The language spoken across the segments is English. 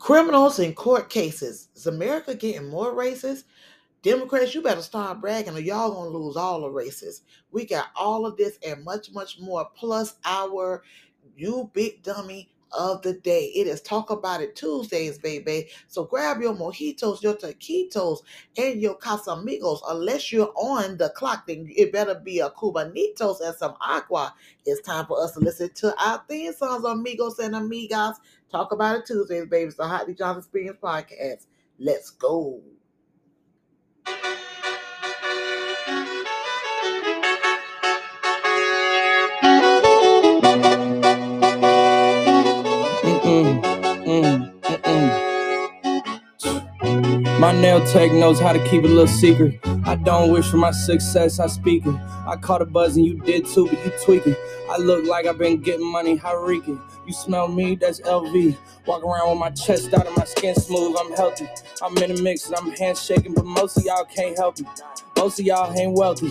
Criminals in court cases. Is America getting more racist? Democrats, you better start bragging or y'all gonna lose all the races. We got all of this and much, much more, plus our you big dummy of the day. It is Talk About It Tuesdays, baby. So grab your mojitos, your taquitos, and your casamigos. Unless you're on the clock, then it better be a cubanitos and some agua. It's time for us to listen to our theme songs, amigos and amigas. Talk About It Tuesdays, baby. It's the Hotly Johnson Experience Podcast. Let's go. My nail tech knows how to keep a little secret. I don't wish for my success, I speak it. I caught a buzz and you did too, but you tweaking. I look like I've been getting money, how reeking. You smell me, that's LV. Walk around with my chest out and my skin smooth, I'm healthy. I'm in a mix and I'm handshaking, but most of y'all can't help me. Most of y'all ain't wealthy.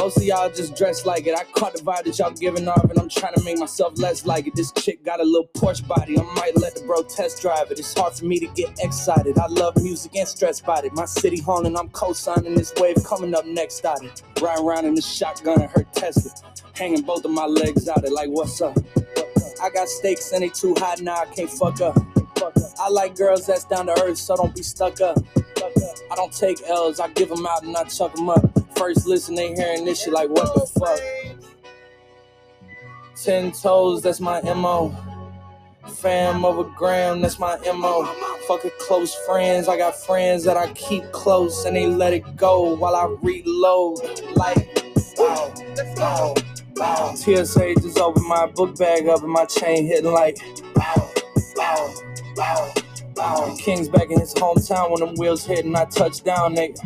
Most of y'all just dress like it. I caught the vibe that y'all giving off, and I'm trying to make myself less like it. This chick got a little Porsche body. I might let the bro test drive it. It's hard for me to get excited. I love music and stress about it. My city haunting, I'm co-signing this wave coming up next out. Riding around in the shotgun and her Tesla. Hanging both of my legs out it like what's up? I got stakes and they too high now, I can't fuck up. I like girls that's down to earth, so don't be stuck up. I don't take L's, I give them out and I chuck them up. First listen, they hearing this shit like, what the fuck? Ten toes, that's my MO. Fam over gram, that's my MO. Fucking close friends, I got friends that I keep close and they let it go while I reload. Like, wow, wow, wow. TSA just opened my book bag up and my chain hitting like, wow, wow, wow. Wow. King's back in his hometown when them wheels hit and I touch down, nigga.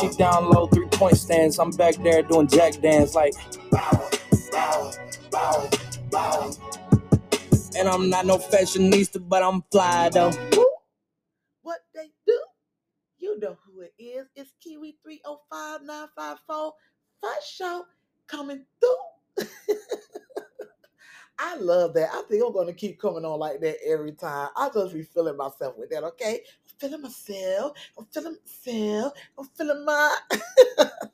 She down low, three point stands. I'm back there doing jack dance like. And I'm not no fashionista, but I'm fly though. What they do? You know who it is. It's Kiwi 305954. First show coming through. I love that. I think I'm to keep coming on like that every time. I just be feeling myself with that, okay? Feeling myself. I'm feeling myself. I'm feeling my.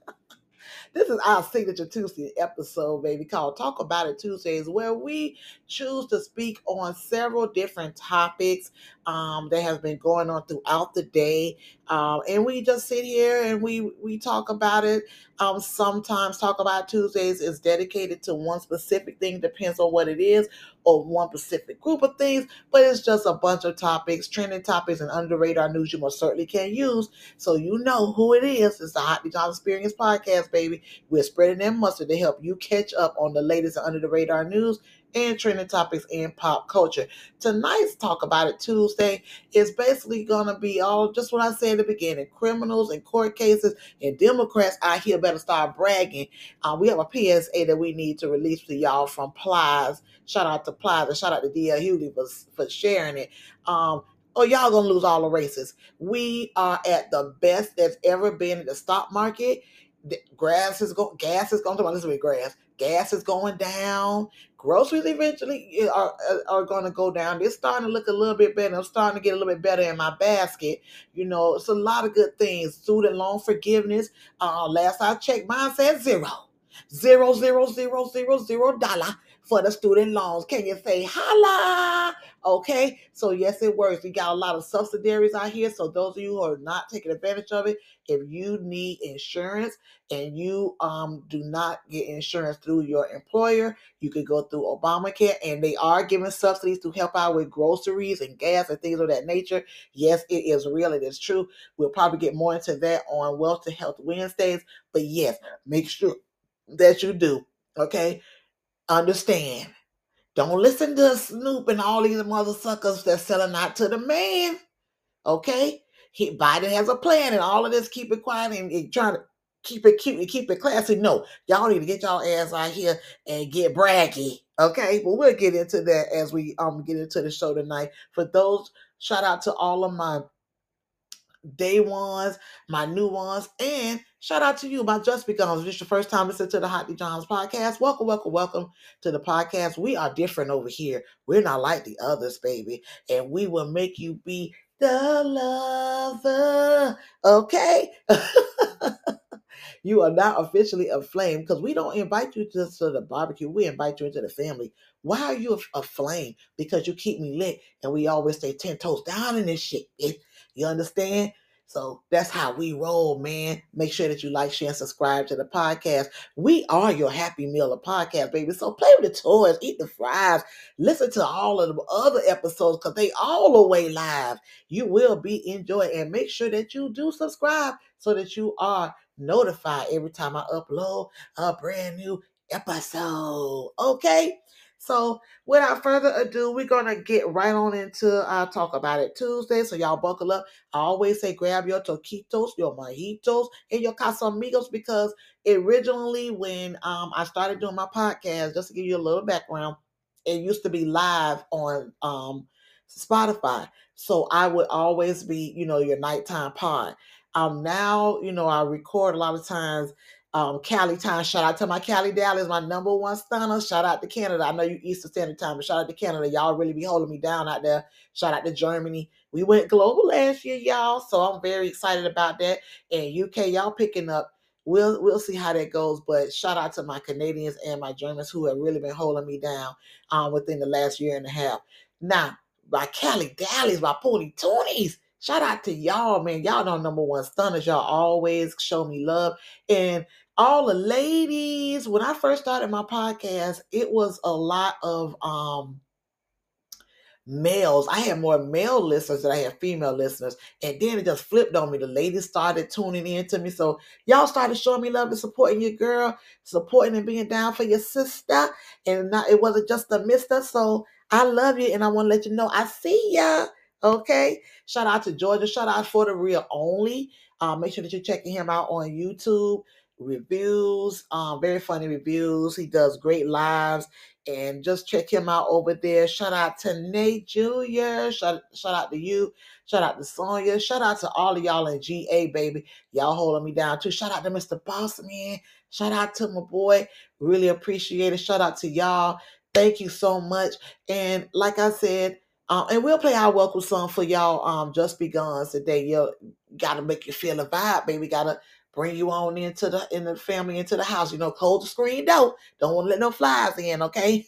This is our signature Tuesday episode, baby, called Talk About It Tuesdays, where we choose to speak on several different topics um, that have been going on throughout the day. Um, and we just sit here and we we talk about it. Um, sometimes talk about Tuesdays is dedicated to one specific thing, depends on what it is, or one specific group of things, but it's just a bunch of topics, trending topics, and under radar news you most certainly can use. So you know who it is. It's the Hotly Johnson Experience Podcast, baby. We're spreading that mustard to help you catch up on the latest under the radar news and trending topics in pop culture. Tonight's Talk About It Tuesday is basically going to be all just what I said in the beginning criminals and court cases, and Democrats out here better start bragging. Uh, we have a PSA that we need to release to y'all from Plies. Shout out to Plies and shout out to D.L. Hughley for, for sharing it. Um, Oh, y'all gonna lose all the races. We are at the best that's ever been in the stock market. The grass is going, gas is going to listen with grass. Gas is going down. Groceries eventually are, are going to go down. It's starting to look a little bit better. I'm starting to get a little bit better in my basket. You know, it's a lot of good things. Student loan forgiveness. Uh, last I checked, mine said zero, zero, zero, zero, zero, zero dollar for the student loans. Can you say holla? Okay, so yes, it works. We got a lot of subsidiaries out here. So those of you who are not taking advantage of it, if you need insurance and you um do not get insurance through your employer, you could go through Obamacare, and they are giving subsidies to help out with groceries and gas and things of that nature. Yes, it is real. It is true. We'll probably get more into that on Wealth to Health Wednesdays. But yes, make sure that you do. Okay, understand don't listen to Snoop and all these mother suckers that's selling out to the man. Okay? He Biden has a plan and all of this keep it quiet and, and trying to keep it cute and keep it classy. No, y'all need to get y'all ass out here and get braggy. Okay, but we'll get into that as we um get into the show tonight. For those, shout out to all of my day ones, my new ones, and shout out to you, my Just Begun. This your first time listening to the Hot D'Johns podcast, welcome, welcome, welcome to the podcast. We are different over here. We're not like the others, baby, and we will make you be the lover. Okay. you are now officially aflame because we don't invite you just to the barbecue. We invite you into the family. Why are you aflame? Because you keep me lit and we always stay 10 toes down in this shit. You understand? So that's how we roll, man. Make sure that you like, share, and subscribe to the podcast. We are your happy meal of podcast, baby. So play with the toys, eat the fries, listen to all of the other episodes because they all away live. You will be enjoying and make sure that you do subscribe so that you are notified every time I upload a brand new episode. Okay. So, without further ado, we're gonna get right on into our talk about it Tuesday. So y'all buckle up. I always say grab your taquitos, your mojitos, and your casamigos because originally when um I started doing my podcast, just to give you a little background, it used to be live on um Spotify. So I would always be, you know, your nighttime pod. Um now, you know, I record a lot of times um, Cali time. Shout out to my Cali Dallas, my number one stunner. Shout out to Canada. I know you Eastern Standard Time, but shout out to Canada. Y'all really be holding me down out there. Shout out to Germany. We went global last year, y'all. So I'm very excited about that. And UK, y'all picking up. We'll we'll see how that goes. But shout out to my Canadians and my Germans who have really been holding me down um, within the last year and a half. Now, my Cali Dallas, my Pony Toonies. Shout out to y'all, man. Y'all know number one stunners. Y'all always show me love. And all the ladies, when I first started my podcast, it was a lot of um males. I had more male listeners than I had female listeners. And then it just flipped on me. The ladies started tuning in to me. So y'all started showing me love and supporting your girl, supporting and being down for your sister. And not, it wasn't just a mister. So I love you and I want to let you know I see ya. Okay. Shout out to Georgia. Shout out for the real only. Uh, make sure that you're checking him out on YouTube. Reviews, um, very funny reviews. He does great lives. And just check him out over there. Shout out to Nate Jr. Shout, shout out to you. Shout out to Sonya. Shout out to all of y'all in GA, baby. Y'all holding me down too. Shout out to Mr. Bossman. Shout out to my boy. Really appreciate it. Shout out to y'all. Thank you so much. And like I said, um, and we'll play our welcome song for y'all. Um, just begun today. You gotta make you feel the vibe, baby. Gotta bring you on into the in the family into the house. You know, close the screen door. Don't want to let no flies in, okay?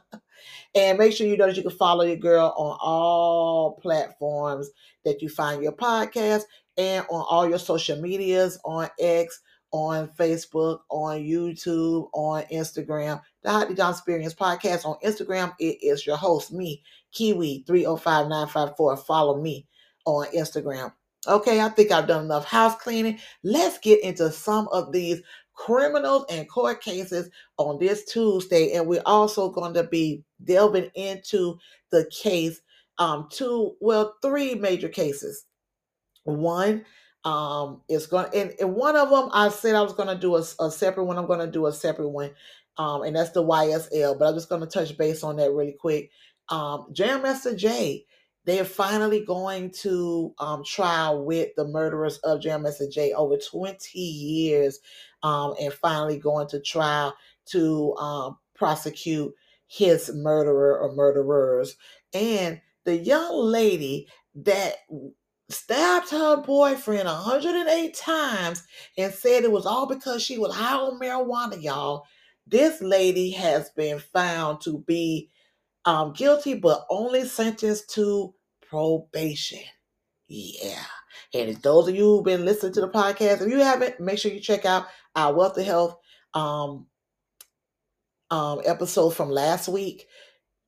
and make sure you know that you can follow your girl on all platforms that you find your podcast and on all your social medias on X, on Facebook, on YouTube, on Instagram. The Hottie John Experience Podcast on Instagram. It is your host, me, Kiwi305954. Follow me on Instagram. Okay, I think I've done enough house cleaning. Let's get into some of these criminals and court cases on this Tuesday. And we're also going to be delving into the case, um, two, well, three major cases. One um is going and, and one of them I said I was going to do a, a separate one. I'm going to do a separate one. Um, and that's the YSL, but I'm just going to touch base on that really quick. Um, Jam Master Jay they are finally going to um, trial with the murderers of Jam Master Jay over 20 years um, and finally going to trial to um, prosecute his murderer or murderers. And the young lady that stabbed her boyfriend 108 times and said it was all because she was high on marijuana, y'all. This lady has been found to be um, guilty, but only sentenced to probation. Yeah. And if those of you who've been listening to the podcast, if you haven't, make sure you check out our Wealth of Health um, um, episode from last week.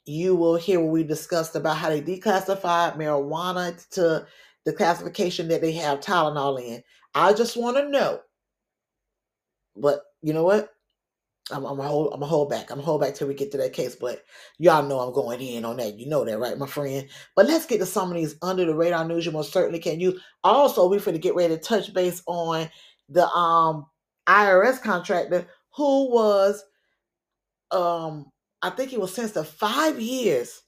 You will hear what we discussed about how they declassified marijuana to the classification that they have Tylenol in. I just want to know. But you know what? I'm, I'm a hold I'm a hold back. I'm a hold back till we get to that case. But y'all know I'm going in on that. You know that, right, my friend? But let's get to some of these under the radar news you most certainly can use. Also, we for to get ready to touch base on the um IRS contractor who was um I think he was sentenced to five years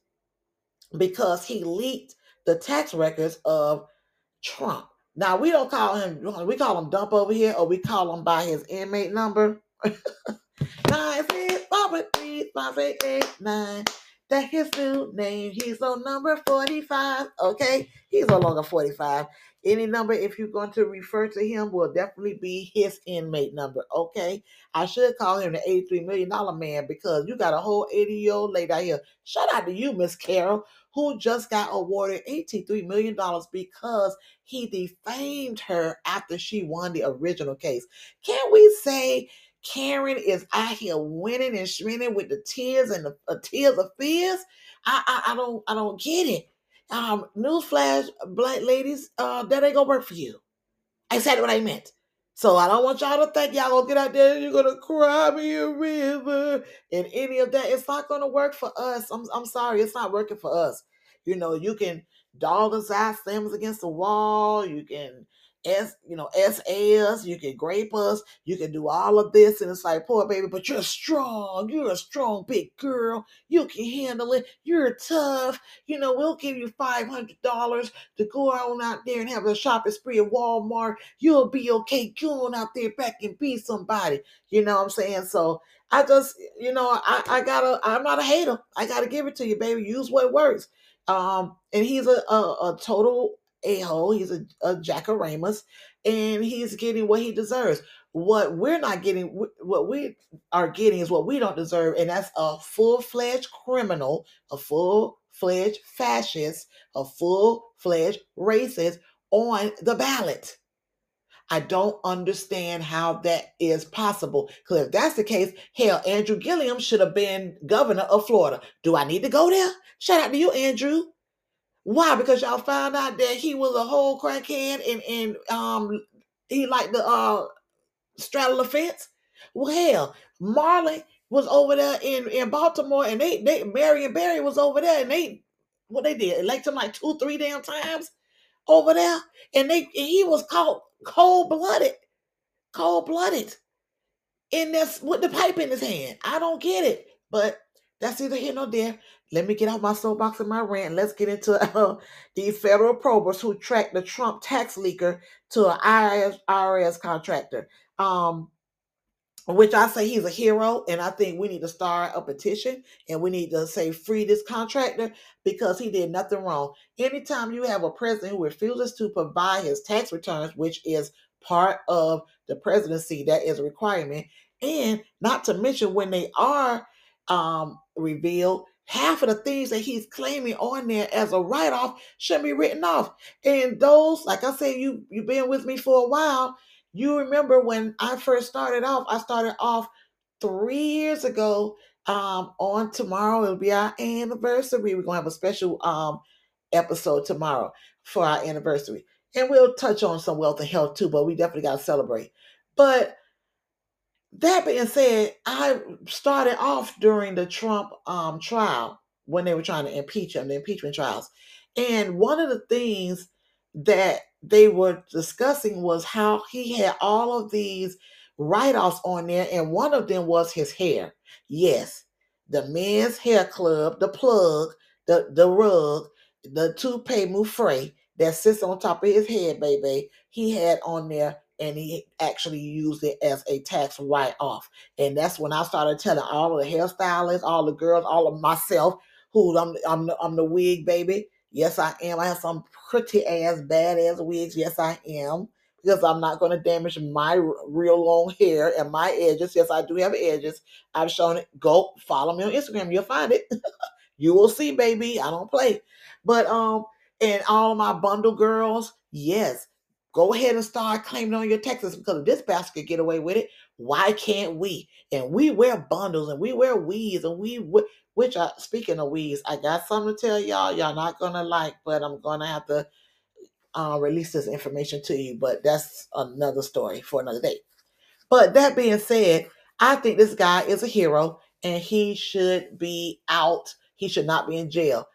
because he leaked the tax records of Trump. Now we don't call him. We call him Dump over here, or we call him by his inmate number. nine six five three five eight eight nine. That his new name. He's on number forty five. Okay, he's no longer forty five. Any number, if you're going to refer to him, will definitely be his inmate number. Okay, I should call him the $83 million man because you got a whole 80 year old lady out here. Shout out to you, Miss Carol, who just got awarded $83 million because he defamed her after she won the original case. Can we say Karen is out here winning and shrinking with the tears and the uh, tears of fears? I, I I don't I don't get it. Um, newsflash, black ladies, uh, that ain't gonna work for you. I said what I meant. So I don't want y'all to think y'all gonna get out there and you're gonna cry me a river and any of that. It's not gonna work for us. I'm I'm sorry, it's not working for us. You know, you can dog us out, slam us against the wall, you can S, you know, SAS, you can grape us, you can do all of this, and it's like, poor baby, but you're strong, you're a strong big girl, you can handle it, you're tough, you know, we'll give you five hundred dollars to go on out there and have a shopping spree at Walmart. You'll be okay going out there back and be somebody. You know what I'm saying? So I just, you know, I, I gotta, I'm not a hater. I gotta give it to you, baby. Use what works. Um, and he's a, a, a total a hole. He's a, a jackoramus, and he's getting what he deserves. What we're not getting, what we are getting, is what we don't deserve, and that's a full fledged criminal, a full fledged fascist, a full fledged racist on the ballot. I don't understand how that is possible. Because if that's the case, hell, Andrew Gillum should have been governor of Florida. Do I need to go there? Shout out to you, Andrew. Why? Because y'all found out that he was a whole crackhead and and um he liked the uh straddle the fence. Well, hell, Marley was over there in in Baltimore, and they they Marion Barry was over there, and they what they did elect him like two three damn times over there, and they and he was caught cold blooded, cold blooded in this with the pipe in his hand. I don't get it, but that's either here nor there. Let me get off my soapbox and my rant. Let's get into uh, these federal probers who tracked the Trump tax leaker to an IRS, IRS contractor. Um, which I say he's a hero, and I think we need to start a petition and we need to say free this contractor because he did nothing wrong. Anytime you have a president who refuses to provide his tax returns, which is part of the presidency, that is a requirement, and not to mention when they are um, revealed, half of the things that he's claiming on there as a write-off shouldn't be written off. And those, like I said, you you've been with me for a while. You remember when I first started off, I started off three years ago. Um, on tomorrow, it'll be our anniversary. We're gonna have a special um episode tomorrow for our anniversary. And we'll touch on some wealth and health too, but we definitely gotta celebrate. But that being said, I started off during the Trump um, trial when they were trying to impeach him, the impeachment trials. And one of the things that they were discussing was how he had all of these write offs on there, and one of them was his hair. Yes, the men's hair club, the plug, the, the rug, the toupee moufre that sits on top of his head, baby, he had on there and he actually used it as a tax write-off. And that's when I started telling all the hairstylists, all the girls, all of myself, who I'm I'm I'm the wig baby. Yes, I am. I have some pretty ass, badass wigs. Yes, I am. Because I'm not going to damage my real long hair and my edges. Yes, I do have edges. I've shown it. Go follow me on Instagram. You'll find it. you will see, baby. I don't play. But um, and all my bundle girls, yes, Go ahead and start claiming on your taxes because if this bastard get away with it, why can't we? And we wear bundles and we wear weeds and we, which are speaking of weeds, I got something to tell y'all. Y'all not gonna like, but I'm gonna have to uh, release this information to you. But that's another story for another day. But that being said, I think this guy is a hero and he should be out. He should not be in jail.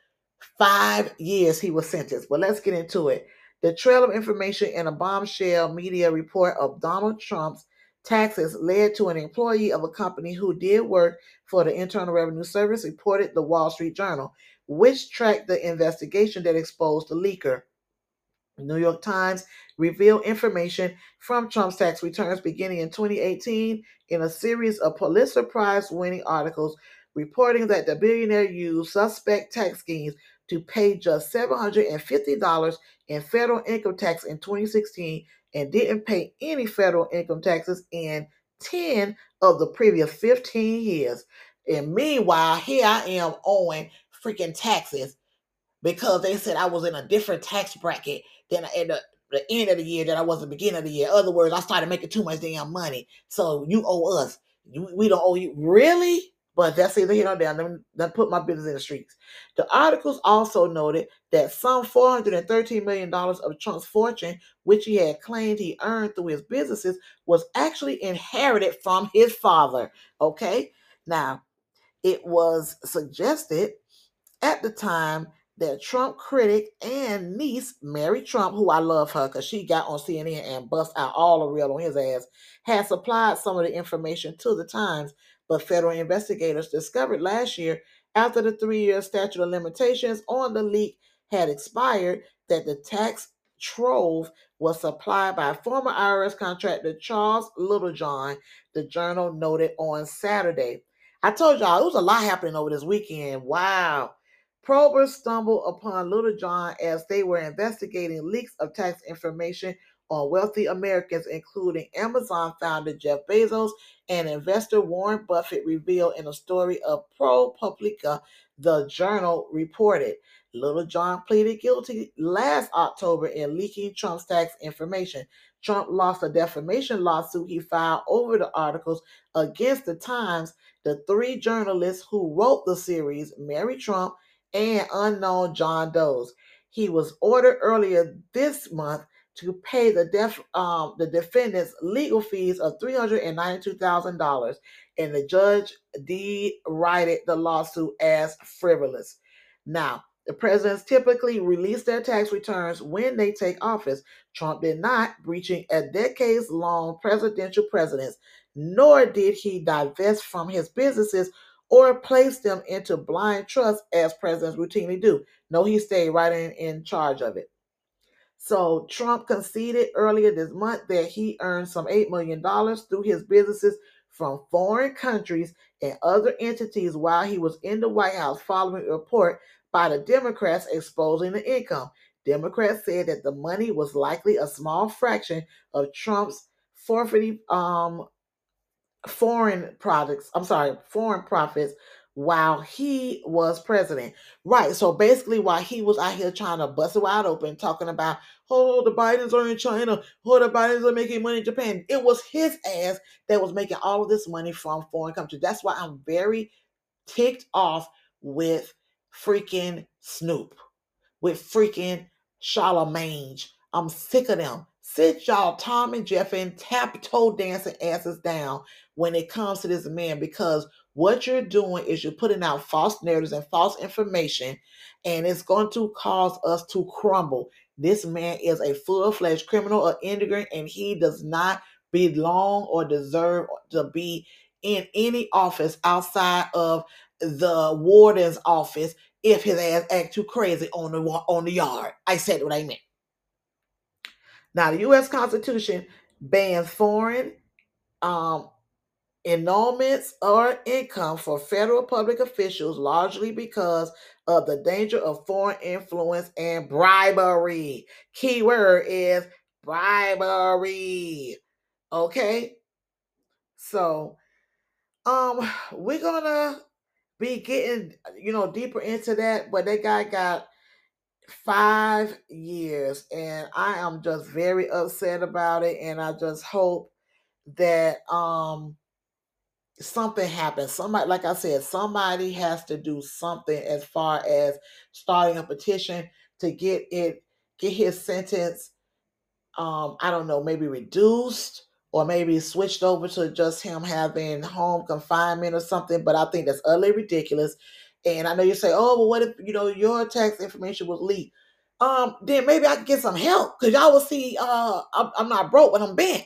Five years he was sentenced. But let's get into it. The trail of information in a bombshell media report of Donald Trump's taxes led to an employee of a company who did work for the Internal Revenue Service, reported the Wall Street Journal, which tracked the investigation that exposed the leaker. The New York Times revealed information from Trump's tax returns beginning in 2018 in a series of Pulitzer Prize winning articles reporting that the billionaire used suspect tax schemes to pay just $750 in federal income tax in 2016 and didn't pay any federal income taxes in 10 of the previous 15 years. And meanwhile, here I am owing freaking taxes because they said I was in a different tax bracket than at the, the end of the year that I was the beginning of the year. In other words, I started making too much damn money. So you owe us. We don't owe you. Really? But that's either here nor there. Let me put my business in the streets. The articles also noted that some $413 million of Trump's fortune, which he had claimed he earned through his businesses, was actually inherited from his father. Okay? Now, it was suggested at the time that Trump critic and niece, Mary Trump, who I love her because she got on CNN and bust out all the real on his ass, had supplied some of the information to the Times, but federal investigators discovered last year, after the three year statute of limitations on the leak had expired, that the tax trove was supplied by former IRS contractor Charles Littlejohn, the journal noted on Saturday. I told y'all it was a lot happening over this weekend. Wow. Probers stumbled upon Littlejohn as they were investigating leaks of tax information on wealthy Americans, including Amazon founder Jeff Bezos and investor Warren Buffett, revealed in a story of ProPublica, the journal reported. Littlejohn pleaded guilty last October in leaking Trump's tax information. Trump lost a defamation lawsuit he filed over the articles against the Times. The three journalists who wrote the series, Mary Trump, and unknown John Doe's. He was ordered earlier this month to pay the def, um, the defendants legal fees of three hundred and ninety two thousand dollars, and the judge derided the lawsuit as frivolous. Now, the presidents typically release their tax returns when they take office. Trump did not, breaching a decades long presidential precedent, nor did he divest from his businesses or place them into blind trust as presidents routinely do. No, he stayed right in, in charge of it. So Trump conceded earlier this month that he earned some $8 million through his businesses from foreign countries and other entities while he was in the White House following a report by the Democrats exposing the income. Democrats said that the money was likely a small fraction of Trump's um, foreign products, I'm sorry, foreign profits while he was president. Right. So basically, while he was out here trying to bust it wide open, talking about, oh, the Bidens are in China, oh, the Bidens are making money in Japan, it was his ass that was making all of this money from foreign countries. That's why I'm very ticked off with freaking Snoop, with freaking Charlemagne. I'm sick of them. Sit y'all Tom and Jeff and tap toe dancing asses down when it comes to this man because what you're doing is you're putting out false narratives and false information, and it's going to cause us to crumble. This man is a full fledged criminal or immigrant, and he does not belong or deserve to be in any office outside of the warden's office if his ass act too crazy on the on the yard. I said what I meant. Now, the U.S. Constitution bans foreign um, annulments or income for federal public officials largely because of the danger of foreign influence and bribery. Keyword is bribery. Okay? So, um we're to be getting, you know, deeper into that, but that guy got 5 years and I am just very upset about it and I just hope that um something happens. Somebody, like I said, somebody has to do something as far as starting a petition to get it, get his sentence. Um, I don't know, maybe reduced or maybe switched over to just him having home confinement or something. But I think that's utterly ridiculous. And I know you say, "Oh, well, what if you know your tax information was leaked?" Um, then maybe I can get some help because y'all will see. Uh, I'm, I'm not broke, but I'm bent.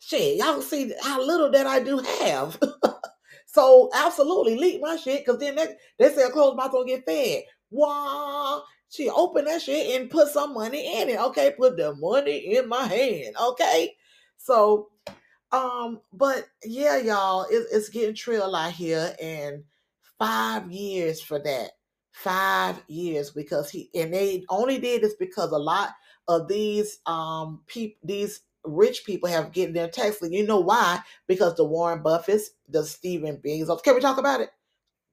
Shit, y'all see how little that I do have. so absolutely leak my shit because then they, they say a closed mouth don't get fed. Wow. She opened that shit and put some money in it. Okay, put the money in my hand. Okay. So um, but yeah, y'all, it, it's getting trill out here, and five years for that. Five years because he and they only did this because a lot of these um people these rich people have getting their tax. You know why? Because the Warren Buffetts, the Stephen Bezos. Can we talk about it?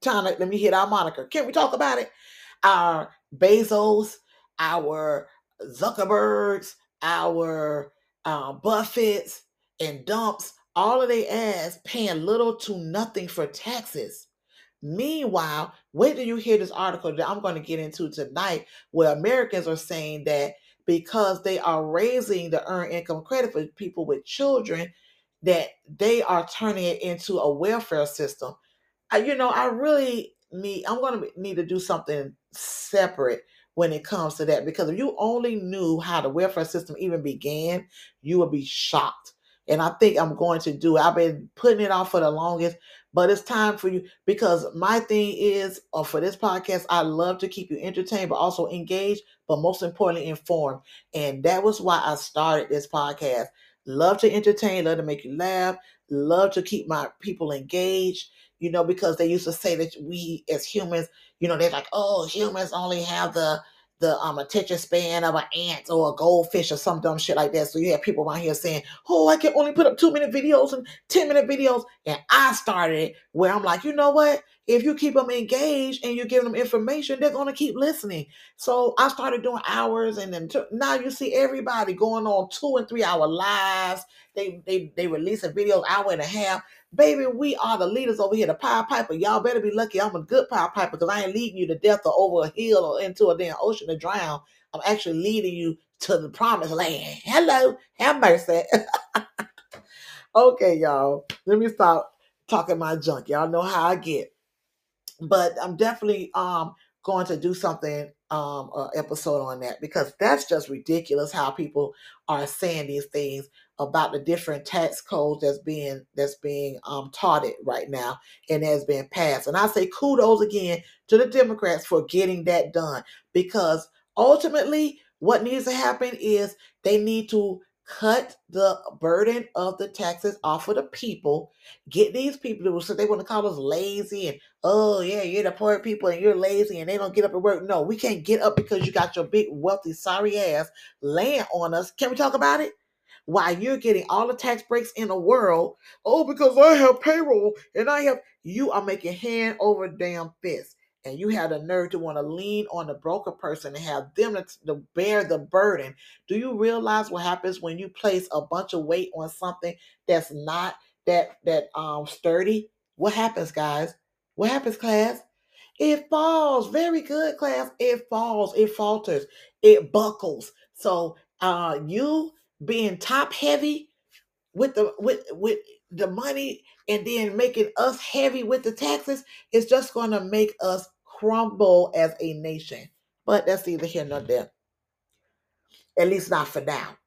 China, let me hit our moniker. Can we talk about it? Our Bezos, our Zuckerbergs, our uh, Buffetts, and dumps all of their ass paying little to nothing for taxes. Meanwhile, wait till you hear this article that I'm going to get into tonight, where Americans are saying that because they are raising the earned income credit for people with children, that they are turning it into a welfare system. I, you know, I really need, I'm going to need to do something separate when it comes to that because if you only knew how the welfare system even began, you would be shocked and I think I'm going to do. I've been putting it off for the longest, but it's time for you because my thing is uh, for this podcast, I love to keep you entertained, but also engaged, but most importantly, informed. And that was why I started this podcast. Love to entertain, love to make you laugh, love to keep my people engaged, you know, because they used to say that we as humans, you know, they're like, oh, humans only have the the um attention span of an ant or a goldfish or some dumb shit like that. So you have people around here saying, "Oh, I can only put up two minute videos and ten minute videos," and I started where I'm like, you know what? If you keep them engaged and you give them information, they're gonna keep listening. So I started doing hours, and then now you see everybody going on two and three hour lives. They they they releasing videos hour and a half. Baby, we are the leaders over here, the Pied Piper. Y'all better be lucky I'm a good Pied Piper because I ain't leading you to death or over a hill or into a damn ocean to drown. I'm actually leading you to the promised land. Hello, have mercy. okay, y'all. Let me stop talking my junk. Y'all know how I get. But I'm definitely um going to do something um uh, episode on that because that's just ridiculous how people are saying these things about the different tax codes that's being that's being um taught right now and has been passed and i say kudos again to the democrats for getting that done because ultimately what needs to happen is they need to cut the burden of the taxes off of the people. Get these people to so they want to call us lazy and oh yeah, you're the poor people and you're lazy and they don't get up and work. No, we can't get up because you got your big wealthy sorry ass laying on us. Can we talk about it? Why you're getting all the tax breaks in the world, oh, because I have payroll and I have you are making hand over damn fist and you have the nerve to want to lean on the broker person and have them to, to, bear the burden. Do you realize what happens when you place a bunch of weight on something that's not that that um sturdy? What happens, guys? What happens, class? It falls. Very good, class. It falls. It falters. It buckles. So uh you being top heavy with the with with the money and then making us heavy with the taxes is just going to make us crumble as a nation. But that's either here nor there. At least not for now.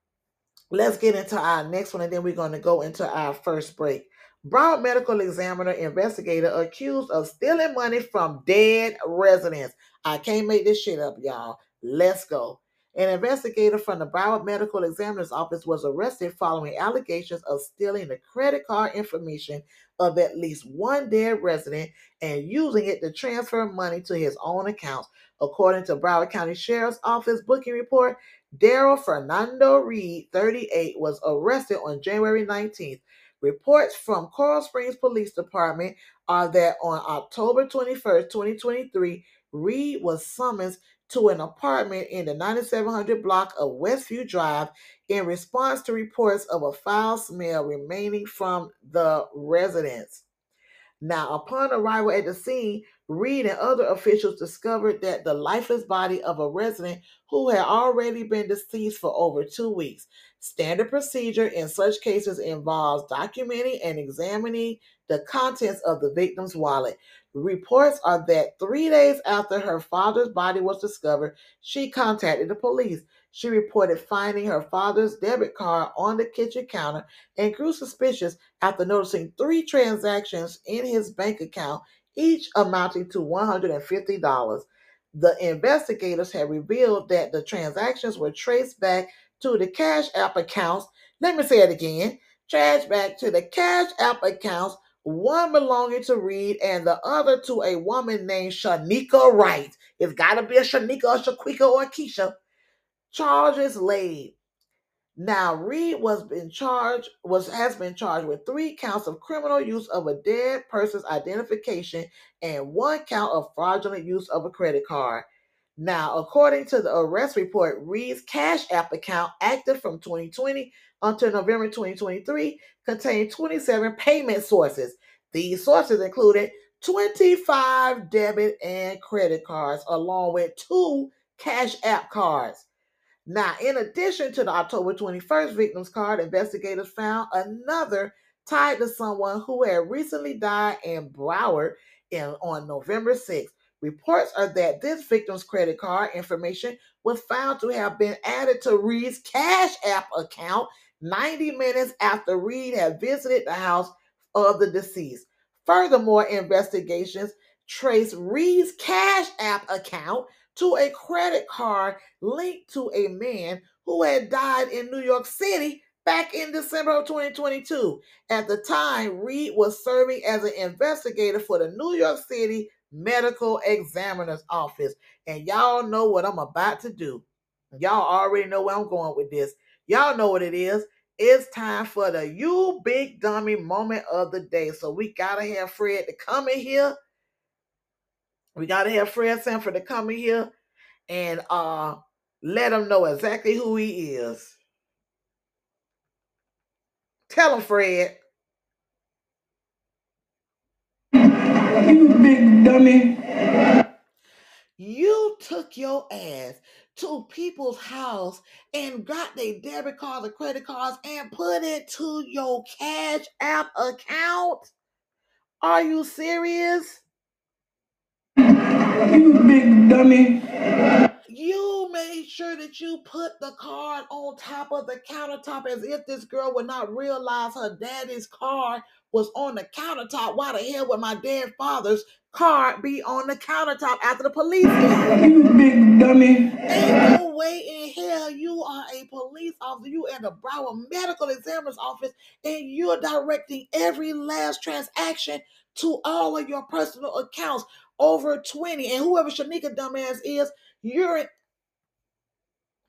Let's get into our next one and then we're going to go into our first break. Broward Medical Examiner investigator accused of stealing money from dead residents. I can't make this shit up, y'all. Let's go. An investigator from the Broward Medical Examiner's Office was arrested following allegations of stealing the credit card information of at least one dead resident and using it to transfer money to his own accounts. According to Broward County Sheriff's Office booking report, Daryl Fernando Reed, 38, was arrested on January 19th. Reports from Coral Springs Police Department are that on October 21st, 2023, Reed was summoned to an apartment in the 9700 block of Westview Drive in response to reports of a foul smell remaining from the residence. Now, upon arrival at the scene, Reed and other officials discovered that the lifeless body of a resident who had already been deceased for over two weeks. Standard procedure in such cases involves documenting and examining the contents of the victim's wallet. Reports are that three days after her father's body was discovered, she contacted the police. She reported finding her father's debit card on the kitchen counter and grew suspicious after noticing three transactions in his bank account, each amounting to $150. The investigators have revealed that the transactions were traced back to the Cash App accounts. Let me say it again. Traced back to the Cash App accounts, one belonging to Reed and the other to a woman named Shanika Wright. It's got to be a Shanika, or Shaquika, or Keisha. Charges laid. Now, Reed was been charged was has been charged with three counts of criminal use of a dead person's identification and one count of fraudulent use of a credit card. Now, according to the arrest report, Reed's Cash App account, active from 2020 until November 2023, contained 27 payment sources. These sources included 25 debit and credit cards, along with two Cash App cards. Now, in addition to the October 21st victim's card, investigators found another tied to someone who had recently died in Broward in, on November 6th. Reports are that this victim's credit card information was found to have been added to Reed's Cash App account 90 minutes after Reed had visited the house of the deceased. Furthermore, investigations trace Reed's Cash App account to a credit card linked to a man who had died in New York City back in December of 2022. At the time, Reed was serving as an investigator for the New York City Medical Examiner's Office. And y'all know what I'm about to do. Y'all already know where I'm going with this. Y'all know what it is. It's time for the you big dummy moment of the day. So we gotta have Fred to come in here we got to have Fred Sanford to come in here and uh, let him know exactly who he is. Tell him, Fred. You big dummy. You took your ass to people's house and got their debit cards or credit cards and put it to your Cash App account? Are you serious? You big dummy. You made sure that you put the card on top of the countertop as if this girl would not realize her daddy's card was on the countertop. Why the hell would my dead father's card be on the countertop after the police? You big dummy. Ain't no way in hell you are a police officer. You in the Broward Medical Examiner's office and you're directing every last transaction to all of your personal accounts over 20. And whoever Shanika dumbass is, you're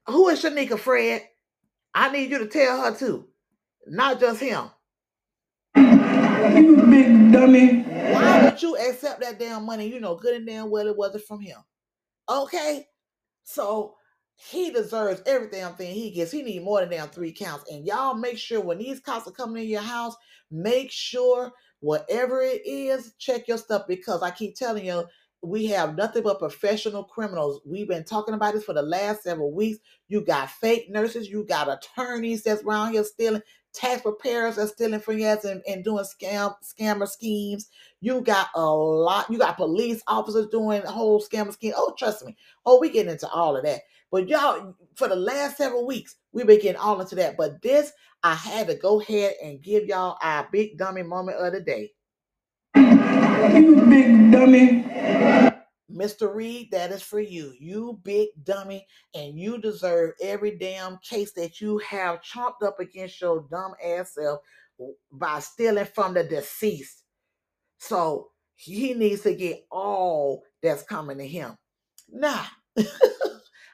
who is Shanika Fred? I need you to tell her too. Not just him. You big dummy. Why would you accept that damn money? You know good and damn well it wasn't from him. Okay? So he deserves every damn thing he gets. He need more than damn three counts. And y'all make sure when these cops are coming in your house, make sure whatever it is, check your stuff because I keep telling you, we have nothing but professional criminals. We've been talking about this for the last several weeks. You got fake nurses, you got attorneys that's around here stealing, tax preparers are stealing from you and, and doing scam scammer schemes. You got a lot, you got police officers doing whole scammer scheme. Oh, trust me. Oh, we get into all of that. But y'all, for the last several weeks, we've been getting all into that. But this, I had to go ahead and give y'all our big dummy moment of the day. You big dummy. Mr. Reed, that is for you. You big dummy, and you deserve every damn case that you have chomped up against your dumb ass self by stealing from the deceased. So he needs to get all that's coming to him. Now,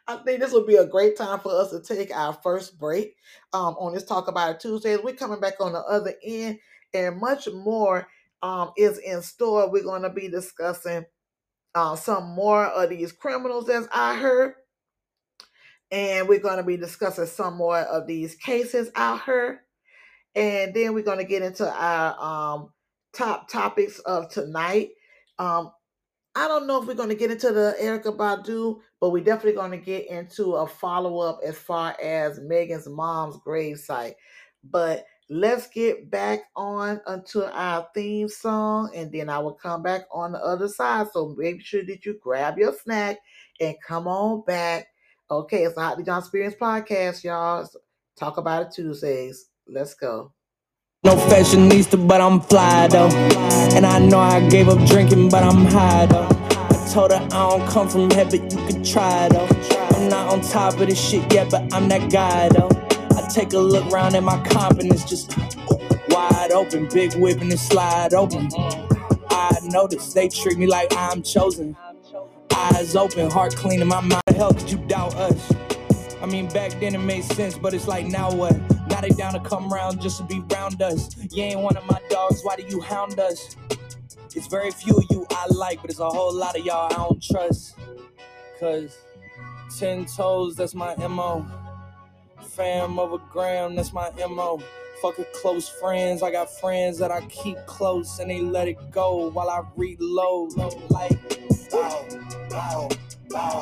I think this would be a great time for us to take our first break um, on this Talk About It Tuesdays. We're coming back on the other end, and much more um, is in store. We're going to be discussing uh, some more of these criminals, as I heard. And we're going to be discussing some more of these cases out here. And then we're going to get into our um, top topics of tonight. Um, I don't know if we're going to get into the Erykah Badu, but we're definitely going to get into a follow up as far as Megan's mom's gravesite. But let's get back on until our theme song, and then I will come back on the other side. So make sure that you grab your snack and come on back. Okay, it's the Hotly John Experience podcast, y'all. Talk about it Tuesdays. Let's go. No fashionista, but I'm fly though. And I know I gave up drinking, but I'm high though. I told her I don't come from heaven, you can try though. I'm not on top of this shit yet, but I'm that guy though. I take a look around and my confidence just wide open, big whipping and slide open. I notice they treat me like I'm chosen. Eyes open, heart clean, and my mind. The hell could you doubt us? I mean, back then it made sense, but it's like now what? Now they down to come round just to be round us. You ain't one of my dogs, why do you hound us? It's very few of you I like, but it's a whole lot of y'all I don't trust. Cause ten toes, that's my MO. Fam over gram, that's my MO. Fucking close friends, I got friends that I keep close and they let it go while I reload. Like, bow.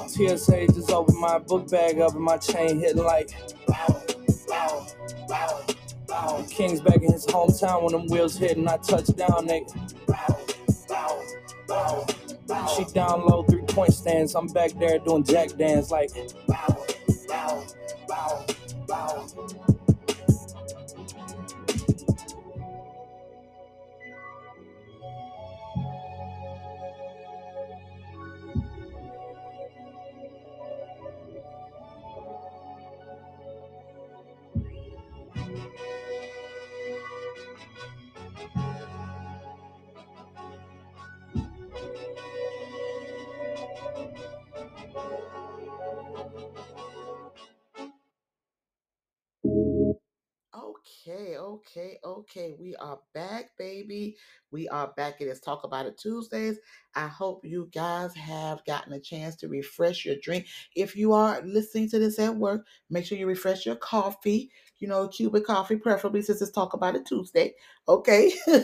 TSA just opened my book bag up and my chain hitting like. King's back in his hometown when them wheels hit and I touch down, nigga. She down low, three point stance. I'm back there doing jack dance like, bow, bow, bow, bow. Okay, okay, okay. We are back, baby. We are back. It is Talk About It Tuesdays. I hope you guys have gotten a chance to refresh your drink. If you are listening to this at work, make sure you refresh your coffee. You know, Cuban coffee, preferably since it's Talk About It Tuesday. Okay.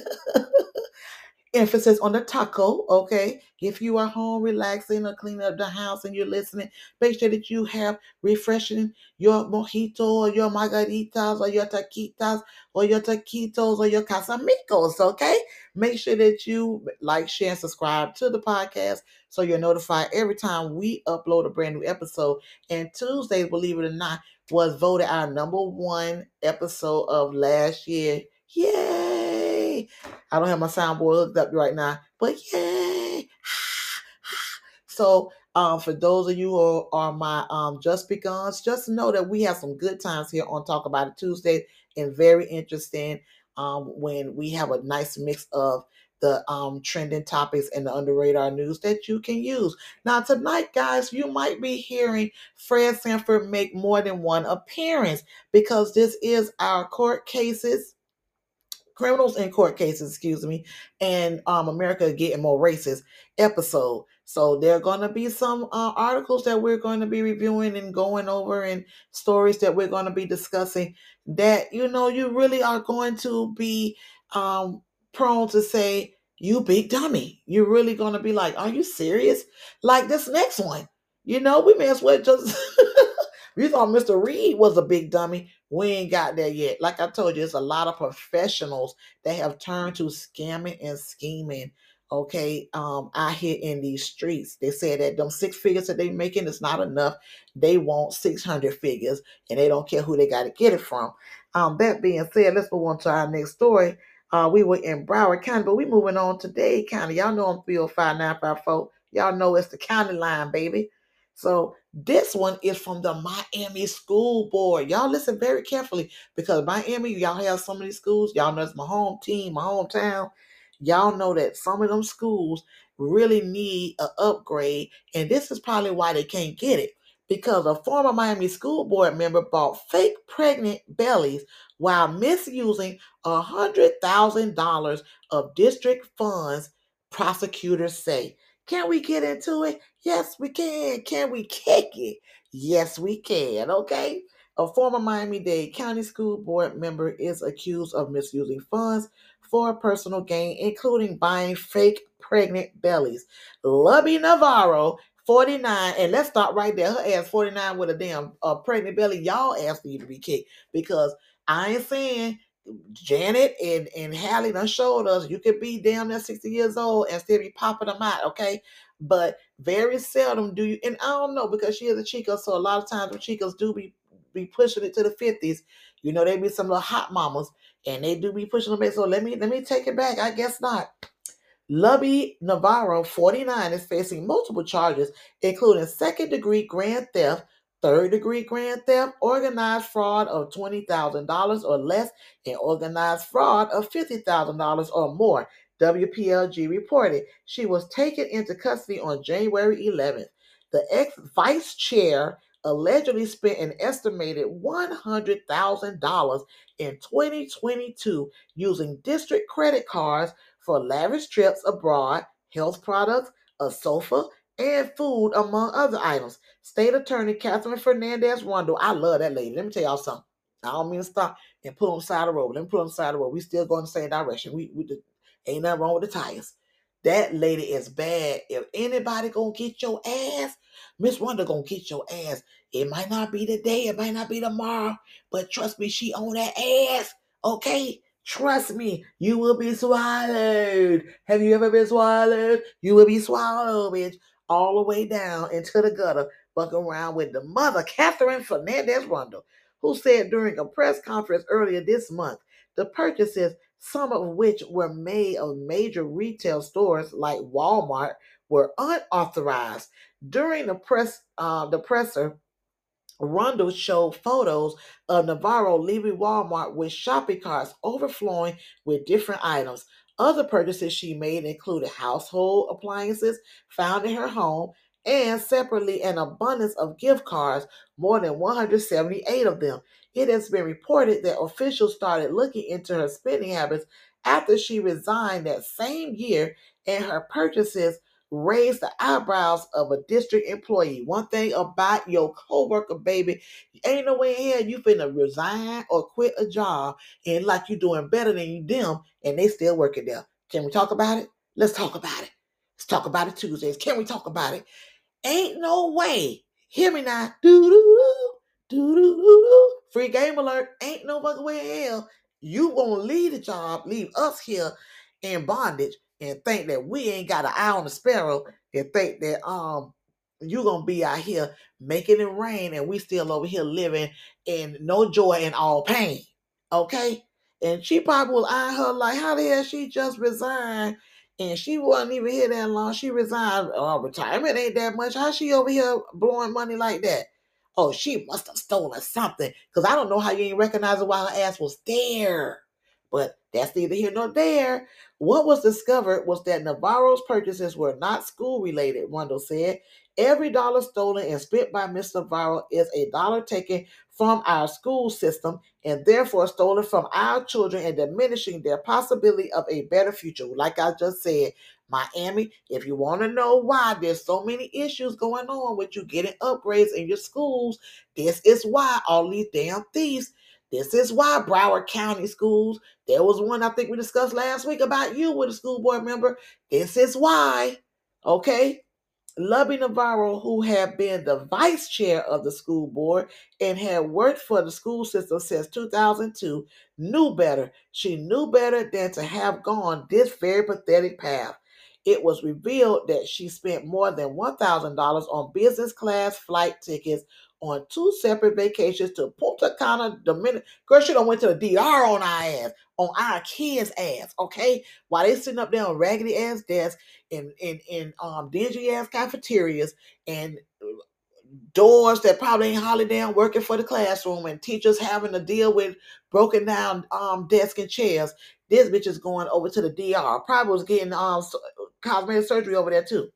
emphasis on the taco, okay? If you are home relaxing or cleaning up the house and you're listening, make sure that you have refreshing your mojito or your margaritas or your taquitas or your taquitos or your casamigos, okay? Make sure that you like, share, and subscribe to the podcast so you're notified every time we upload a brand new episode. And Tuesday, believe it or not, was voted our number one episode of last year. Yay! I don't have my soundboard hooked up right now, but yay! so, um, for those of you who are my um just beguns, just know that we have some good times here on Talk About It Tuesday and very interesting um when we have a nice mix of the um, trending topics and the under radar news that you can use. Now, tonight, guys, you might be hearing Fred Sanford make more than one appearance because this is our court cases criminals in court cases, excuse me, and um, America getting more racist episode. So there are going to be some uh, articles that we're going to be reviewing and going over, and stories that we're going to be discussing. That you know, you really are going to be um, prone to say, "You big dummy." You're really going to be like, "Are you serious?" Like this next one. You know, we may as well just. we thought Mr. Reed was a big dummy. We ain't got there yet. Like I told you, it's a lot of professionals that have turned to scamming and scheming. Okay, um, out here in these streets, they said that them six figures that they making is not enough. They want six hundred figures, and they don't care who they got to get it from. Um, that being said, let's move on to our next story. Uh, we were in Broward County, but we moving on to Dade County. Y'all know I'm 305954. Y'all know it's the county line, baby. So this one is from the Miami School Board. Y'all listen very carefully because Miami, y'all have some of these schools. Y'all know it's my home team, my hometown. Y'all know that some of them schools really need an upgrade, and this is probably why they can't get it because a former Miami School Board member bought fake pregnant bellies while misusing $100,000 of district funds, prosecutors say. Can we get into it? Yes, we can. Can we kick it? Yes, we can. Okay. A former Miami Dade County School Board member is accused of misusing funds for personal gain, including buying fake pregnant bellies. Lubby Navarro, 49, and let's start right there. Her ass 49 with a damn uh, pregnant belly. Y'all ask need to be kicked because I ain't saying Janet and, and Hallie done showed us you could be damn near 60 years old and still be popping them out, okay? But very seldom do you, and I don't know because she is a chica, so a lot of times the chicas do be be pushing it to the 50s. You know, they be some little hot mamas and they do be pushing them back. So let me let me take it back. I guess not. Lubby Navarro, 49, is facing multiple charges, including second degree grand theft, third degree grand theft, organized fraud of $20,000 or less, and organized fraud of $50,000 or more. WPLG reported she was taken into custody on January 11th. The ex vice chair allegedly spent an estimated $100,000 in 2022 using district credit cards for lavish trips abroad, health products, a sofa, and food, among other items. State Attorney Katherine Fernandez Rundle, I love that lady. Let me tell y'all something. I don't mean to stop and put on the side of the road. Let me put on the side of the road. We still going the same direction. We, we ain't nothing wrong with the tires. That lady is bad. If anybody gonna get your ass, Miss Wonder gonna get your ass. It might not be today, it might not be tomorrow, but trust me, she on that ass. Okay? Trust me, you will be swallowed. Have you ever been swallowed? You will be swallowed, bitch, all the way down into the gutter, bucking around with the mother, Katherine Fernandez Rundle, who said during a press conference earlier this month, the purchases, some of which were made of major retail stores like Walmart, were unauthorized. During the press, uh, the presser, Rundle showed photos of Navarro leaving Walmart with shopping carts overflowing with different items. Other purchases she made included household appliances found in her home and separately an abundance of gift cards, more than 178 of them. It has been reported that officials started looking into her spending habits after she resigned that same year, and her purchases raised the eyebrows of a district employee. One thing about your coworker, baby, ain't no way in hell you finna resign or quit a job and like you're doing better than them, and they still working there. Can we talk about it? Let's talk about it. Let's talk about it Tuesdays. Can we talk about it? Ain't no way. Hear me now. Do do do do do do. Free game alert. Ain't no fucking way in hell you gonna leave the job, leave us here in bondage, and think that we ain't got an eye on the sparrow, and think that um you gonna be out here making it rain, and we still over here living in no joy and all pain. Okay, and she probably will eye her like, how the hell she just resigned and she wasn't even here that long. She resigned. Uh, retirement ain't that much. How she over here blowing money like that? Oh, she must have stolen something. Because I don't know how you ain't recognize it while her ass was there. But that's neither here nor there. What was discovered was that Navarro's purchases were not school related, Rundle said. Every dollar stolen and spent by Mr. Navarro is a dollar taken from our school system and therefore stolen from our children and diminishing their possibility of a better future. Like I just said, Miami, if you want to know why there's so many issues going on with you getting upgrades in your schools, this is why all these damn thieves. This is why Broward County schools, there was one I think we discussed last week about you with a school board member. This is why. Okay? Lubby Navarro, who had been the vice chair of the school board and had worked for the school system since 2002, knew better. She knew better than to have gone this very pathetic path. It was revealed that she spent more than $1,000 on business class flight tickets on two separate vacations to Punta Cana, Dominican. Girl, she done went to the DR on our ass, on our kids' ass, okay? While they sitting up there on raggedy ass desks in in in um dingy ass cafeterias and doors that probably ain't hardly down working for the classroom and teachers having to deal with broken down um desk and chairs. This bitch is going over to the DR. Probably was getting um cosmetic surgery over there too.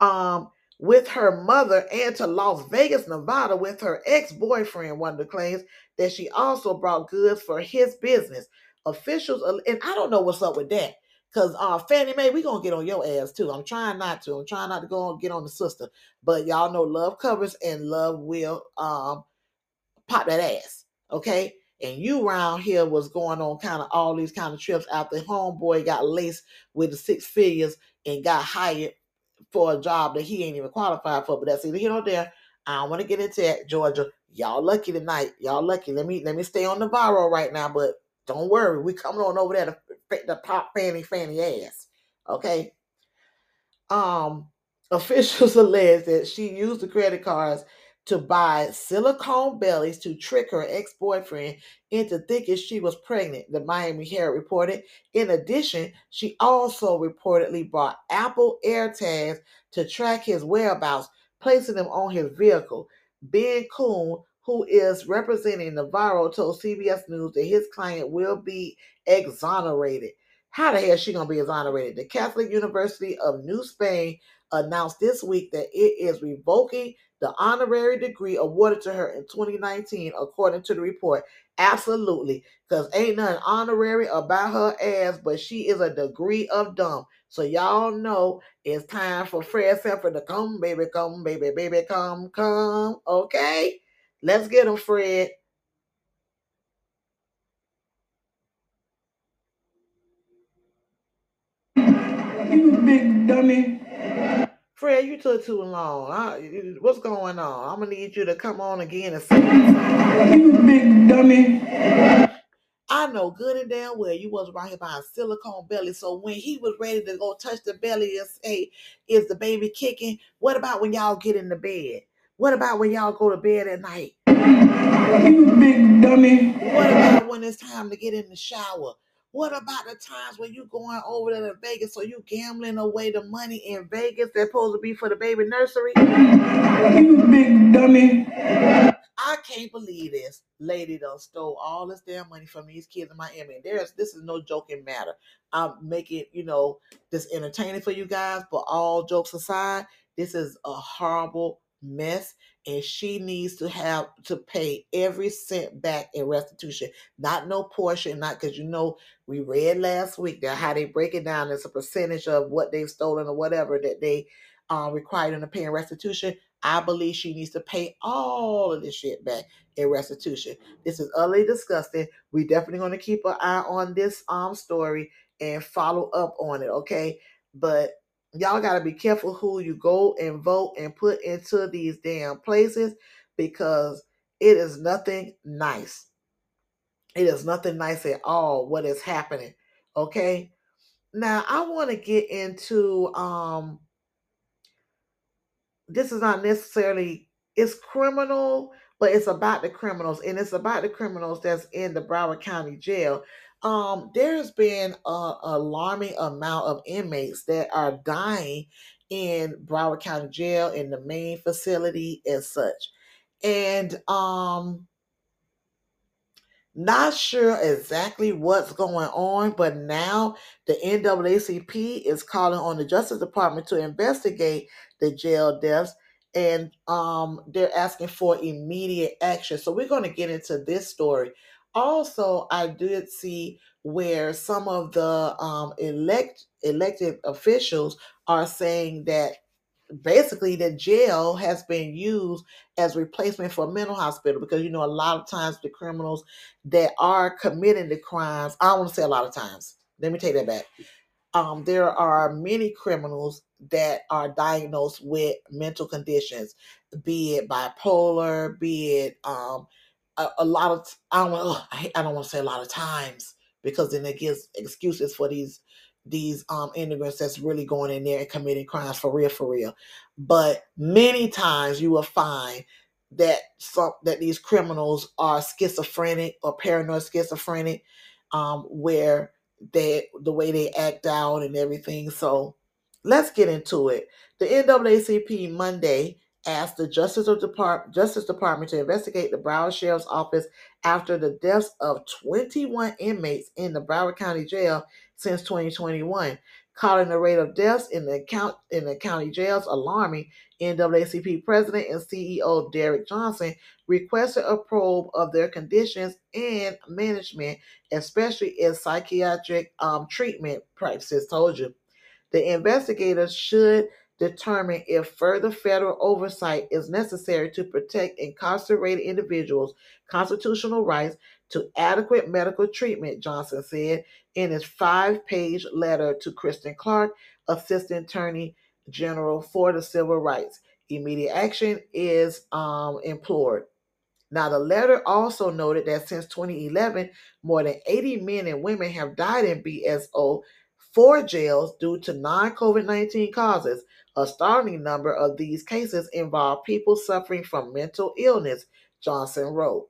Um with her mother and to Las Vegas, Nevada with her ex-boyfriend, Wonder claims that she also brought goods for his business. Officials, and I don't know what's up with that. Cause uh Fannie Mae, we gonna get on your ass too. I'm trying not to. I'm trying not to go and get on the sister. But y'all know love covers and love will um pop that ass. Okay. And you around here was going on kind of all these kind of trips after homeboy got laced with the six figures and got hired for a job that he ain't even qualified for. But that's either here or there. I don't want to get into that, Georgia. Y'all lucky tonight. Y'all lucky. Let me let me stay on Navarro right now, but don't worry, we coming on over there to the pop fanny fanny ass. Okay. Um, officials allege that she used the credit cards to buy silicone bellies to trick her ex boyfriend into thinking she was pregnant, the Miami Herald reported. In addition, she also reportedly bought Apple AirTags to track his whereabouts, placing them on his vehicle. Ben Kuhn, who is representing Navarro, told CBS News that his client will be exonerated. How the hell is she going to be exonerated? The Catholic University of New Spain announced this week that it is revoking the honorary degree awarded to her in 2019, according to the report. Absolutely, because ain't nothing honorary about her ass, but she is a degree of dumb. So y'all know it's time for Fred Sanford to come, baby, come, baby, baby, come, come. Okay, let's get him, Fred. You big dummy. Fred, you took too long. I, what's going on? I'm gonna need you to come on again and say. You big dummy. I know good and damn well you was right here buying silicone belly. So when he was ready to go touch the belly and say, "Is the baby kicking?" What about when y'all get in the bed? What about when y'all go to bed at night? You big dummy. What about when it's time to get in the shower? What about the times when you going over there to Vegas so you gambling away the money in Vegas that's supposed to be for the baby nursery? You big dummy. I can't believe this lady done stole all this damn money from these kids in Miami. And there's this is no joking matter. I'm making, you know, this entertaining for you guys, but all jokes aside, this is a horrible mess. And she needs to have to pay every cent back in restitution. Not no portion, not because you know we read last week that how they break it down as a percentage of what they've stolen or whatever that they uh, required them to pay in restitution. I believe she needs to pay all of this shit back in restitution. This is utterly disgusting. We definitely going to keep an eye on this um story and follow up on it, okay? But y'all got to be careful who you go and vote and put into these damn places because it is nothing nice. It is nothing nice at all what is happening, okay? Now, I want to get into um this is not necessarily it's criminal, but it's about the criminals, and it's about the criminals that's in the Broward County Jail. Um, there's been an alarming amount of inmates that are dying in Broward County Jail in the main facility and such. And um not sure exactly what's going on, but now the NAACP is calling on the Justice Department to investigate the jail deaths and um, they're asking for immediate action. So we're going to get into this story. Also, I did see where some of the um, elect elected officials are saying that basically the jail has been used as replacement for a mental hospital because you know a lot of times the criminals that are committing the crimes i don't want to say a lot of times let me take that back. Um, there are many criminals that are diagnosed with mental conditions be it bipolar be it um, a, a lot of i don't want I, I don't want to say a lot of times because then it gives excuses for these these um immigrants that's really going in there and committing crimes for real for real. But many times you will find that some that these criminals are schizophrenic or paranoid schizophrenic um where they the way they act out and everything. So let's get into it. The NAACP Monday asked the Justice, Depart- Justice Department to investigate the Broward Sheriff's Office after the deaths of 21 inmates in the Broward County Jail since 2021, calling the rate of deaths in the count in the county jails alarming. NAACP President and CEO Derrick Johnson requested a probe of their conditions and management, especially in psychiatric um, treatment practices. Told you, the investigators should determine if further federal oversight is necessary to protect incarcerated individuals' constitutional rights to adequate medical treatment, Johnson said in his five page letter to Kristen Clarke, Assistant Attorney General for the Civil Rights. Immediate action is um, implored. Now, the letter also noted that since 2011, more than 80 men and women have died in BSO four jails due to non COVID 19 causes, A startling number of these cases involve people suffering from mental illness, Johnson wrote.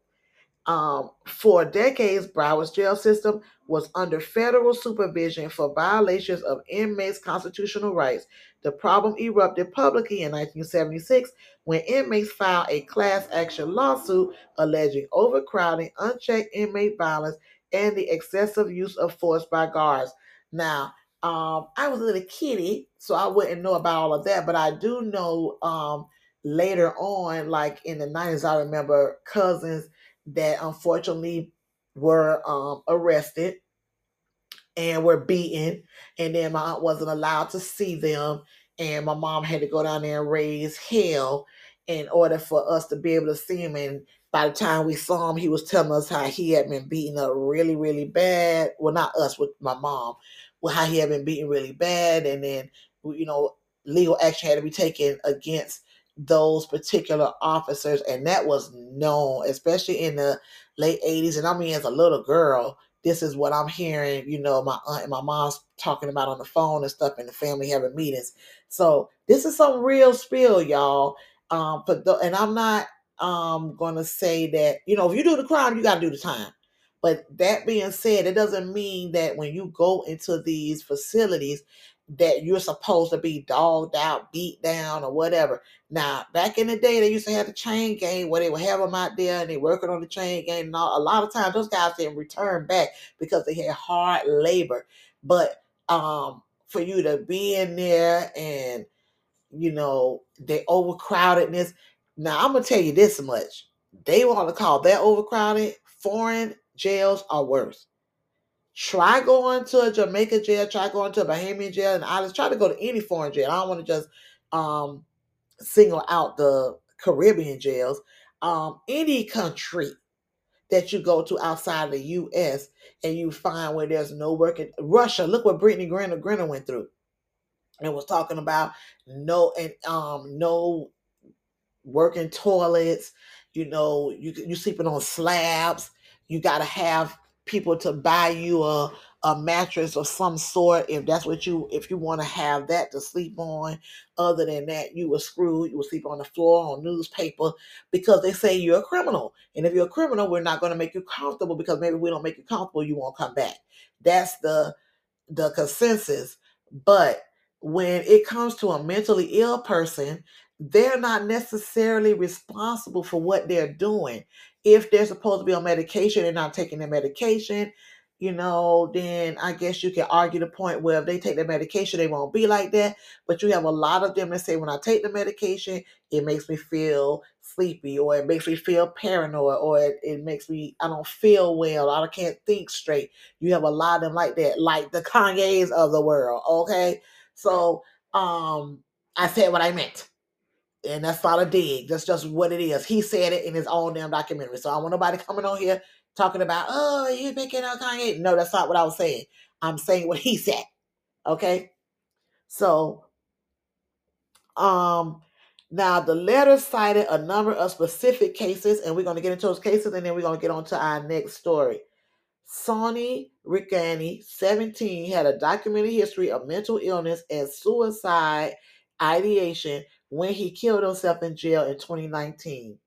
Um, for decades, Broward's jail system was under federal supervision for violations of inmates' constitutional rights. The problem erupted publicly in 1976 when inmates filed a class action lawsuit alleging overcrowding, unchecked inmate violence, and the excessive use of force by guards. Now, um, I was a little kitty, so I wouldn't know about all of that, but I do know um, later on, like in the 90s, I remember cousins that unfortunately were um, arrested and were beaten, and then my aunt wasn't allowed to see them, and my mom had to go down there and raise hell in order for us to be able to see him. And by the time we saw him, he was telling us how he had been beaten up really, really bad. Well, not us, with my mom, well, how he had been beaten really bad, and then you know legal action had to be taken against those particular officers, and that was known, especially in the late 80s. And I mean, as a little girl, this is what I'm hearing, you know, my aunt and my mom's talking about on the phone and stuff, and the family having meetings. So this is some real spill, y'all. Um, but the, and I'm not um gonna say that, you know, if you do the crime, you gotta do the time. But that being said, it doesn't mean that when you go into these facilities that you're supposed to be dogged out, beat down, or whatever. Now, back in the day, they used to have the chain gang where they would have them out there and they working on the chain gang. And all. a lot of times, those guys didn't return back because they had hard labor. But um, for you to be in there and you know the overcrowdedness. Now, I'm gonna tell you this much: they want to call that overcrowded. Foreign jails are worse. Try going to a Jamaica jail, try going to a Bahamian jail, and I just try to go to any foreign jail. I don't want to just um, single out the Caribbean jails. Um, any country that you go to outside of the U.S. and you find where there's no working. Russia, look what Brittney Griner, Griner went through. And was talking about no and um no working toilets. You know, you you sleeping on slabs. You got to have people to buy you a a mattress of some sort. If that's what you if you want to have that to sleep on other than that you were screwed you will sleep on the floor on newspaper because they say you're a criminal. And if you're a criminal we're not going to make you comfortable because maybe we don't make you comfortable you won't come back. That's the the consensus. But when it comes to a mentally ill person they're not necessarily responsible for what they're doing if they're supposed to be on medication and not taking their medication, you know, then I guess you can argue the point where if they take their medication, they won't be like that. But you have a lot of them that say, when I take the medication, it makes me feel sleepy or it makes me feel paranoid or it, it makes me, I don't feel well. I can't think straight. You have a lot of them like that, like the Kanye's of the world. Okay. So, um, I said what I meant and that's not a dig. That's just what it is. He said it in his own damn documentary. So I want nobody coming on here talking about, oh, you picking on Kanye. No, that's not what I was saying. I'm saying what he said. Okay. So um now the letter cited a number of specific cases, and we're going to get into those cases, and then we're going to get on to our next story. Sonny Ricani, 17, had a documented history of mental illness and suicide ideation when he killed himself in jail in 2019.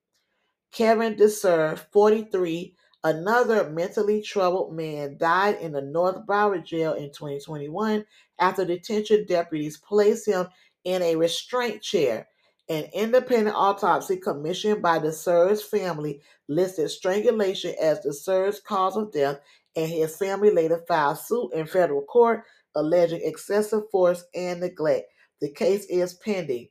Kevin Desir, 43, another mentally troubled man, died in the North Broward jail in 2021 after detention deputies placed him in a restraint chair. An independent autopsy commissioned by the Desir's family listed strangulation as Desir's cause of death, and his family later filed suit in federal court alleging excessive force and neglect. The case is pending.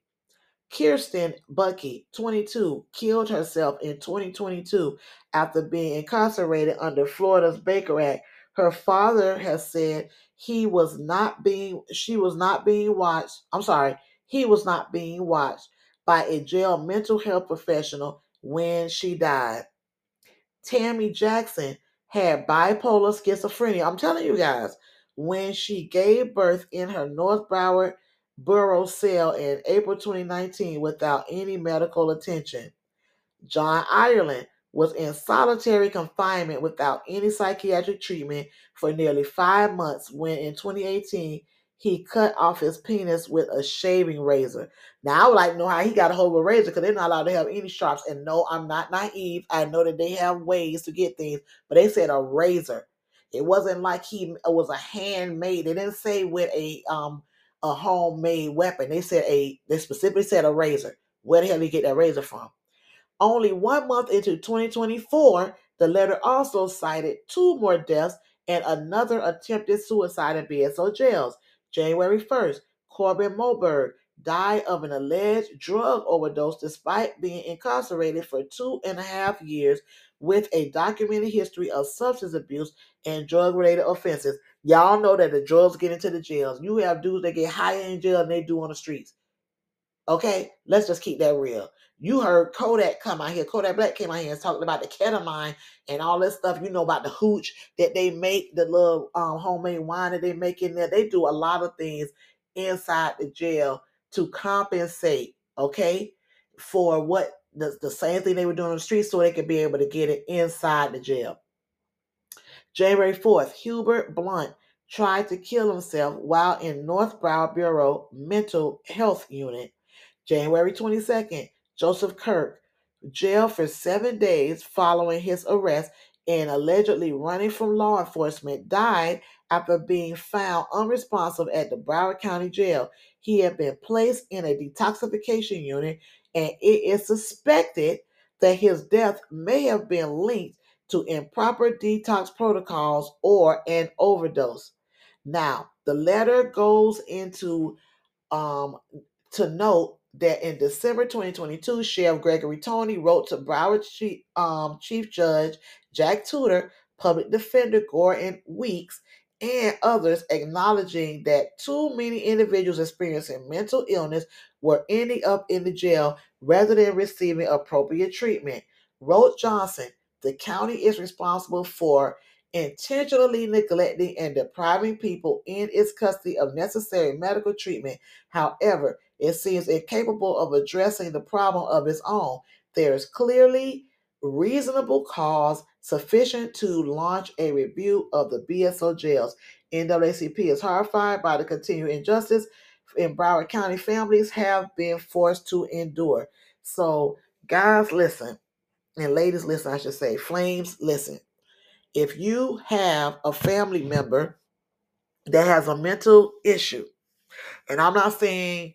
Kirsten Bucky, 22, killed herself in 2022 after being incarcerated under Florida's Baker Act. Her father has said he was not being she was not being watched. I'm sorry, he was not being watched by a jail mental health professional when she died. Tammy Jackson had bipolar schizophrenia. I'm telling you guys, when she gave birth in her North Broward borough cell in April 2019 without any medical attention. John Ireland was in solitary confinement without any psychiatric treatment for nearly five months when in 2018 he cut off his penis with a shaving razor. Now I would like to know how he got a hold of a razor because they're not allowed to have any sharps. And no, I'm not naive. I know that they have ways to get things, but they said a razor. It wasn't like he it was a handmade. They didn't say with a um a homemade weapon. They said a they specifically said a razor. Where the hell did he get that razor from? Only one month into 2024, the letter also cited two more deaths and another attempted suicide in BSO jails. January 1st, Corbin Moberg died of an alleged drug overdose despite being incarcerated for two and a half years with a documented history of substance abuse and drug related offenses. Y'all know that the drugs get into the jails. You have dudes that get higher in jail than they do on the streets. Okay, let's just keep that real. You heard Kodak come out here. Kodak Black came out here and talked about the ketamine and all this stuff. You know about the hooch that they make, the little um, homemade wine that they make in there. They do a lot of things inside the jail to compensate, okay, for what the, the same thing they were doing on the street so they could be able to get it inside the jail. January 4th, Hubert Blunt tried to kill himself while in North Bureau Mental Health Unit. January 22nd, Joseph Kirk, jailed for seven days following his arrest and allegedly running from law enforcement, died after being found unresponsive at the Broward County Jail. He had been placed in a detoxification unit, and it is suspected that his death may have been linked to improper detox protocols or an overdose. Now, the letter goes into um, to note that in December 2022, Sheriff Gregory Tony wrote to Broward Chief, um, Chief Judge Jack Tuter, Public Defender Gordon Weeks, and others acknowledging that too many individuals experiencing mental illness were ending up in the jail rather than receiving appropriate treatment. Wrote Johnson, the county is responsible for intentionally neglecting and depriving people in its custody of necessary medical treatment. However, it seems incapable of addressing the problem of its own. There is clearly reasonable cause sufficient to launch a review of the BSO jails. NAACP is horrified by the continued injustice in Broward County families have been forced to endure. So, guys, listen, and ladies, listen, I should say, flames, listen. If you have a family member that has a mental issue, and I'm not saying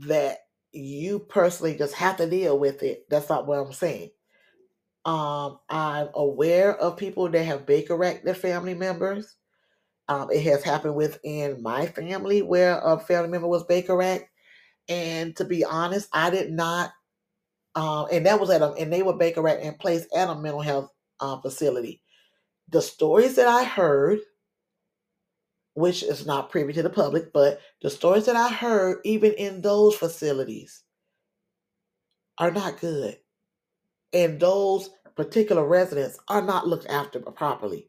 that you personally just have to deal with it. That's not what I'm saying. Um, I'm aware of people that have Baker Act their family members. Um, it has happened within my family where a family member was Baker Act. And to be honest, I did not um, and that was at a, and they were Baker Act in place at a mental health uh, facility. The stories that I heard, which is not privy to the public, but the stories that I heard, even in those facilities, are not good. And those particular residents are not looked after properly.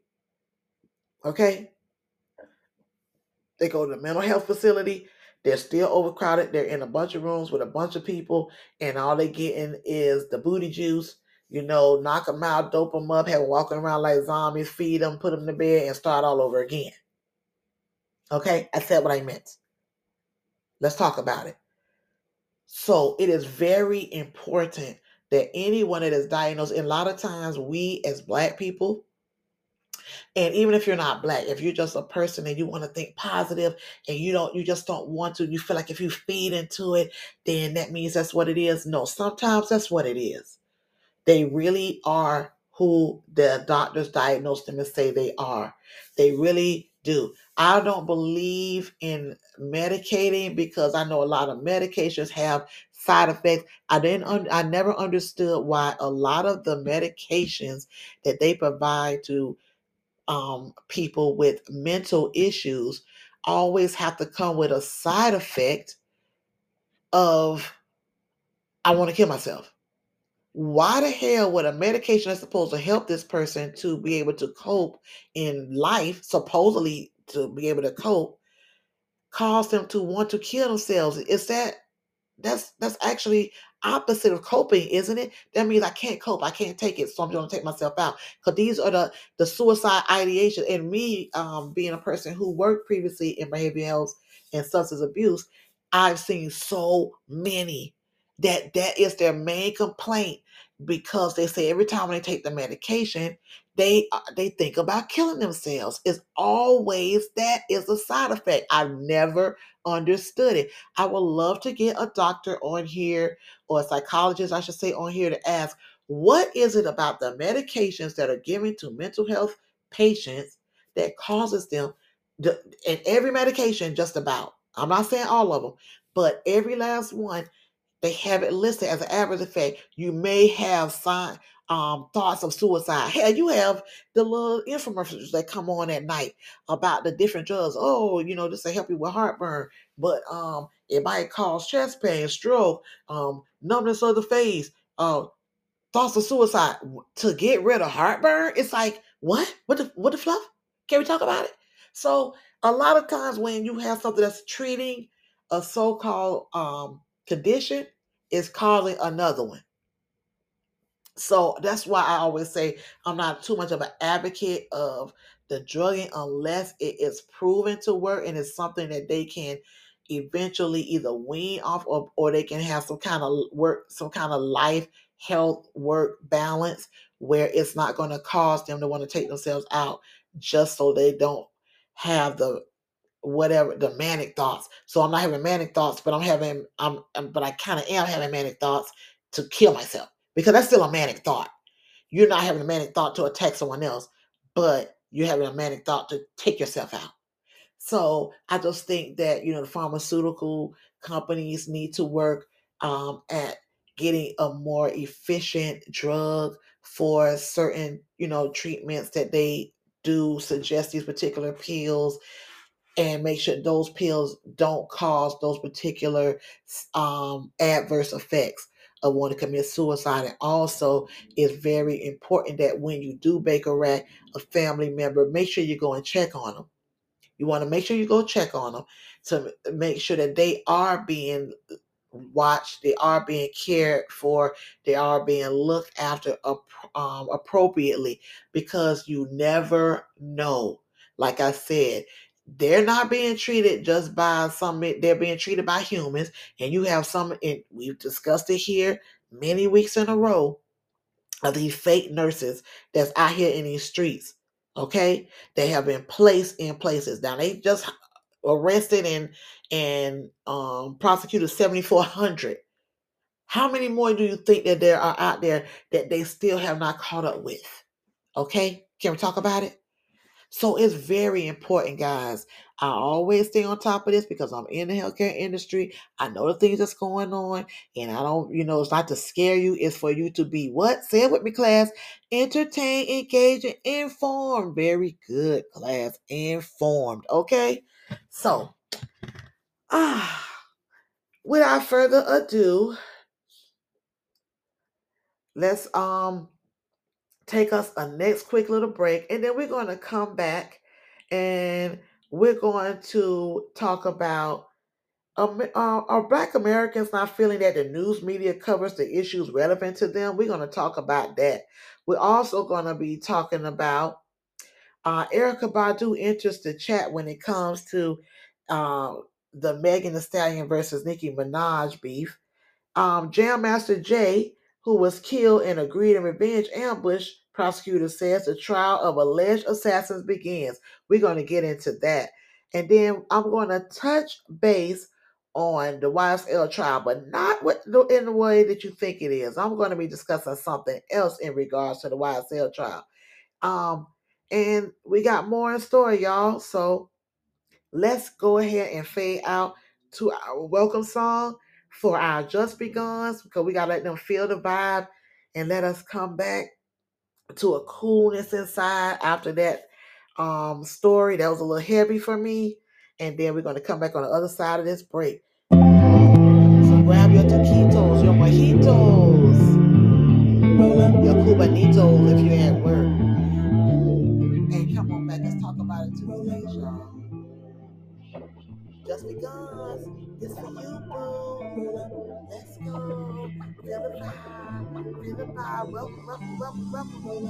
Okay? They go to the mental health facility, they're still overcrowded. They're in a bunch of rooms with a bunch of people, and all they getting is the booty juice. You know, knock them out, dope them up, have them walking around like zombies, feed them, put them to bed, and start all over again. Okay, I said what I meant. Let's talk about it. So it is very important that anyone that is diagnosed, and a lot of times we as black people, and even if you're not black, if you're just a person and you want to think positive and you don't, you just don't want to, you feel like if you feed into it, then that means that's what it is. No, sometimes that's what it is. They really are who the doctors diagnose them and say they are. They really do. I don't believe in medicating because I know a lot of medications have side effects. I didn't un- I never understood why a lot of the medications that they provide to um, people with mental issues always have to come with a side effect of I want to kill myself. Why the hell would a medication that's supposed to help this person to be able to cope in life, supposedly to be able to cope, cause them to want to kill themselves? Is that that's that's actually opposite of coping, isn't it? That means I can't cope. I can't take it, so I'm going to take myself out. Because these are the the suicide ideation. And me, um, being a person who worked previously in behavioral health and substance abuse, I've seen so many that that is their main complaint because they say every time when they take the medication, they uh, they think about killing themselves. It's always that is a side effect. I've never understood it. I would love to get a doctor on here or a psychologist, I should say, on here to ask what is it about the medications that are given to mental health patients that causes them, to, and every medication, just about, I'm not saying all of them, but every last one they have it listed as an adverse effect. You may have sign, um, thoughts of suicide. Hell, you have the little infomercials that come on at night about the different drugs. Oh, you know, this will help you with heartburn, but um, it might cause chest pain, stroke, um, numbness of the face, uh, thoughts of suicide. To get rid of heartburn, it's like what? What the what the fluff? Can we talk about it? So a lot of times when you have something that's treating a so-called um, condition, is causing another one. So that's why I always say I'm not too much of an advocate of the drugging unless it is proven to work and it's something that they can eventually either wean off of or they can have some kind of work, some kind of life, health, work balance where it's not going to cause them to want to take themselves out just so they don't have the whatever the manic thoughts. So I'm not having manic thoughts, but I'm having I'm, I'm but I kind of am having manic thoughts to kill myself because that's still a manic thought. You're not having a manic thought to attack someone else, but you're having a manic thought to take yourself out. So I just think that you know the pharmaceutical companies need to work um, at getting a more efficient drug for certain you know treatments that they do suggest these particular pills and make sure those pills don't cause those particular um, adverse effects of wanting to commit suicide. And also, it's very important that when you do Baker Act a family member, make sure you go and check on them. You want to make sure you go check on them to make sure that they are being watched, they are being cared for, they are being looked after um, appropriately because you never know. Like I said, they're not being treated just by some they're being treated by humans. And you have some and we've discussed it here many weeks in a row of these fake nurses that's out here in these streets okay? They have been placed in places. Now they just arrested and and um prosecuted 7400 how many more do you think that there are out there that they still have not caught up with okay? Can we talk about it so it's very important, guys. I always stay on top of this because I'm in the healthcare industry. I know the things that's going on, and I don't, you know, it's not to scare you, it's for you to be what? Say it with me, class. Entertain, engage, and informed. Very good, class. Informed. Okay. So, ah, without further ado, let's um take us a next quick little break, and then we're going to come back and we're going to talk about um, uh, are Black Americans not feeling that the news media covers the issues relevant to them? We're going to talk about that. We're also going to be talking about uh, Erykah Badu enters the chat when it comes to uh, the Megan Thee Stallion versus Nicki Minaj beef. Um, Jam Master Jay who was killed in a greed and revenge ambush, prosecutor says the trial of alleged assassins begins. We're going to get into that. And then I'm going to touch base on the YSL trial, but not in the way that you think it is. I'm going to be discussing something else in regards to the YSL trial. Um, and we got more in store, y'all. So let's go ahead and fade out to our welcome song for our just beguns because we gotta let them feel the vibe and let us come back to a coolness inside after that um story that was a little heavy for me and then we're going to come back on the other side of this break so grab your taquitos your mojitos your cubanitos if you're at work and come on back let's talk about it tuesdays y'all just begun. This for you, boo. Let's go. Feel the vibe. Feel the vibe. Welcome, welcome, welcome, welcome.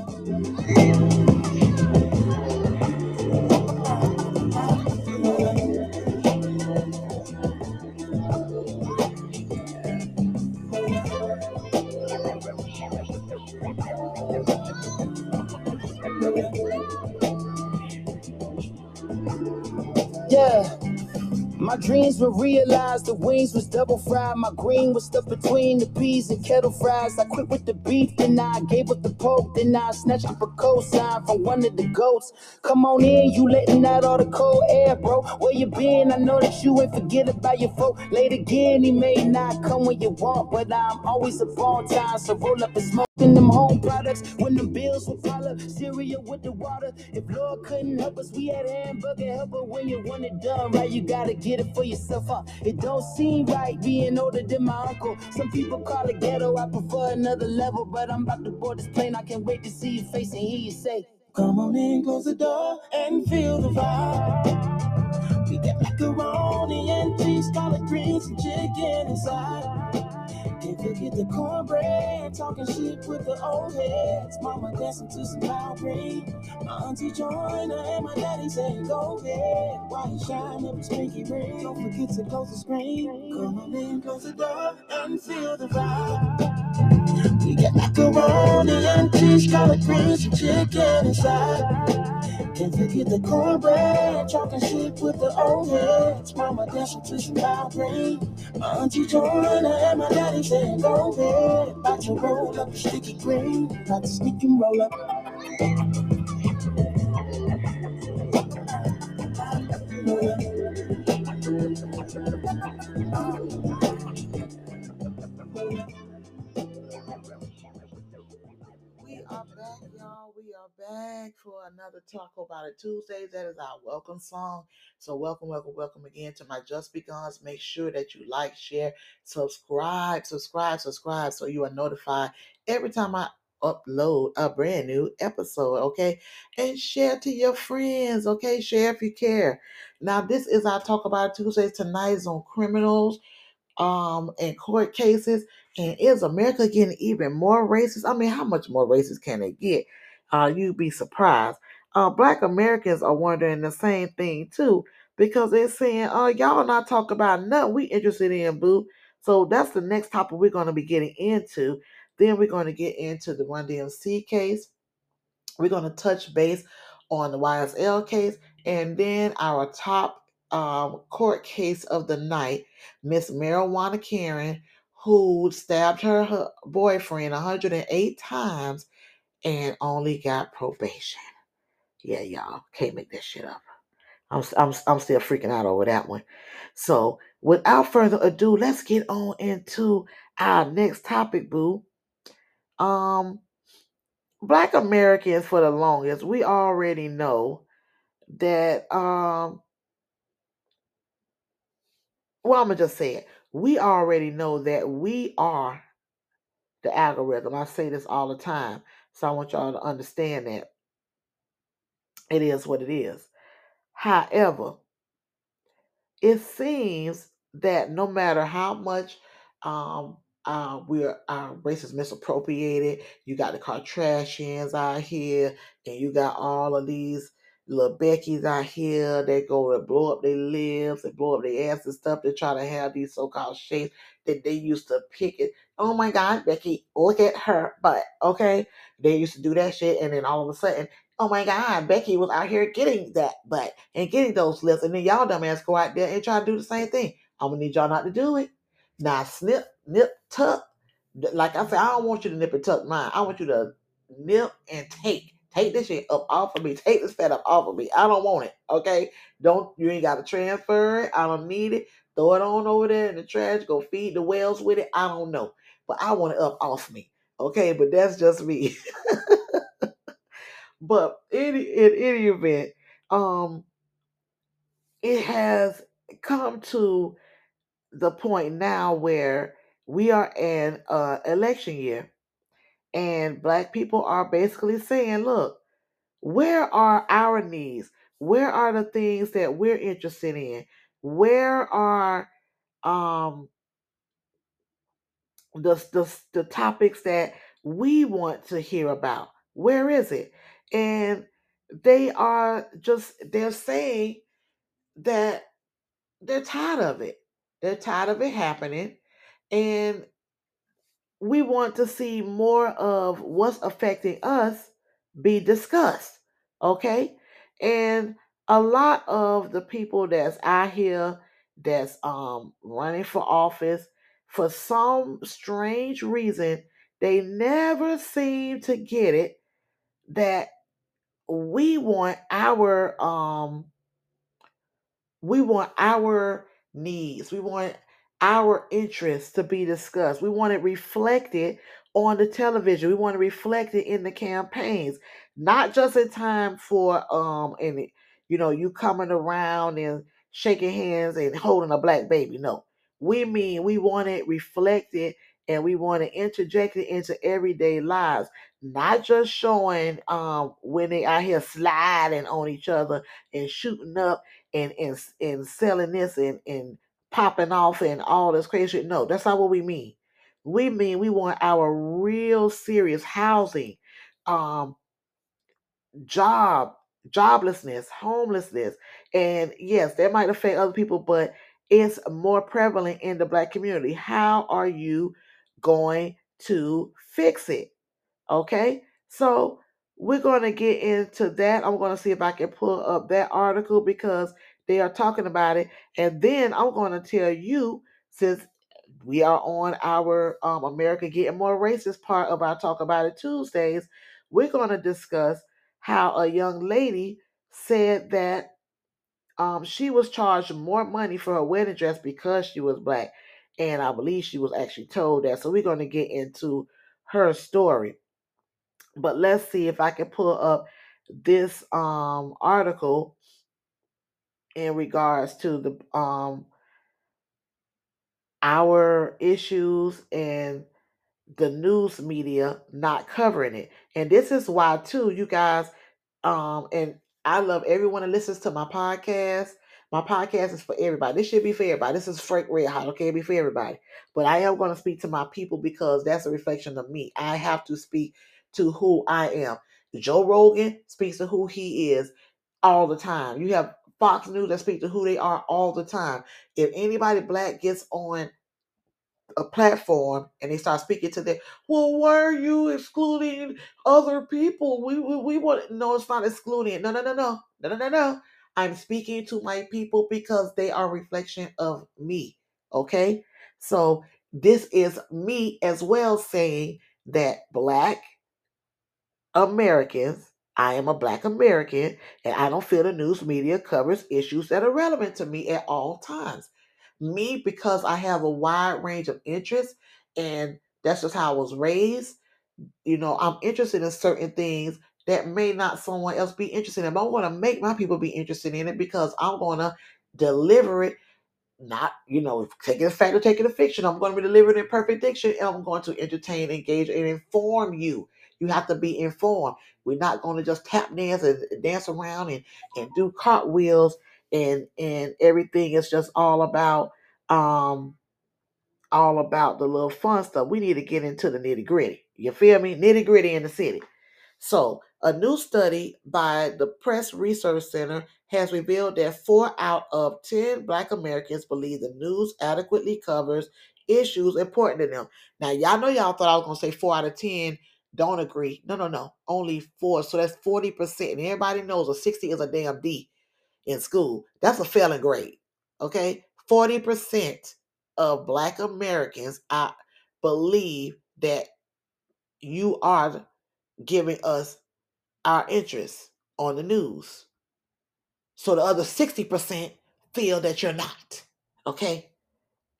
My dreams were realized, the wings was double fried. My green was stuck between the peas and kettle fries. I quit with the beef, then I gave up the pork. Then I snatched up a cosign from one of the goats. Come on in, you letting out all the cold air, bro. Where you been? I know that you ain't forget about your folk. Late again, he may not come when you want, but I'm always up on time. So roll up and smoke in them home products. When the bills pile up, cereal with the water. If Lord couldn't help us, we had hamburger helper. When you want it done right, you gotta get it for yourself, huh? It don't seem right being older than my uncle. Some people call it ghetto, I prefer another level. But I'm about to board this plane, I can't wait to see your face and hear you say, Come on in, close the door, and feel the vibe. We got macaroni and cheese, collard greens, and chicken inside. Can't forget the cornbread, talking shit with the old heads. Mama dancing to some green. My auntie joined her and my daddy said, Go ahead. While you shine up a spanky ring, don't forget to close the screen. Come on in, close the door, and feel the vibe. We got macaroni and cheese, collard greens, and chicken inside. Can't forget the cornbread, talking shit with the old heads. Mama dancing to some loud green. My auntie her and my daddy said, Go ahead. About to roll up the sticky green. About to sneak and roll up. Roll up. Back for another Talk About It Tuesdays. That is our welcome song. So, welcome, welcome, welcome again to my Just Beguns. Make sure that you like, share, subscribe, subscribe, subscribe so you are notified every time I upload a brand new episode, okay? And share to your friends, okay? Share if you care. Now, this is our Talk About It Tuesdays. Tonight is on criminals um and court cases and is america getting even more racist i mean how much more racist can it get uh you'd be surprised. Uh black americans are wondering the same thing too because they're saying uh y'all not talk about nothing we interested in boo. So that's the next topic we're going to be getting into. Then we're going to get into the Run-DMC case. We're going to touch base on the ysl case and then our top um, court case of the night Miss Marijuana Karen, who stabbed her, her boyfriend 108 times and only got probation. Yeah, y'all can't make that shit up. I'm, I'm, I'm still freaking out over that one. So, without further ado, let's get on into our next topic, boo. Um, Black Americans for the longest, we already know that um well, I'm gonna just say it. We already know that we are the algorithm. I say this all the time, so I want y'all to understand that it is what it is. However, it seems that no matter how much um, uh, we're our race is misappropriated, you got the Kardashians out here, and you got all of these little Becky's out here. They go to blow up their lips, they blow up their ass and stuff. They try to have these so-called shapes that they used to pick it. Oh my God, Becky, look at her butt. Okay, they used to do that shit, and then all of a sudden oh my God, Becky was out here getting that butt and getting those lips, and then y'all dumbass go out there and try to do the same thing. I'm gonna need y'all not to do it. Now snip, nip, tuck. Like I said, I don't want you to nip and tuck mine. I want you to nip and take. Take this shit up off of me. Take this fat up off of me. I don't want it. Okay. Don't you ain't gotta transfer it. I don't need it. Throw it on over there in the trash. Go feed the whales with it. I don't know. But I want it up off me. Okay, but that's just me. But any in any event, um, it has come to the point now where we are in uh election year, and black people are basically saying, "Look, where are our needs? Where are the things that we're interested in? Where are um the, the the topics that we want to hear about? Where is it? And they are just they're saying that they're tired of it. They're tired of it happening. And we want to see more of what's affecting us be discussed. Okay? And a lot of the people that's out here that's um running for office, for some strange reason, they never seem to get it that we want our um we want our needs. We want our interests to be discussed. We want it reflected on the television. We want to reflect it in the campaigns, not just in time for um and you know you coming around and shaking hands and holding a black baby. No, we mean we want it reflected and we want to interject it into everyday lives, not just showing um when they out here sliding on each other and shooting up and and and selling this and and popping off and all this crazy shit. No, that's not what we mean. We mean we want our real serious housing, um, job, joblessness, homelessness, and yes, that might affect other people, but it's more prevalent in the black community. How are you going to fix it? Okay, so we're going to get into that. I'm going to see if I can pull up that article because they are talking about it. And then I'm going to tell you, since we are on our um, America Getting More Racist part of our Talk About It Tuesdays, we're going to discuss how a young lady said that um, she was charged more money for her wedding dress because she was black. And I believe she was actually told that. So we're going to get into her story. But let's see if I can pull up this um, article in regards to the um, our issues and the news media not covering it. And this is why too, you guys, um, and I love everyone that listens to my podcast. My podcast is for everybody. This should be for everybody. This is Frank Red Hot, okay? Be for everybody. But I am going to speak to my people because that's a reflection of me. I have to speak to who I am. Joe Rogan speaks to who he is all the time. You have Fox News that speak to who they are all the time. If anybody black gets on a platform and they start speaking to them, well, why are you excluding other people? We we, we want no, it's not excluding. No, no, no, no, no, no, no, no. I'm speaking to my people because they are reflection of me. Okay, so this is me as well saying that black Americans. I am a black American and I don't feel the news media covers issues that are relevant to me at all times. Me, because I have a wide range of interests and that's just how I was raised. You know, I'm interested in certain things that may not someone else be interested in. But I want to make my people be interested in it because I'm going to deliver it not, you know, taking a fact or taking a fiction. I'm going to deliver it in perfect diction and I'm going to entertain, engage, and inform you. You have to be informed. We're not going to just tap dance and dance around and, and do cartwheels and and everything is just all about um all about the little fun stuff. We need to get into the nitty gritty. You feel me? Nitty gritty in the city. So, a new study by the Press Research Center has revealed that four out of 10 Black Americans believe the news adequately covers issues important to them. Now, y'all know y'all thought I was going to say four out of 10 don't agree. No, no, no. Only four. So that's 40%. And everybody knows a 60 is a damn D in school. That's a failing grade. Okay? 40% of Black Americans I believe that you are giving us our interests on the news. So the other 60% feel that you're not. Okay?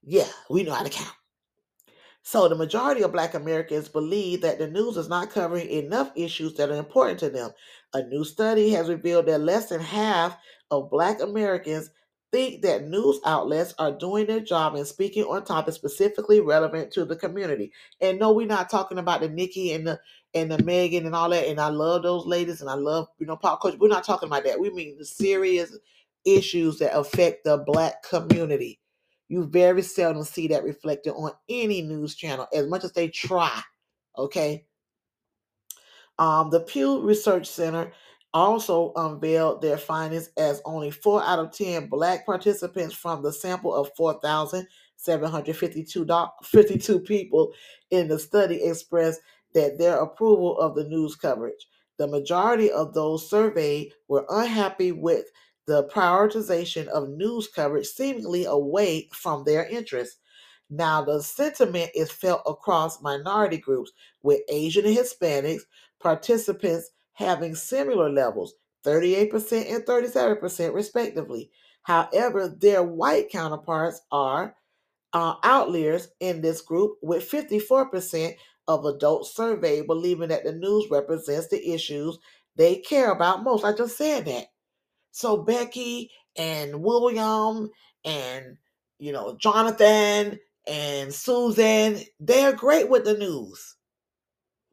Yeah, we know how to count. So the majority of Black Americans believe that the news is not covering enough issues that are important to them. A new study has revealed that less than half of Black Americans think that news outlets are doing their job and speaking on topics specifically relevant to the community. And no, we're not talking about the Nikki and the and the Megan and all that. And I love those ladies and I love, you know, pop culture. We're not talking about that. We mean the serious issues that affect the black community. You very seldom see that reflected on any news channel, as much as they try. Okay. Um, the Pew Research Center also unveiled their findings as only four out of 10 Black participants from the sample of 4,752 52 people in the study expressed that their approval of the news coverage. The majority of those surveyed were unhappy with the prioritization of news coverage seemingly away from their interests. Now, the sentiment is felt across minority groups, with Asian and Hispanics participants having similar levels 38% and 37%, respectively. However, their white counterparts are uh, outliers in this group, with 54% of adults surveyed believing that the news represents the issues they care about most. I just said that. So Becky and William and you know Jonathan and Susan, they're great with the news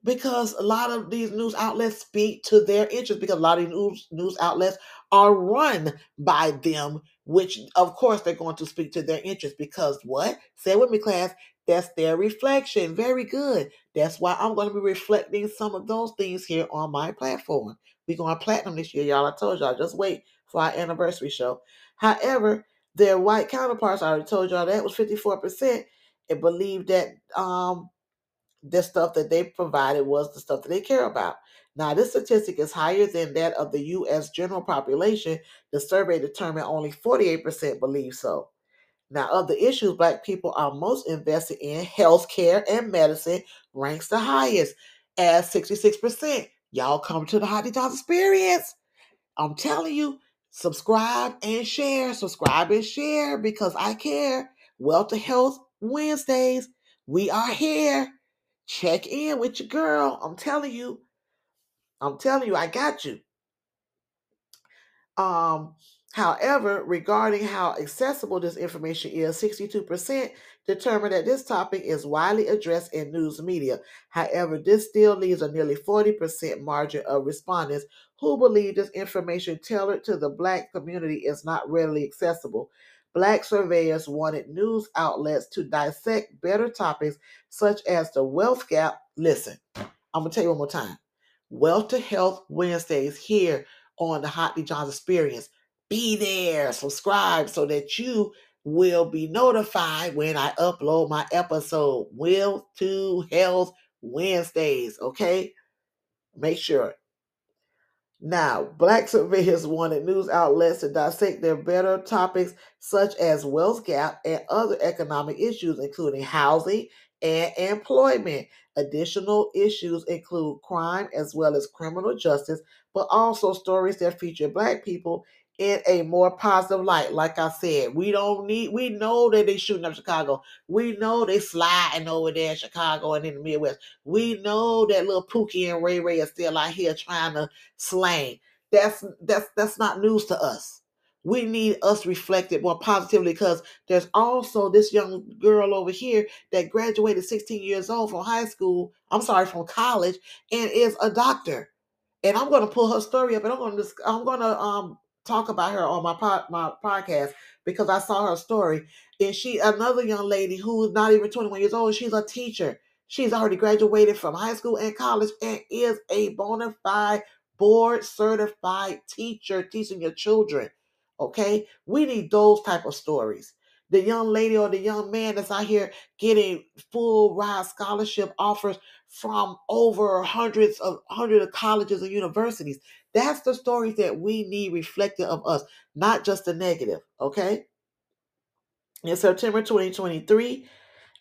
because a lot of these news outlets speak to their interests because a lot of news news outlets are run by them which of course they're going to speak to their interests because what? Say with me class. That's their reflection. Very good. That's why i'm going to be reflecting some of those things here on my platform. We're going platinum this year y'all. I told y'all just wait for our anniversary show. However their white counterparts i already told y'all that was 54% and believe that um the stuff that they provided was the stuff that they care about. Now, this statistic is higher than that of the U.S. general population. The survey determined only 48% believe so. Now, of the issues Black people are most invested in, healthcare and medicine ranks the highest at 66%. Y'all come to the Hot D'Johns experience. I'm telling you, subscribe and share. Subscribe and share because I care. Wealth to Health Wednesdays. We are here. Check in with your girl. I'm telling you. I'm telling you, I got you. Um, however, regarding how accessible this information is, 62% determined that this topic is widely addressed in news media. However, this still leaves a nearly 40% margin of respondents who believe this information tailored to the Black community is not readily accessible. Black surveyors wanted news outlets to dissect better topics such as the wealth gap. Listen, I'm going to tell you one more time. Wealth to Health Wednesdays here on the Hot D'Johns Experience. Be there, subscribe so that you will be notified when I upload my episode. Wealth to Health Wednesdays, okay? Make sure now, black surveyors wanted news outlets to dissect their better topics such as wealth gap and other economic issues, including housing and employment. Additional issues include crime as well as criminal justice, but also stories that feature black people in a more positive light. Like I said, we don't need, we know that they shooting up Chicago. We know they sliding over there in Chicago and in the Midwest. We know that little Pookie and Ray Ray are still out here trying to slang. That's that's that's not news to us. We need us reflected more positively because there's also this young girl over here that graduated 16 years old from high school. I'm sorry, from college, and is a doctor. And I'm going to pull her story up, and I'm going to I'm going to um talk about her on my pod, my podcast because I saw her story. And she another young lady who's not even 21 years old. She's a teacher. She's already graduated from high school and college and is a bona fide board certified teacher teaching your children. Okay, we need those type of stories. The young lady or the young man that's out here getting full ride scholarship offers from over hundreds of hundreds of colleges and universities. That's the stories that we need reflected of us, not just the negative. Okay. In September 2023,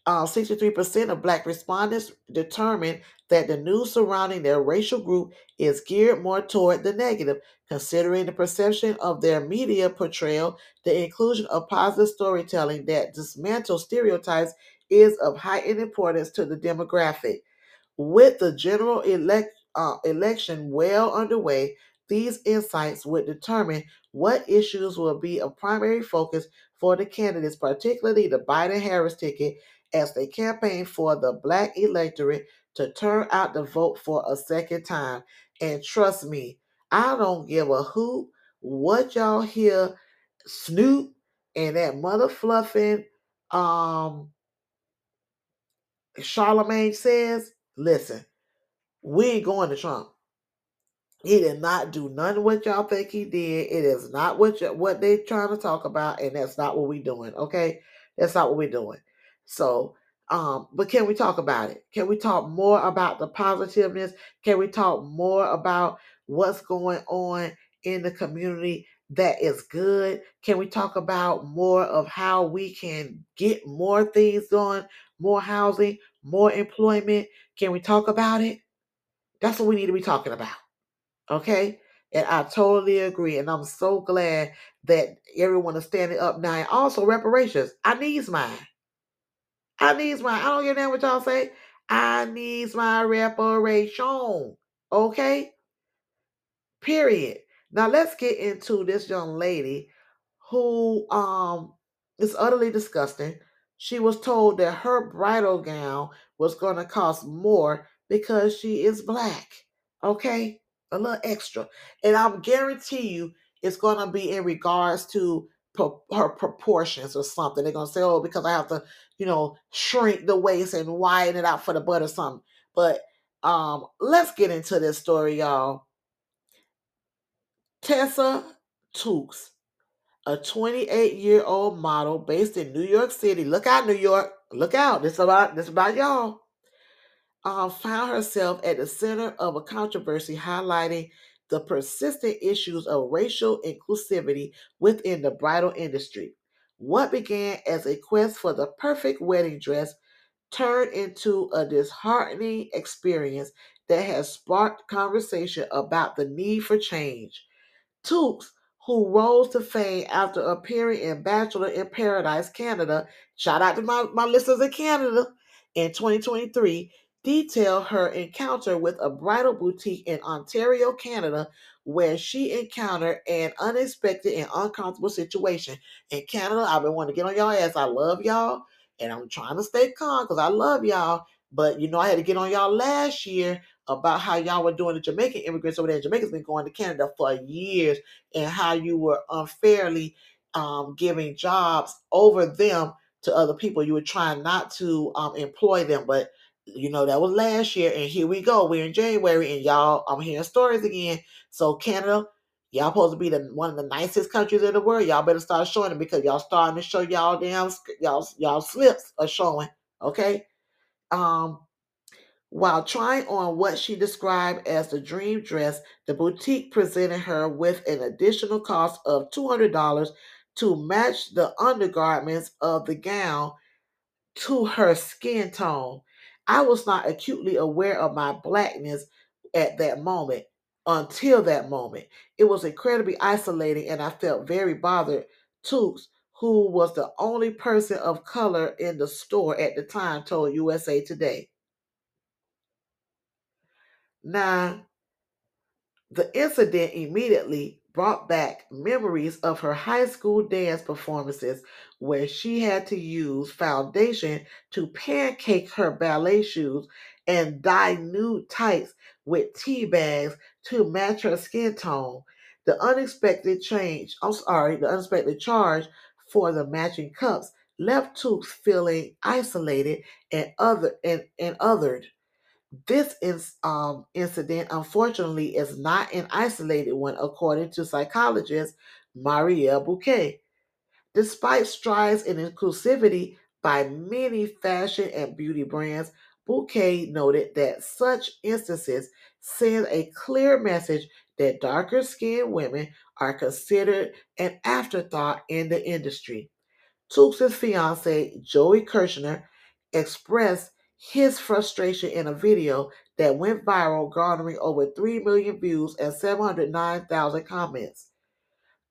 uh, 63% of Black respondents determined that the news surrounding their racial group is geared more toward the negative, considering the perception of their media portrayal. The inclusion of positive storytelling that dismantles stereotypes is of heightened importance to the demographic. With the general elect, uh, election well underway, these insights would determine what issues will be a primary focus for the candidates, particularly the Biden Harris ticket, as they campaign for the black electorate to turn out to vote for a second time. And trust me, I don't give a hoot what y'all hear Snoop and that mother fluffing um Charlamagne says, listen, we ain't going to Trump. He did not do none of what y'all think he did. It is not what you, what they trying to talk about, and that's not what we doing. Okay, that's not what we're doing. So, um, but can we talk about it? Can we talk more about the positiveness? Can we talk more about what's going on in the community that is good? Can we talk about more of how we can get more things done, more housing, more employment? Can we talk about it? That's what we need to be talking about. Okay. And I totally agree. And I'm so glad that everyone is standing up now. And also reparations. I needs mine. I needs mine. I don't get that what y'all say. I needs my reparation. Okay. Period. Now let's get into this young lady who um is utterly disgusting. She was told that her bridal gown was going to cost more because she is black. Okay a little extra. And I'll guarantee you it's going to be in regards to pro- her proportions or something. They're going to say, oh, because I have to, you know, shrink the waist and widen it out for the butt or something. But um, let's get into this story, y'all. Tessa Tooks, a 28 year old model based in New York City. Look out, New York. Look out. This about this about y'all. Um, found herself at the center of a controversy highlighting the persistent issues of racial inclusivity within the bridal industry. What began as a quest for the perfect wedding dress turned into a disheartening experience that has sparked conversation about the need for change. Tooks, who rose to fame after appearing in Bachelor in Paradise Canada, shout out to my, my listeners in Canada, in 2023, detailed her encounter with a bridal boutique in Ontario, Canada, where she encountered an unexpected and uncomfortable situation. In Canada, I've been wanting to get on y'all ass. I love y'all, and I'm trying to stay calm because I love y'all. But you know, I had to get on y'all last year about how y'all were doing the Jamaican immigrants over there. Jamaica's been going to Canada for years, and how you were unfairly um, giving jobs over them to other people. You were trying not to um, employ them, but you know that was last year and here we go we're in january and y'all i'm hearing stories again so canada y'all supposed to be the one of the nicest countries in the world y'all better start showing it because y'all starting to show y'all damn y'all y'all slips are showing okay um while trying on what she described as the dream dress the boutique presented her with an additional cost of $200 to match the undergarments of the gown to her skin tone. I was not acutely aware of my blackness at that moment until that moment. It was incredibly isolating and I felt very bothered. Tooks, who was the only person of color in the store at the time, told USA Today. Now, the incident immediately brought back memories of her high school dance performances where she had to use foundation to pancake her ballet shoes and dye nude tights with tea bags to match her skin tone. The unexpected change, I'm sorry, the unexpected charge for the matching cups left Tooks feeling isolated and other and, and othered. This is, um, incident, unfortunately, is not an isolated one, according to psychologist Marielle Bouquet. Despite strides in inclusivity by many fashion and beauty brands, Bouquet noted that such instances send a clear message that darker skinned women are considered an afterthought in the industry. Tooks' fiance, Joey Kirshner, expressed his frustration in a video that went viral, garnering over 3 million views and 709,000 comments.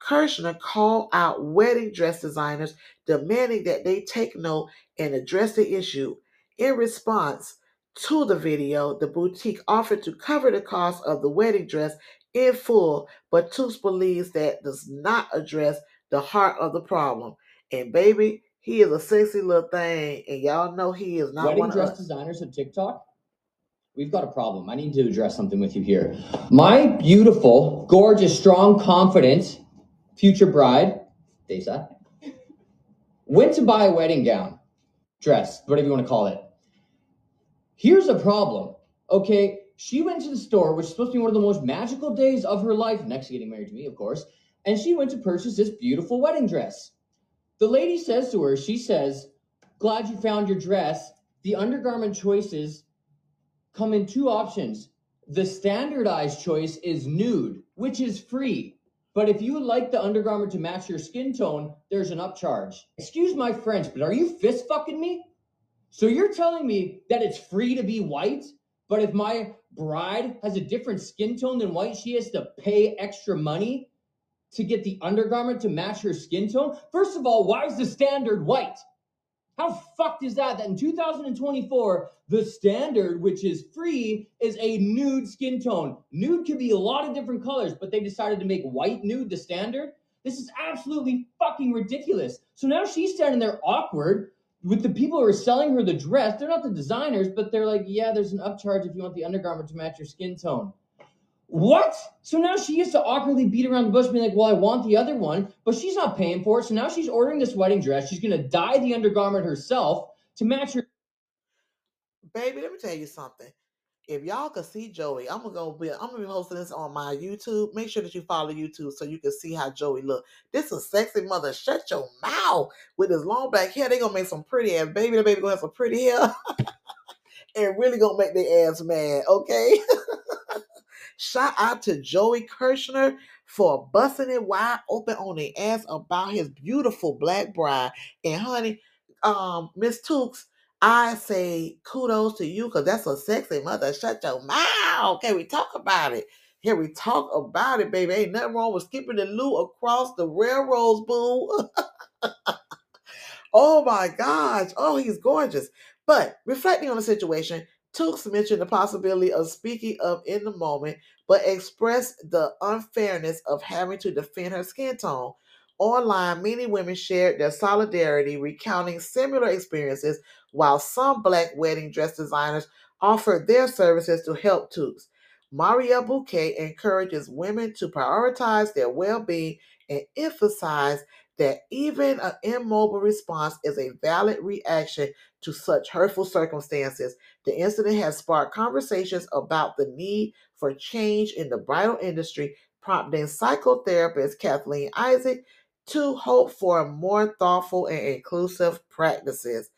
Kirshner called out wedding dress designers, demanding that they take note and address the issue. In response to the video, the boutique offered to cover the cost of the wedding dress in full, but Tooks believes that does not address the heart of the problem. And baby, he is a sexy little thing, and y'all know he is not Wedding one of dress us. designers of TikTok, we've got a problem. I need to address something with you here. My beautiful, gorgeous, strong, confident future bride Tessa, went to buy a wedding gown, dress, whatever you want to call it. Here's a problem. Okay, she went to the store, which is supposed to be one of the most magical days of her life, next to getting married to me, of course, and she went to purchase this beautiful wedding dress. The lady says to her, she says, Glad you found your dress. The undergarment choices come in two options. The standardized choice is nude, which is free. But if you would like the undergarment to match your skin tone, there's an upcharge. Excuse my French, but are you fist fucking me? So you're telling me that it's free to be white, but if my bride has a different skin tone than white, she has to pay extra money to get the undergarment to match her skin tone? First of all, why is the standard white? How fucked is that? That in 2024, the standard, which is free, is a nude skin tone. Nude could be a lot of different colors, but they decided to make white nude the standard. This is absolutely fucking ridiculous. So now she's standing there awkward with the people who are selling her the dress. They're not the designers, but they're like, yeah, there's an upcharge if you want the undergarment to match your skin tone. What? So now she used to awkwardly beat around the bush, being like, well, I want the other one, but she's not paying for it. So now she's ordering this wedding dress. She's going to dye the undergarment herself to match her. Baby, let me tell you something. If y'all could see Joey, I'm gonna go be I'm gonna be posting this on my YouTube. Make sure that you follow YouTube so you can see how Joey look. This is sexy mother. Shut your mouth with his long black hair. They gonna make some pretty ass baby. The baby gonna have some pretty hair. and really gonna make their ass mad, okay? Shout out to Joey Kirshner for busting it wide open on the ass about his beautiful black bride. And honey, um, Miss Tooks, I say kudos to you because that's a sexy mother. Shut your mouth. Can we talk about it? Here we talk about it, baby. Ain't nothing wrong with skipping the loo across the railroads, boo. oh my gosh. Oh, he's gorgeous. But reflecting on the situation, Tooks mentioned the possibility of speaking up in the moment, but expressed the unfairness of having to defend her skin tone. Online, many women shared their solidarity, recounting similar experiences, while some black wedding dress designers offered their services to help Tooks. Maria Bouquet encourages women to prioritize their well being and emphasize that even an immobile response is a valid reaction to such hurtful circumstances. The incident has sparked conversations about the need for change in the bridal industry, prompting psychotherapist Kathleen Isaac to hope for more thoughtful and inclusive practices.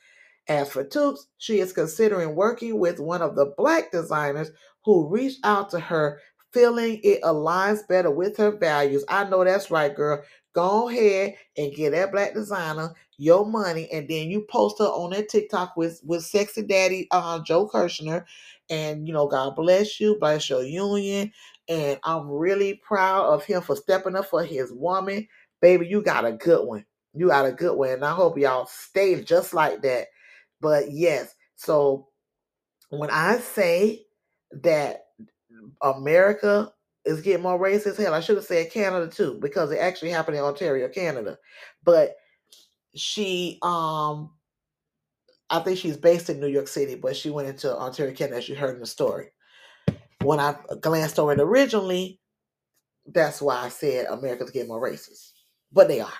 As for Tooks, she is considering working with one of the black designers who reached out to her, feeling it aligns better with her values. I know that's right, girl. Go ahead and get that black designer your money, and then you post her on that TikTok with with sexy daddy uh, Joe Kirshner, and you know God bless you, bless your union, and I'm really proud of him for stepping up for his woman, baby. You got a good one. You got a good one, and I hope y'all stay just like that. But yes, so when I say that America is getting more racist. Hell, I should have said Canada too, because it actually happened in Ontario, Canada. But she um I think she's based in New York City, but she went into Ontario, Canada, as you heard in the story. When I glanced over it originally, that's why I said America's getting more racist. But they are.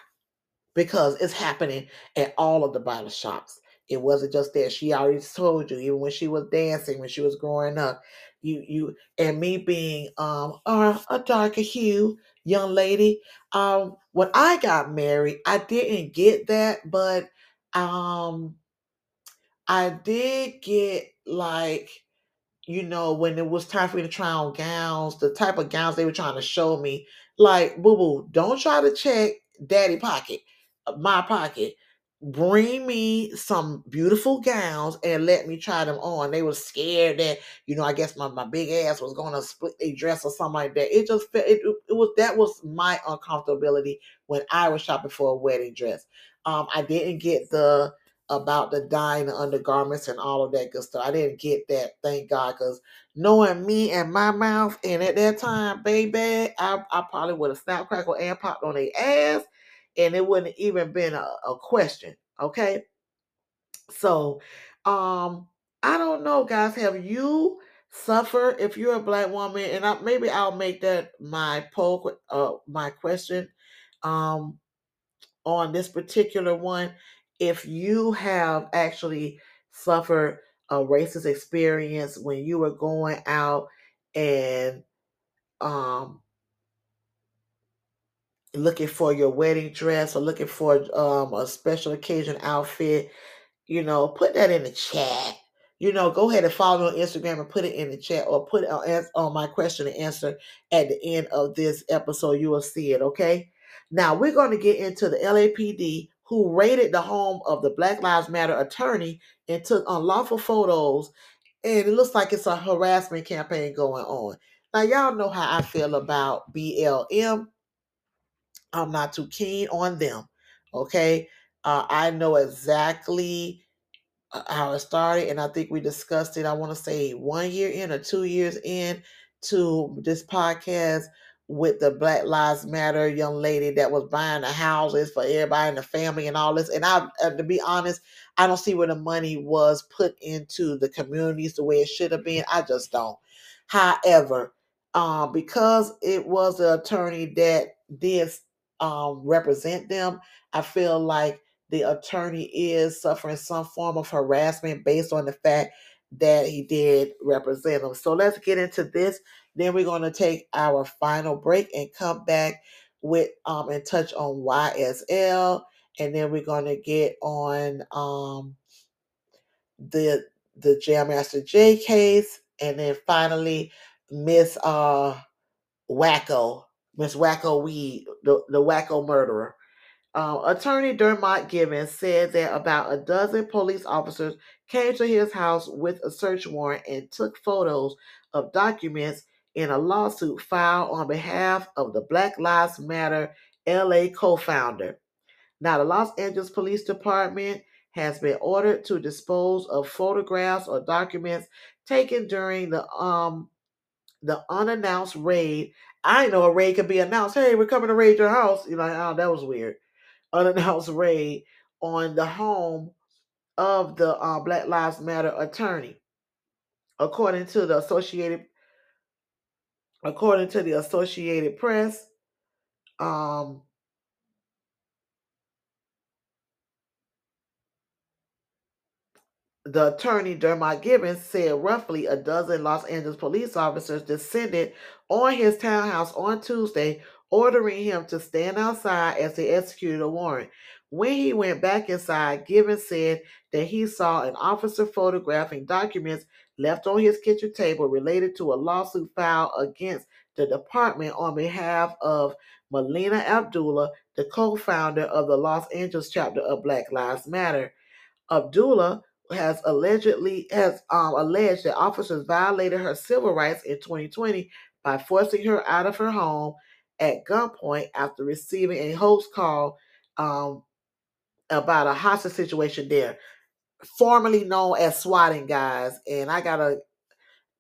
Because it's happening at all of the bottle shops. It wasn't just there. She already told you, even when she was dancing, when she was growing up, you you and me being um a darker hue young lady. Um, when I got married, I didn't get that, but um, I did get like you know, when it was time for me to try on gowns, the type of gowns they were trying to show me, like, boo boo, don't try to check daddy pocket, uh, my pocket bring me some beautiful gowns and let me try them on. They were scared that, you know, I guess my, my big ass was going to split a dress or something like that. It just it, it, was that was my uncomfortability when I was shopping for a wedding dress. Um, I didn't get the about the dyeing the undergarments and all of that good stuff. I didn't get that, thank God, because knowing me and my mouth, and at that time, baby, I, I probably would have snapped, crackle, and popped on their ass and it wouldn't even been a, a question. Okay. So um I don't know, guys. Have you suffered if you're a black woman? And I, maybe I'll make that my poll, uh, my question. Um, on this particular one. If you have actually suffered a racist experience when you were going out and um looking for your wedding dress or looking for um a special occasion outfit, you know, put that in the chat. You know, go ahead and follow me on Instagram and put it in the chat or put it on, on my question and answer at the end of this episode. You will see it, okay? Now we're going to get into the LAPD who raided the home of the Black Lives Matter attorney and took unlawful photos. And it looks like it's a harassment campaign going on. Now, y'all know how I feel about BLM. I'm not too keen on them. Okay. Uh, I know exactly uh, how it started, and I think we discussed it. I want to say one year in or two years in to this podcast with the Black Lives Matter young lady that was buying the houses for everybody in the family and all this. And I, uh, to be honest, I don't see where the money was put into the communities the way it should have been. I just don't. However, uh, because it was the attorney that did um, represent them, I feel like the attorney is suffering some form of harassment based on the fact that he did represent them. So let's get into this. Then we're going to take our final break and come back with um and touch on YSL, and then we're going to get on um the the Jam Master Jay case, and then finally Miss uh Wacko Miss Wacko Weed, the, the Wacko murderer. Uh, Attorney Dermot Givens said that about a dozen police officers came to his house with a search warrant and took photos of documents in a lawsuit filed on behalf of the Black Lives Matter LA co founder. Now, the Los Angeles Police Department has been ordered to dispose of photographs or documents taken during the um the unannounced raid. I know a raid could be announced. Hey, we're coming to raid your house. You're like, oh, that was weird. Unannounced raid on the home of the uh, Black Lives Matter attorney, according to the Associated, according to the Associated Press. Um, The attorney Dermot Givens said roughly a dozen Los Angeles police officers descended on his townhouse on Tuesday, ordering him to stand outside as they executed a warrant. When he went back inside, Givens said that he saw an officer photographing documents left on his kitchen table related to a lawsuit filed against the department on behalf of Melina Abdullah, the co founder of the Los Angeles chapter of Black Lives Matter. Abdullah has allegedly has um, alleged that officers violated her civil rights in 2020 by forcing her out of her home at gunpoint after receiving a host call um, about a hostage situation there, formerly known as swatting, guys. And I gotta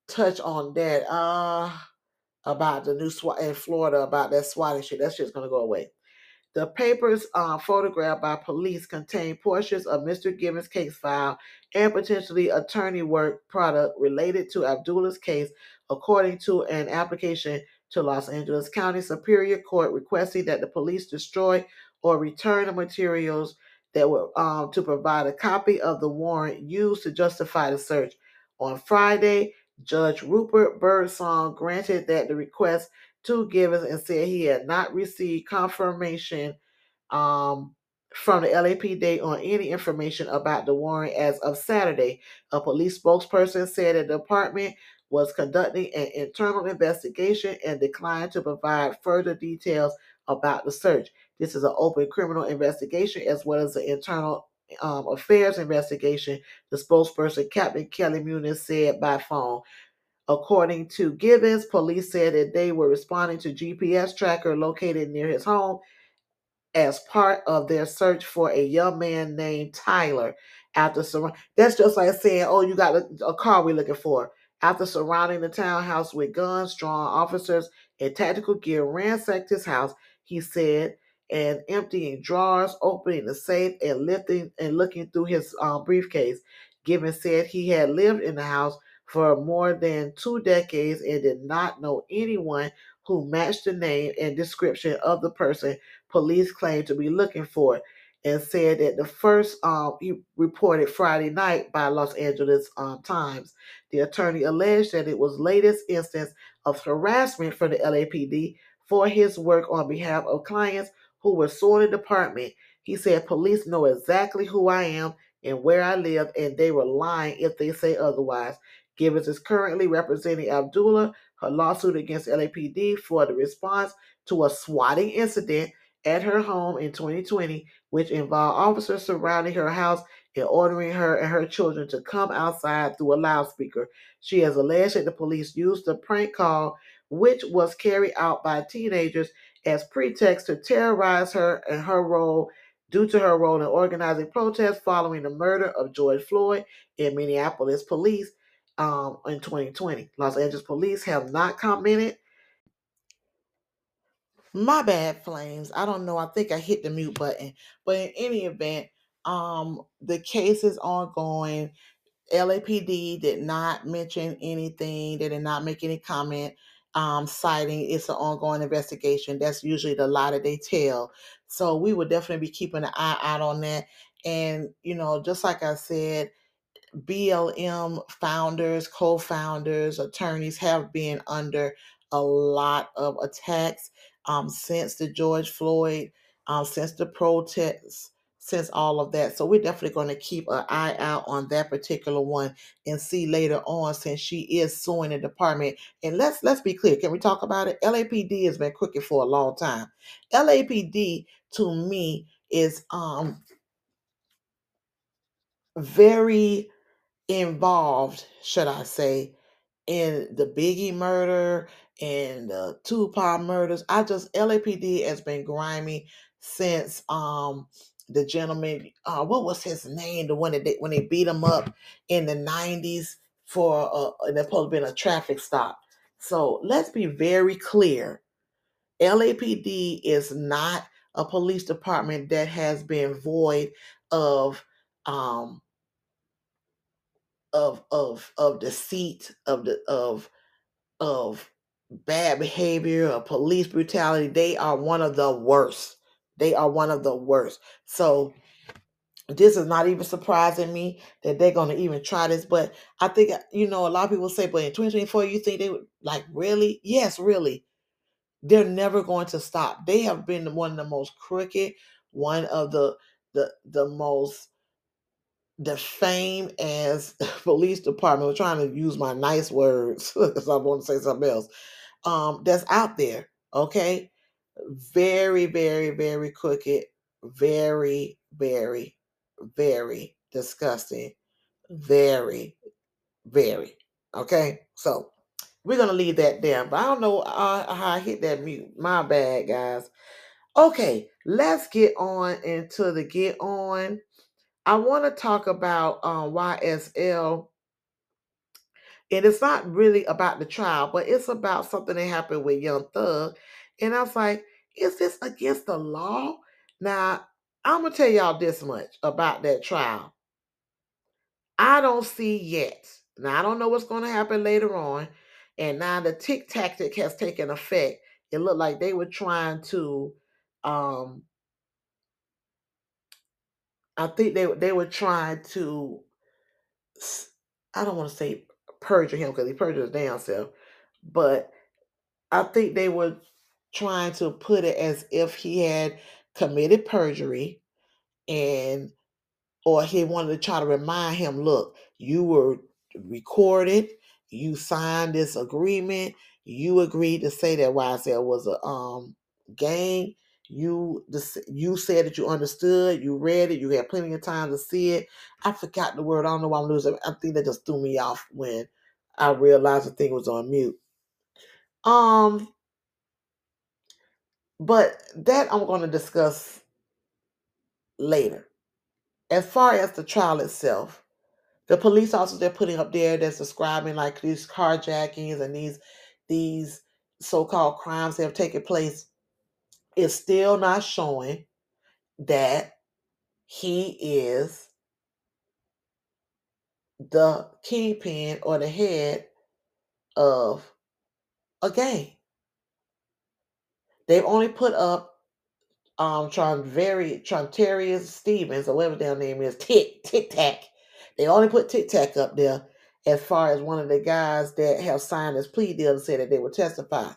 touch on that uh, about the new SWAT in Florida about that swatting shit. That shit's gonna go away. The papers uh, photographed by police contain portions of Mr. Givens' case file and potentially attorney work product related to Abdullah's case, according to an application to Los Angeles County Superior Court requesting that the police destroy or return the materials that were um, to provide a copy of the warrant used to justify the search. On Friday, Judge Rupert Byrdsong granted that the request to Givens and said he had not received confirmation um, from the LAPD on any information about the warrant as of Saturday. A police spokesperson said the department was conducting an internal investigation and declined to provide further details about the search. This is an open criminal investigation as well as an internal um, affairs investigation, the spokesperson Captain Kelly Muniz said by phone. According to Givens, police said that they were responding to GPS tracker located near his home as part of their search for a young man named Tyler. After sur- that's just like saying, "Oh, you got a, a car we're looking for." After surrounding the townhouse with guns, strong officers in tactical gear ransacked his house. He said, and emptying drawers, opening the safe, and lifting and looking through his um, briefcase. Given said he had lived in the house for more than two decades and did not know anyone who matched the name and description of the person police claimed to be looking for and said that the first um, he reported Friday night by Los Angeles um, Times. The attorney alleged that it was latest instance of harassment from the LAPD for his work on behalf of clients who were suing the department. He said police know exactly who I am and where I live, and they were lying if they say otherwise. Givens is currently representing Abdullah, her lawsuit against LAPD for the response to a swatting incident at her home in 2020, which involved officers surrounding her house and ordering her and her children to come outside through a loudspeaker. She has alleged that the police used the prank call, which was carried out by teenagers, as pretext to terrorize her and her role due to her role in organizing protests following the murder of George Floyd in Minneapolis police um, in 2020. Los Angeles police have not commented. My bad, Flames. I don't know. I think I hit the mute button. But in any event, um, the case is ongoing. LAPD did not mention anything. They did not make any comment um, citing it's an ongoing investigation. That's usually the lie that they tell. So we will definitely be keeping an eye out on that. And, you know, just like I said, BLM founders, co founders, attorneys have been under a lot of attacks um, since the George Floyd, um, since the protests, since all of that. So we're definitely going to keep an eye out on that particular one and see later on since she is suing the department. And let's let's be clear. Can we talk about it? LAPD has been crooked for a long time. LAPD to me is um very involved, should I say, in the Biggie murder and the Tupac murders. I just LAPD has been grimy since um the gentleman uh what was his name? The one that they, when they beat him up in the 90s for uh and supposed to been a traffic stop. So let's be very clear. Lapd is not a police department that has been void of um of of of deceit of the of of bad behavior of police brutality they are one of the worst. They are one of the worst. So this is not even surprising me that they're going to even try this but i think uh, you know a lot of people say but in 2024 you think they would like really? Yes really. They're never going to stop. They have been one of the most crooked one of the the the most defamed as police department i'm trying to use my nice words because i want to say something else um that's out there okay very very very crooked very very very disgusting. Very, very. Okay, so we're gonna leave that there. But I don't know uh, how I hit that mute. My bad, guys. Okay, let's get on into the get on. I want to talk about um, YSL. And it's not really about the trial, but it's about something that happened with Young Thug. And I was like, is this against the law? Now, I'm gonna tell y'all this much about that trial. I don't see yet. Now I don't know what's going to happen later on, and now the tick tactic has taken effect. It looked like they were trying to, um, I think they they were trying to. I don't want to say perjure him because he perjured his damn self, but I think they were trying to put it as if he had committed perjury and or he wanted to try to remind him, look, you were recorded, you signed this agreement, you agreed to say that YSL was a um gang. You you said that you understood, you read it, you had plenty of time to see it. I forgot the word. I don't know why I'm losing. I think that just threw me off when I realized the thing was on mute. Um, but that I'm going to discuss later as far as the trial itself, the police officers they're putting up there that's describing like these carjackings and these these so-called crimes that have taken place is still not showing that he is the kingpin or the head of a gang. They've only put up um Tronvery Trontarius Stevens or whatever their name is, Tic Tic Tac. They only put Tic Tac up there as far as one of the guys that have signed his plea deal and said that they would testify.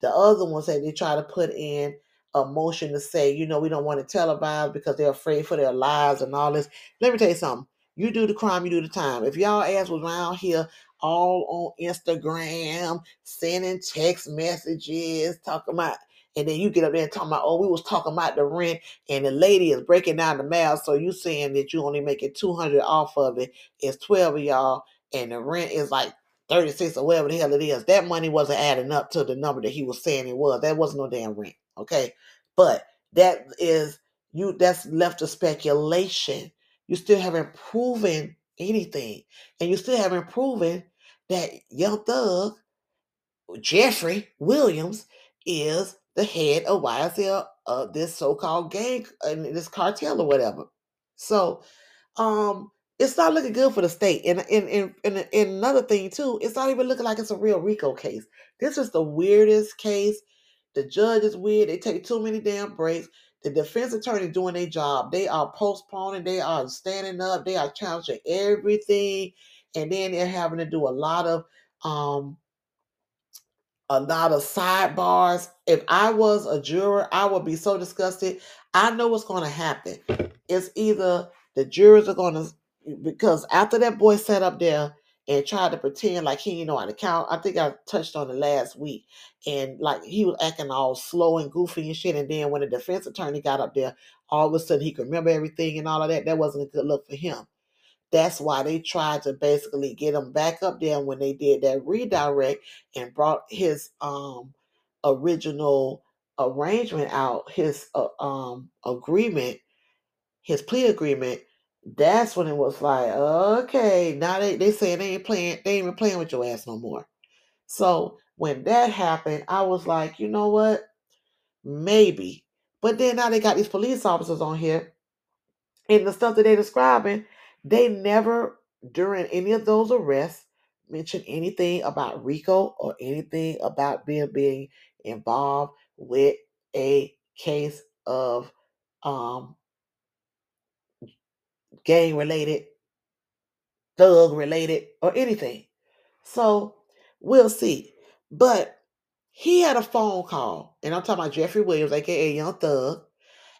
The other ones that they try to put in a motion to say, you know, we don't want to televise because they're afraid for their lives and all this. Let me tell you something. You do the crime, you do the time. If y'all ass was around here all on Instagram, sending text messages, talking about, and then you get up there and talking about, oh, we was talking about the rent, and the lady is breaking down the math. So you saying that you only making 200 off of it. It's 12 of y'all, and the rent is like 36 or whatever the hell it is. That money wasn't adding up to the number that he was saying it was. That wasn't no damn rent. Okay. But that is you that's left to speculation. You still haven't proven anything. And you still haven't proven that Young Thug, Jeffrey Williams, is the head of YSL of this so-called gang and this cartel or whatever. So um it's not looking good for the state. And and, and, and, and another thing too, it's not even looking like it's a real RICO case. This is the weirdest case. The judge is weird. They take too many damn breaks. The defense attorney doing their job. They are postponing. They are standing up. They are challenging everything, and then they're having to do a lot of um a lot of sidebars. If I was a juror, I would be so disgusted. I know what's going to happen. It's either the jurors are going to because after that boy sat up there and tried to pretend like he didn't know how to count. I think I touched on it last week. And like he was acting all slow and goofy and shit. And then when the defense attorney got up there, all of a sudden he could remember everything and all of that. That wasn't a good look for him. That's why they tried to basically get him back up there when they did that redirect and brought his um original arrangement out, his uh, um agreement, his plea agreement that's when it was like, okay, now they they saying they ain't playing, they ain't even playing with your ass no more. So when that happened, I was like, you know what? Maybe. But then now they got these police officers on here, and the stuff that they're describing, they never during any of those arrests mentioned anything about Rico or anything about being being involved with a case of um gang related, thug related, or anything. So we'll see. But he had a phone call, and I'm talking about Jeffrey Williams, aka Young Thug.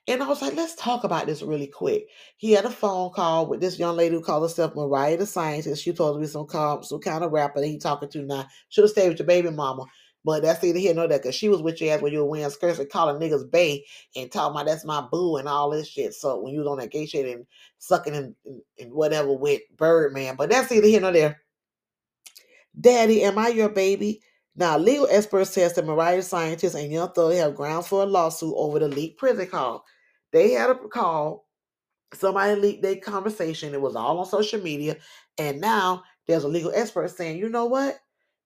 And I was like, let's talk about this really quick. He had a phone call with this young lady who called herself Mariah the Scientist. She told me some, some kind of rapper that he talking to now. Should have stayed with your baby mama. But that's either here nor there, because she was with your ass when you were wearing skirts and calling niggas bay and talking about that's my boo and all this shit. So when you was on that gay shit and sucking and, and whatever with Birdman. But that's either here nor there. Daddy, am I your baby? Now, legal experts says that Mariah Scientist and Young Thug have grounds for a lawsuit over the leaked prison call. They had a call. Somebody leaked their conversation. It was all on social media. And now there's a legal expert saying, you know what?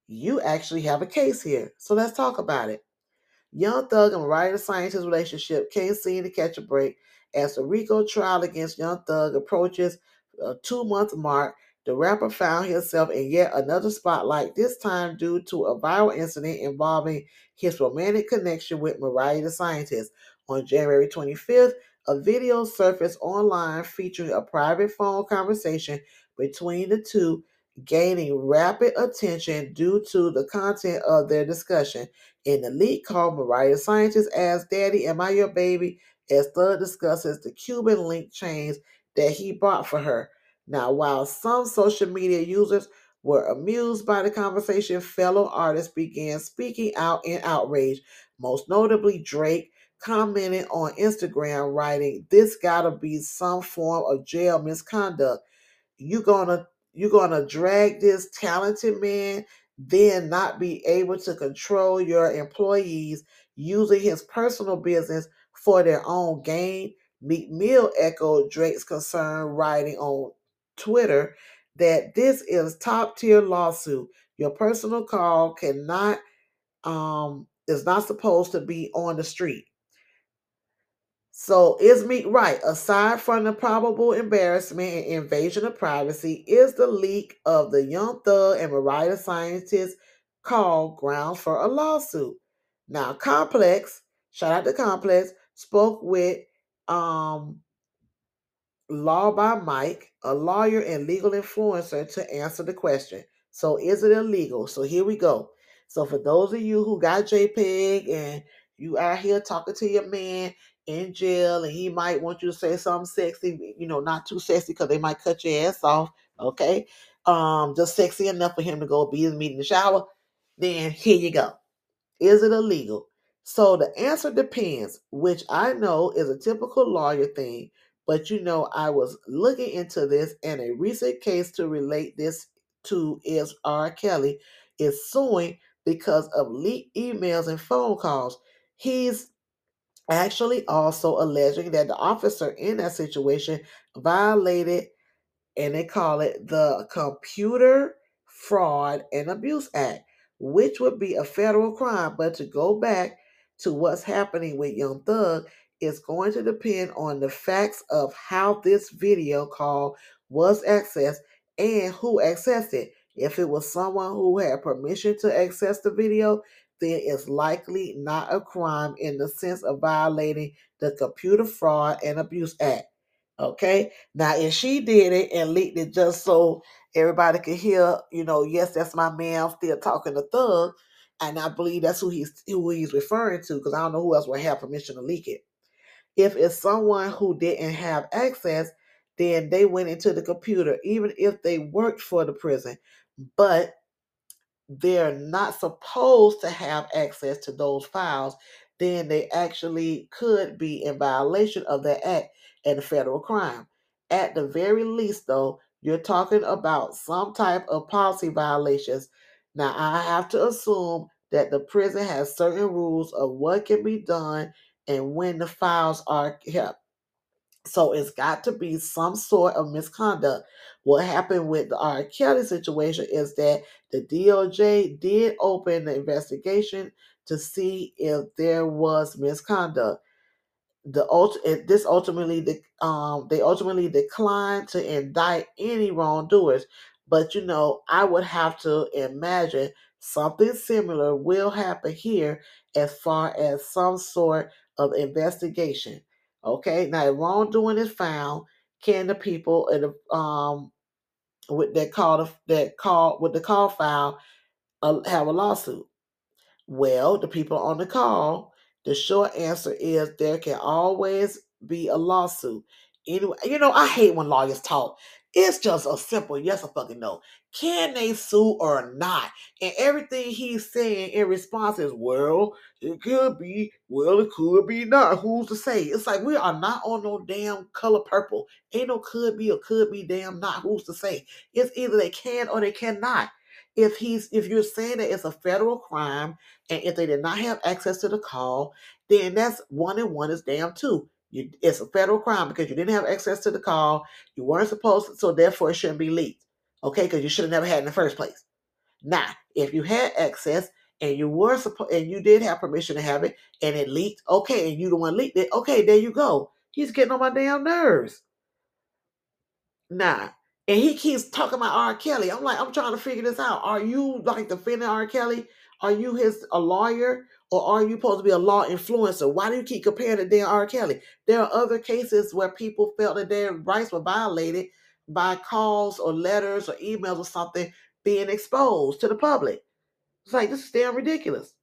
You actually have a case here. So let's talk about it. Young Thug and Mariah the Scientist relationship can't seem to catch a break as the RICO trial against Young Thug approaches a two month mark. The rapper found himself in yet another spotlight, this time due to a viral incident involving his romantic connection with Mariah the Scientist. On January 25th, a video surfaced online featuring a private phone conversation between the two gaining rapid attention due to the content of their discussion. In the leak called Mariah Scientist asks Daddy, Am I your baby? as Thug discusses the Cuban link chains that he bought for her. Now, while some social media users were amused by the conversation, fellow artists began speaking out in outrage. Most notably, Drake commented on Instagram, writing, This gotta be some form of jail misconduct. You gonna you're going to drag this talented man, then not be able to control your employees using his personal business for their own gain. Meek Mill echoed Drake's concern, writing on Twitter that this is top tier lawsuit. Your personal call cannot um is not supposed to be on the street. So is Meek right? Aside from the probable embarrassment and invasion of privacy, is the leak of the Young Thug and Mariah Scientist call grounds for a lawsuit? Now, Complex shout out to Complex, spoke with um Law by Mike, a lawyer and legal influencer, to answer the question. So, is it illegal? So, here we go. So, for those of you who got JPay and you out here talking to your man in jail and he might want you to say something sexy, you know, not too sexy because they might cut your ass off, okay? Um, just sexy enough for him to go be his meet in the shower, then here you go. Is it illegal? So the answer depends, which I know is a typical lawyer thing, but you know, I was looking into this, and a recent case to relate this to is R. Kelly is suing because of leaked emails and phone calls. He's actually also alleging that the officer in that situation violated, and they call it the Computer Fraud and Abuse Act, which would be a federal crime. But to go back to what's happening with Young Thug, is going to depend on the facts of how this video call was accessed and who accessed it. If it was someone who had permission to access the video, then it's likely not a crime in the sense of violating the Computer Fraud and Abuse Act. Okay, now if she did it and leaked it just so everybody could hear, you know, yes, that's my man, I'm still talking to Thug, and I believe that's who he's who he's referring to because I don't know who else would have permission to leak it. If it's someone who didn't have access, then they went into the computer, even if they worked for the prison, but they're not supposed to have access to those files, then they actually could be in violation of that act and federal crime. At the very least, though, you're talking about some type of policy violations. Now, I have to assume that the prison has certain rules of what can be done and when the files are kept. So it's got to be some sort of misconduct. What happened with the R. Kelly situation is that the DOJ did open the investigation to see if there was misconduct. The this ultimately um they ultimately declined to indict any wrongdoers, but you know I would have to imagine something similar will happen here as far as some sort of investigation. Okay, now if wrongdoing is found, can the people um with that call that call with the call file uh, have a lawsuit? Well, the people on the call, the short answer is there can always be a lawsuit. Anyway, you know, I hate when lawyers talk. It's just a simple yes or fucking no. Can they sue or not? And everything he's saying in response is, well, it could be, well, it could be not. Who's to say? It's like we are not on no damn color purple. Ain't no could be or could be damn not. Who's to say? It's either they can or they cannot. If he's if you're saying that it's a federal crime and if they did not have access to the call, then that's one and one is damn two. You, it's a federal crime because you didn't have access to the call. You weren't supposed to, so therefore it shouldn't be leaked. Okay, because you should have never had it in the first place. Now, if you had access and you were supposed and you did have permission to have it and it leaked, okay, and you the one leaked it, okay, there you go. He's getting on my damn nerves. Nah. And he keeps talking about R. Kelly. I'm like, I'm trying to figure this out. Are you like defending R. Kelly? Are you his a lawyer? Or are you supposed to be a law influencer? Why do you keep comparing to Dan R. Kelly? There are other cases where people felt that their rights were violated by calls or letters or emails or something being exposed to the public. It's like this is damn ridiculous.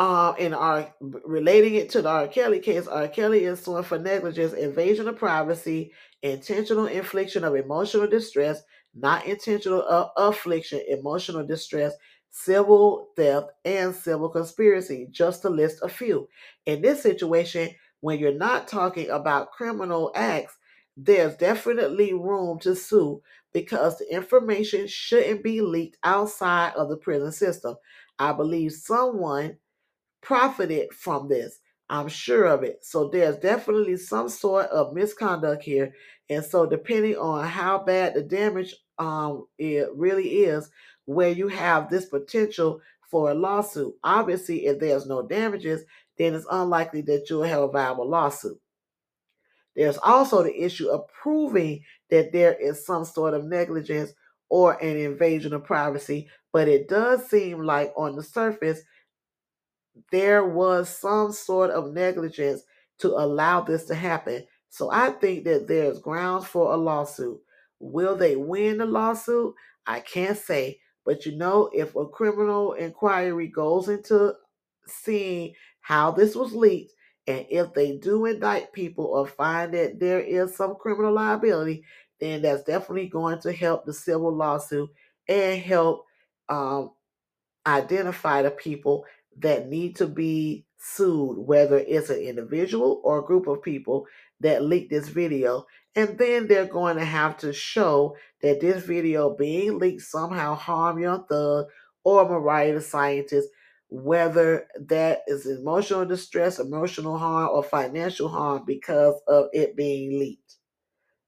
Um, and are relating it to the R. Kelly case, R. Kelly is suing for negligence, invasion of privacy, intentional infliction of emotional distress, not intentional uh, affliction, emotional distress, civil theft, and civil conspiracy, just to list a few. In this situation, when you're not talking about criminal acts, there's definitely room to sue because the information shouldn't be leaked outside of the prison system. I believe someone profited from this. I'm sure of it. So there's definitely some sort of misconduct here. And so depending on how bad the damage um it really is, where you have this potential for a lawsuit. Obviously, if there's no damages, then it's unlikely that you'll have a viable lawsuit. There's also the issue of proving that there is some sort of negligence or an invasion of privacy, but it does seem like on the surface there was some sort of negligence to allow this to happen. So I think that there's grounds for a lawsuit. Will they win the lawsuit? I can't say. But you know, if a criminal inquiry goes into seeing how this was leaked, and if they do indict people or find that there is some criminal liability, then that's definitely going to help the civil lawsuit and help um, identify the people that need to be sued, whether it's an individual or a group of people that leaked this video. And then they're going to have to show that this video being leaked somehow harmed Young Thug or Mariah the Scientist, whether that is emotional distress, emotional harm, or financial harm because of it being leaked.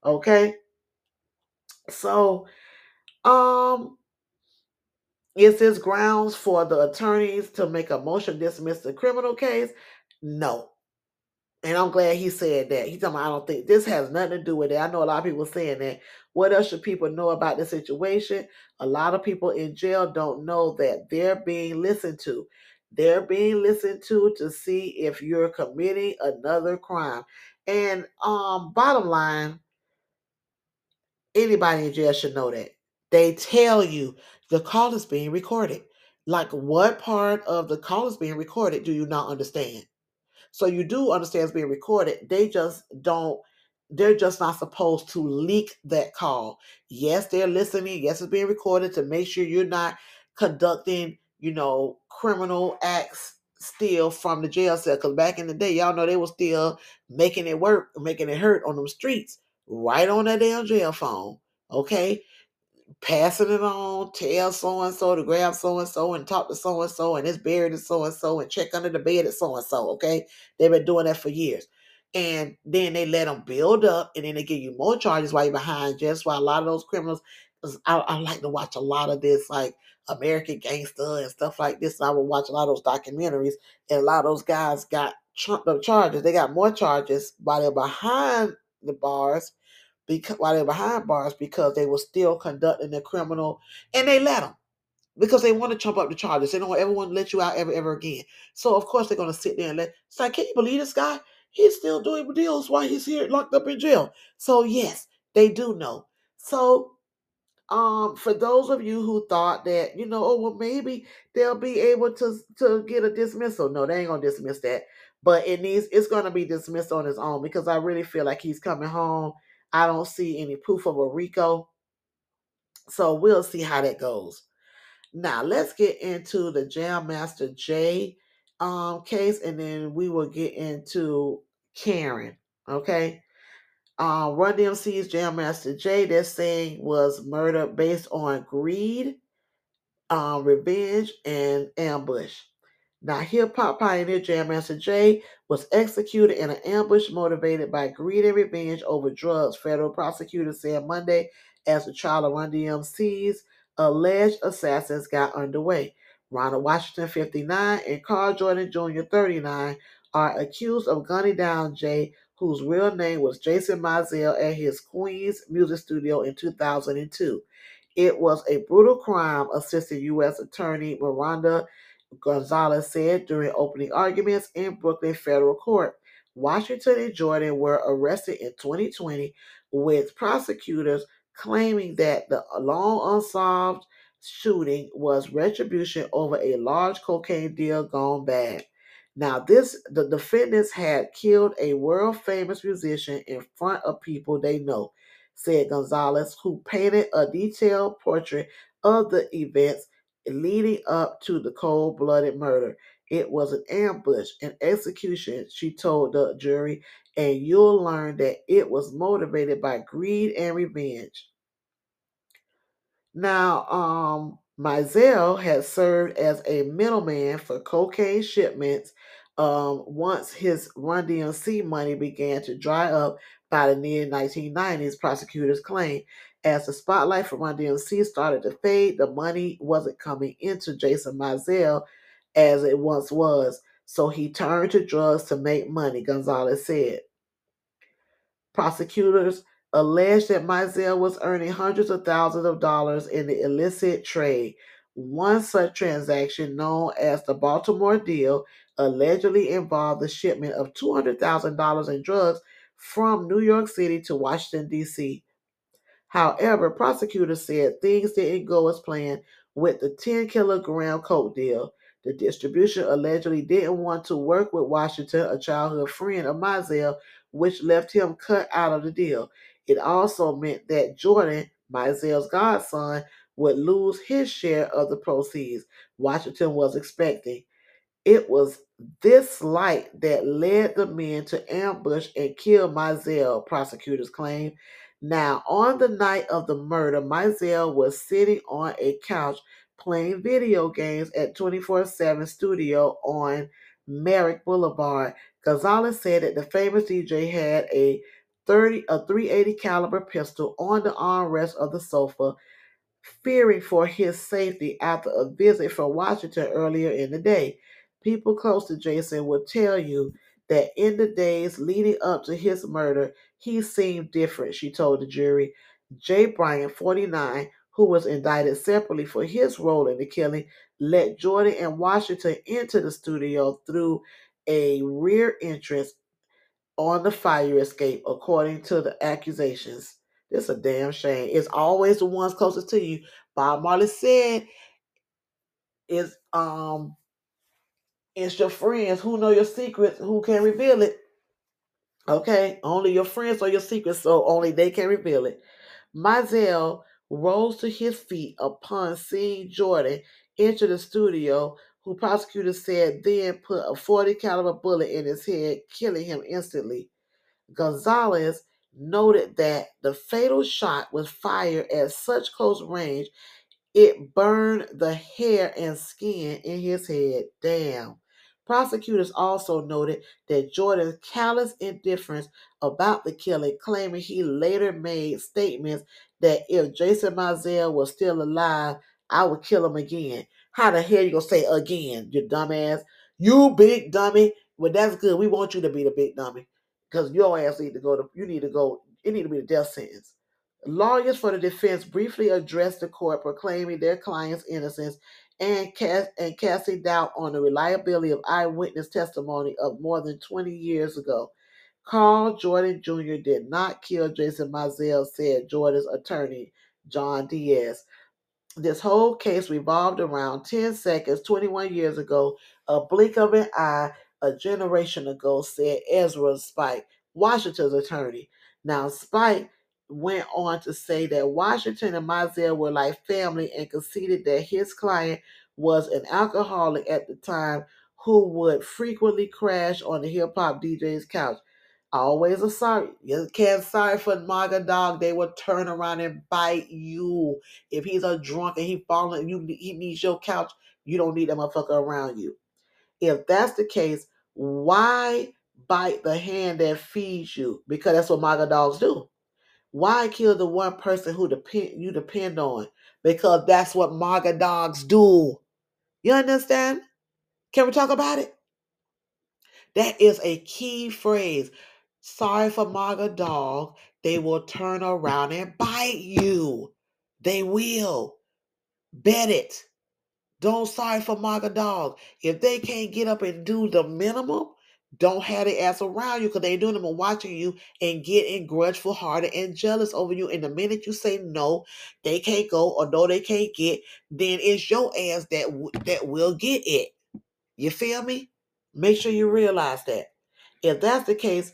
Okay? So, um, is this grounds for the attorneys to make a motion dismiss the criminal case? No. And I'm glad he said that. He's talking about, I don't think this has nothing to do with it. I know a lot of people saying that. What else should people know about the situation? A lot of people in jail don't know that they're being listened to. They're being listened to to see if you're committing another crime. And um, bottom line, anybody in jail should know that. They tell you the call is being recorded. Like, what part of the call is being recorded do you not understand? So you do understand it's being recorded. They just don't, they're just not supposed to leak that call. Yes, they're listening. Yes, it's being recorded to make sure you're not conducting, you know, criminal acts still from the jail cell. Because back in the day, y'all know they were still making it work, making it hurt on them streets, right on that damn jail phone. Okay passing it on, tell so and so to grab so and so and talk to so and so, and it's buried in so and so, and check under the bed at so and so. Okay, they've been doing that for years, and then they let them build up, and then they give you more charges while you're behind. Just why a lot of those criminals, I, I like to watch a lot of this, like American Gangster and stuff like this. I would watch a lot of those documentaries, and a lot of those guys got trumped up charges. They got more charges while they're behind the bars because while they're behind bars because they were still conducting the criminal and they let them because they want to trump up the charges. They don't ever want to let you out ever, ever again. So of course they're gonna sit there and let it's like, can you believe this guy? He's still doing deals while he's here locked up in jail. So yes, they do know. So um for those of you who thought that, you know, oh well maybe they'll be able to to get a dismissal. No, they ain't gonna dismiss that. But it needs it's gonna be dismissed on its own because I really feel like he's coming home I don't see any proof of a RICO. So we'll see how that goes. Now let's get into the Jam Master Jay um, case, and then we will get into Karen. Okay. Um, Run DMC's Jam Master Jay, they're saying was murdered based on greed, um, revenge, and ambush. Now, hip hop pioneer Jam Master Jay was executed in an ambush motivated by greed and revenge over drugs, federal prosecutors said Monday as the trial of Run DMC's alleged assassins got underway. Ronald Washington, 59, and Carl Jordan Jr., 39, are accused of gunning down Jay, whose real name was Jason Mizell, at his Queens music studio in 2002. It was a brutal crime, Assistant U.S. Attorney Miranda Gonzalez said during opening arguments in Brooklyn federal court. Washington and Jordan were arrested in 2020, with prosecutors claiming that the long unsolved shooting was retribution over a large cocaine deal gone bad. Now, this the defendants had killed a world famous musician in front of people they know, said Gonzalez, who painted a detailed portrait of the events leading up to the cold blooded murder. It was an ambush, an execution, she told the jury, and you'll learn that it was motivated by greed and revenge. Now, um, Mizell had served as a middleman for cocaine shipments um, once his Run DMC money began to dry up by the mid 1990s, prosecutors claim. As the spotlight from Run DMC started to fade, the money wasn't coming into Jason Mizell as it once was, so he turned to drugs to make money, Gonzalez said. Prosecutors alleged that Mizell was earning hundreds of thousands of dollars in the illicit trade. One such transaction, known as the Baltimore deal, allegedly involved the shipment of $200,000 in drugs from New York City to Washington, D.C. However, prosecutors said things didn't go as planned with the 10 kilogram coke deal. The distribution allegedly didn't want to work with Washington, a childhood friend of Mizell, which left him cut out of the deal. It also meant that Jordan, Mizell's godson, would lose his share of the proceeds Washington was expecting. It was this light that led the men to ambush and kill Mizell, prosecutors claim. Now, on the night of the murder, Mizell was sitting on a couch playing video games at 24 7 studio on Merrick Boulevard. Gonzalez said that the famous DJ had a 30 a 380 caliber pistol on the armrest of the sofa, fearing for his safety after a visit from Washington earlier in the day. People close to Jason will tell you that in the days leading up to his murder, he seemed different, she told the jury. Jay Bryant, 49, who was indicted separately for his role in the killing, let Jordan and Washington into the studio through a rear entrance on the fire escape, according to the accusations. It's a damn shame. It's always the ones closest to you. Bob Marley said, "Is um, it's your friends who know your secrets, who can reveal it." Okay, only your friends know your secrets, so only they can reveal it. Mizell rose to his feet upon seeing Jordan enter the studio, who prosecutors said then put a 40 caliber bullet in his head, killing him instantly. Gonzalez noted that the fatal shot was fired at such close range it burned the hair and skin in his head. Damn. Prosecutors also noted that Jordan's callous indifference about the killing, claiming he later made statements that if Jason Mizell was still alive, I would kill him again. How the hell you gonna say again, you dumbass? You big dummy. Well, that's good. We want you to be the big dummy. Because your ass need to go to you need to go, it need to be the death sentence. Lawyers for the defense briefly addressed the court, proclaiming their client's innocence and, cast, and casting doubt on the reliability of eyewitness testimony of more than 20 years ago. Carl Jordan Jr. did not kill Jason Mizell, said Jordan's attorney, John Diaz. This whole case revolved around 10 seconds 21 years ago, a blink of an eye a generation ago, said Ezra Spilke, Washington's attorney. Now, Spilke went on to say that Washington and Mizell were like family and conceded that his client was an alcoholic at the time who would frequently crash on the hip hop DJ's couch. Always a sorry. You can't sorry for Maga Dog. They will turn around and bite you. If he's a drunk and he falling, you he needs your couch. You don't need that motherfucker around you. If that's the case, why bite the hand that feeds you? Because that's what Maga dogs do. Why kill the one person who depend you depend on? Because that's what MAGA dogs do. You understand? Can we talk about it? That is a key phrase. Sorry for MAGA dog. They will turn around and bite you. They will. Bet it. Don't sorry for MAGA dog. If they can't get up and do the minimum, don't have their ass around you because they doing them and watching you and getting grudgeful hearted and jealous over you. And the minute you say no, they can't go or no, they can't get, then it's your ass that w- that will get it. You feel me? Make sure you realize that. If that's the case,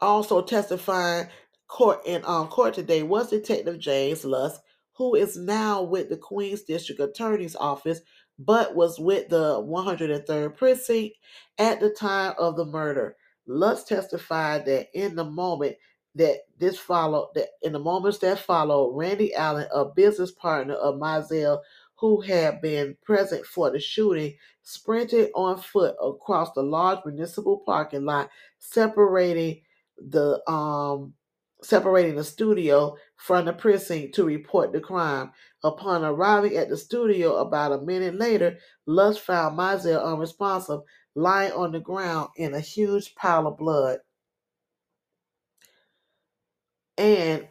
also testifying court in um, court today was Detective James Lusk, who is now with the Queens District Attorney's Office, but was with the 103rd Precinct at the time of the murder. Lusk testified that in the moment that this followed, that in the moments that followed, Randy Allen, a business partner of Mizell, who had been present for the shooting, sprinted on foot across the large municipal parking lot, separating the um separating the studio from the precinct to report the crime. Upon arriving at the studio about a minute later, Lusk found Mizell unresponsive, lying on the ground in a huge pile of blood. And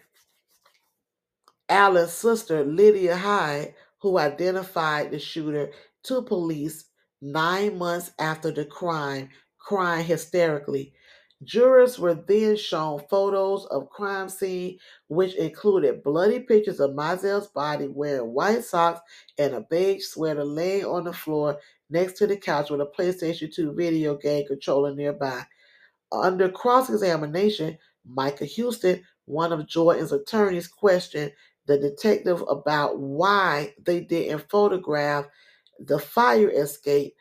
Allen's sister, Lydia Hyde, who identified the shooter to police nine months after the crime, crying hysterically. Jurors were then shown photos of crime scene, which included bloody pictures of Mizell's body wearing white socks and a beige sweater laying on the floor next to the couch with a PlayStation 2 video game controller nearby. Under cross-examination, Micah Hueston, one of Jordan's attorneys, questioned the detective about why they didn't photograph the fire escape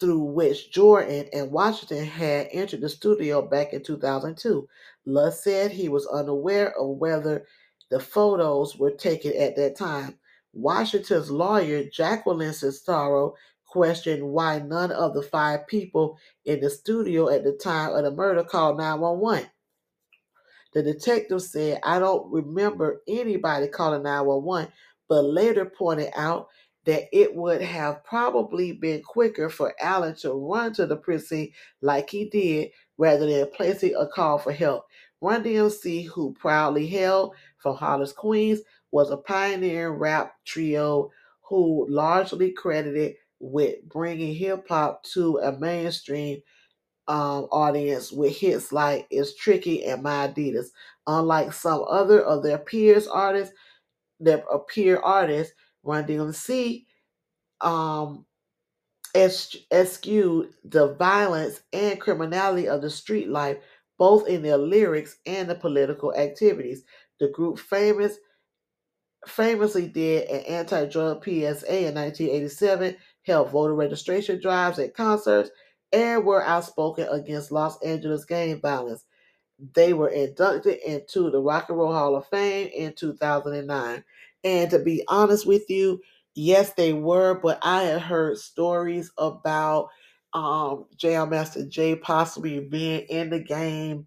through which Jordan and Washington had entered the studio back in 2002. Lusk said he was unaware of whether the photos were taken at that time. Washington's lawyer, Jacqueline Cestaro, questioned why none of the five people in the studio at the time of the murder called 911. The detective said, I don't remember anybody calling 911, but later pointed out that it would have probably been quicker for Allen to run to the precinct like he did rather than placing a call for help. Run DMC, who proudly hailed from Hollis, Queens, was a pioneering rap trio who largely credited with bringing hip hop to a mainstream um, audience with hits like "It's Tricky" and "My Adidas." Unlike some other of their peers artists, their uh, peer artists, Run DMC um, es- eschewed the violence and criminality of the street life, both in their lyrics and the political activities. The group famous famously did an anti-drug PSA in 1987, held voter registration drives at concerts, and were outspoken against Los Angeles gang violence. They were inducted into the Rock and Roll Hall of Fame in 2009. And to be honest with you, yes, they were, but I had heard stories about um, Master Jay possibly being in the game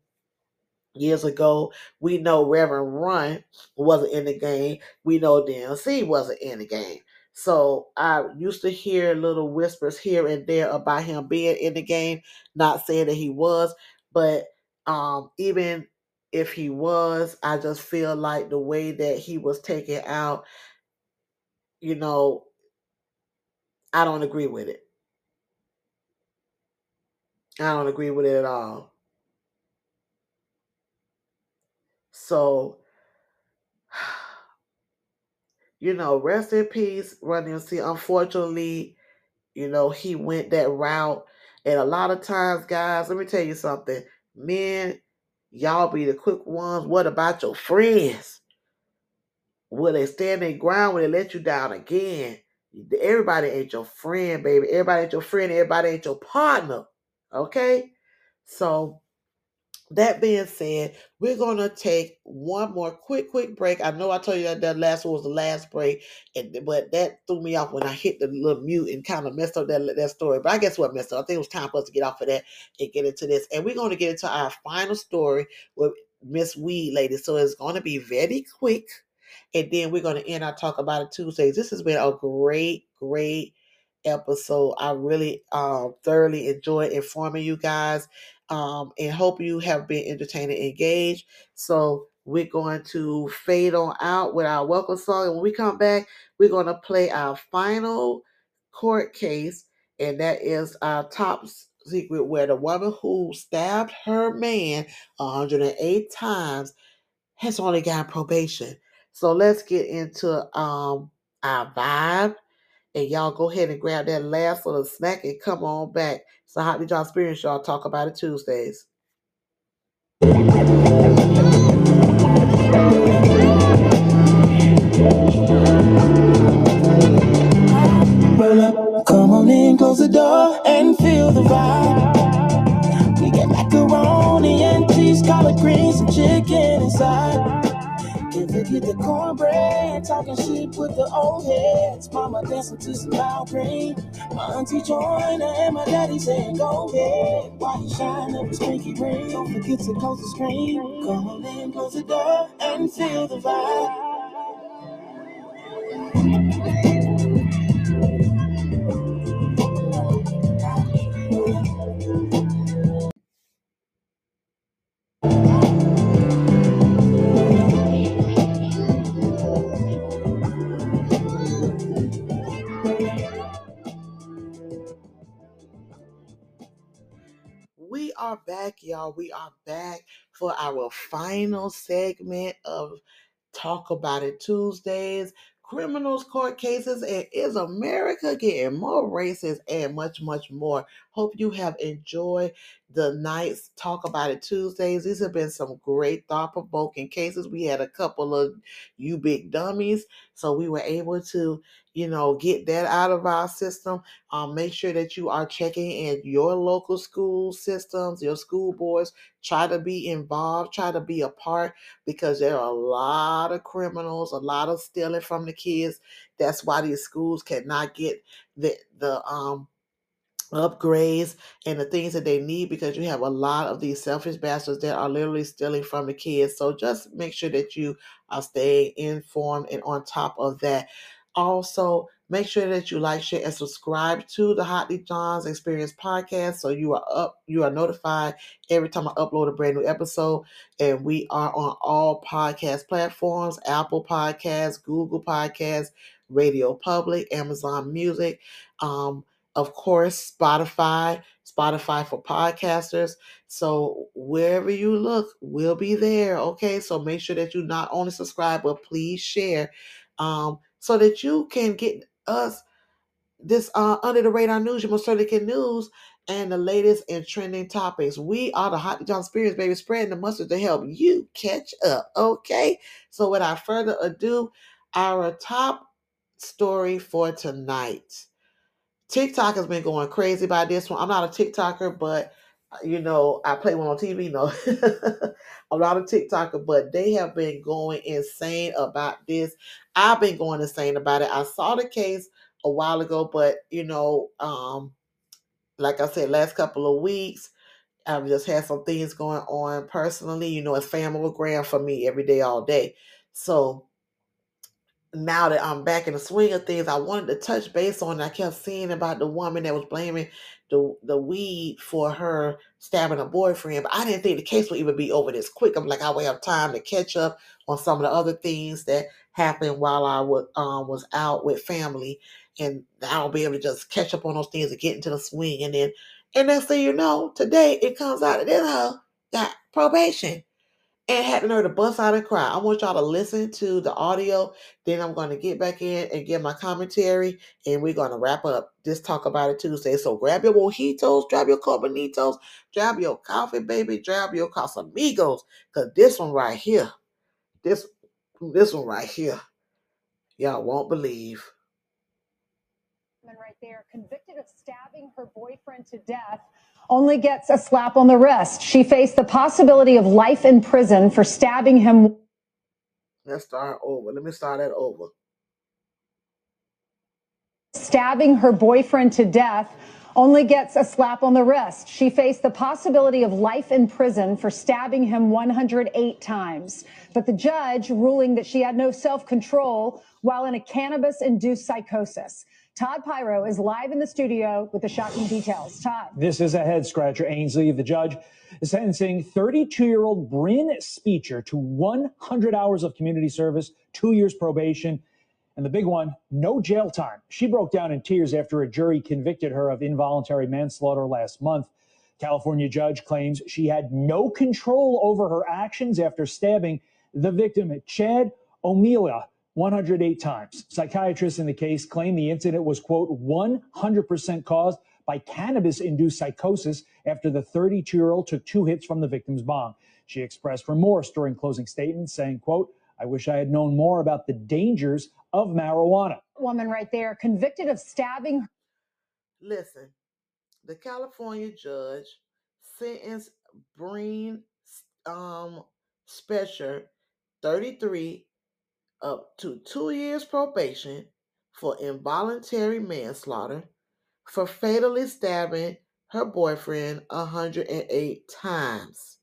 years ago. We know Reverend Run wasn't in the game. We know DMC wasn't in the game. So I used to hear little whispers here and there about him being in the game. Not saying that he was, but um, even if he was, I just feel like the way that he was taken out, you know, I don't agree with it. I don't agree with it at all. So, you know, rest in peace, Run DMC. Unfortunately, you know, he went that route. And a lot of times, guys, let me tell you something. Men, y'all be the quick ones. What about your friends? Will they stand their ground? Will they let you down again? Everybody ain't your friend, baby. Everybody ain't your friend. Everybody ain't your partner. Okay? So, that being said, we're gonna take one more quick, quick break. I know I told you that that last one was the last break, and but that threw me off when I hit the little mute and kind of messed up that that story. But I guess what messed up. I think it was time for us to get off of that and get into this. And we're gonna get into our final story with Miss Weed Lady. So it's gonna be very quick, and then we're gonna end our talk about it Tuesdays. This has been a great, great episode. I really um, thoroughly enjoyed informing you guys um, and hope you have been entertained and engaged. So we're going to fade on out with our welcome song. And when we come back, we're going to play our final court case, and that is our top secret where the woman who stabbed her man 108 times has only got probation. So let's get into um our vibe and y'all go ahead and grab that last little snack and come on back. So Hot John Experience, y'all talk about it Tuesdays. Come on in, close the door and feel the vibe. We got macaroni and cheese, collard greens, and chicken inside. Can't the cornbread, talking shit with the old heads. Mama dancing to some loud green. My auntie joined her and my daddy saying, Go ahead. Why you shine up his pinky ring? Don't forget to close the screen. Come on in, close the door and feel the vibe. Are back, y'all. We are back for our final segment of Talk About It Tuesdays, criminals court cases, and is America getting more racist and much, much more. Hope you have enjoyed the night's Talk About It Tuesdays. These have been some great thought provoking cases. We had a couple of you big dummies, so we were able to, you know, get that out of our system. Um, make sure that you are checking in your local school systems, your school boards. Try to be involved, try to be a part because there are a lot of criminals, a lot of stealing from the kids. That's why these schools cannot get the the um upgrades and the things that they need because you have a lot of these selfish bastards that are literally stealing from the kids. So just make sure that you are staying informed and on top of that. Also, make sure that you like, share, and subscribe to the Hot D'Johns Experience podcast so you are up, you are notified every time I upload a brand new episode. And we are on all podcast platforms: Apple Podcasts, Google Podcasts, Radio Public, Amazon Music. Um, of course, Spotify, Spotify for podcasters. So wherever you look, we'll be there. Okay. So make sure that you not only subscribe, but please share um, so that you can get us this uh, under the radar news, your most certificate news, and the latest and trending topics. We are the Hot D'Johns Experience, baby, spreading the mustard to help you catch up. Okay. So without further ado, our top story for tonight. TikTok has been going crazy about this one. I'm not a TikToker, but you know, I play one on TV. No, a lot of TikToker, but they have been going insane about this. I've been going insane about it. I saw the case a while ago, but you know, um, like I said, last couple of weeks, I've just had some things going on personally. You know, it's family grand for me every day, all day. So now that I'm back in the swing of things, I wanted to touch base on. I kept seeing about the woman that was blaming the the weed for her stabbing her boyfriend, but I didn't think the case would even be over this quick. I'm like, I would have time to catch up on some of the other things that happened while I was um, was out with family, and I'll be able to just catch up on those things and get into the swing. And then, and next thing you know, today it comes out that hoe got probation and the nerve to bust out and cry. I want y'all to listen to the audio. Then I'm going to get back in and give my commentary, and we're going to wrap up this Talk About It Tuesday. So grab your mojitos, grab your carbonitos, grab your coffee, baby, grab your Casamigos, because this one right here, this, this one right here, y'all won't believe. Right there, convicted of stabbing her boyfriend to death only gets a slap on the wrist. She faced the possibility of life in prison for stabbing him. Let's start over. Let me start that over. Stabbing her boyfriend to death only gets a slap on the wrist. She faced the possibility of life in prison for stabbing him 108 times. But the judge ruling that she had no self control while in a cannabis induced psychosis. Todd Piro is live in the studio with the shocking details. Todd. This is a head scratcher, Ainsley. The judge is sentencing 32 year old Bryn Spejcher to 100 hours of community service, two years probation, and the big one, no jail time. She broke down in tears after a jury convicted her of involuntary manslaughter last month. California judge claims she had no control over her actions after stabbing the victim, Chad O'Melia, 108 times. Psychiatrists in the case claim the incident was, quote, 100% caused by cannabis induced psychosis after the 32 year old took two hits from the victim's bomb. She expressed remorse during closing statements, saying, quote, I wish I had known more about the dangers of marijuana. Woman right there, convicted of stabbing. Listen, the California judge sentenced Breen um, Spejcher, 33, up to two years probation for involuntary manslaughter for fatally stabbing her boyfriend 108 times.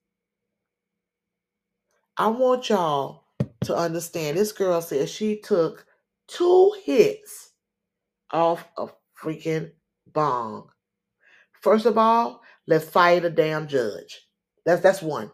I want y'all to understand this girl said she took two hits off a freaking bong. First of all, let's fire the damn judge. That's that's one.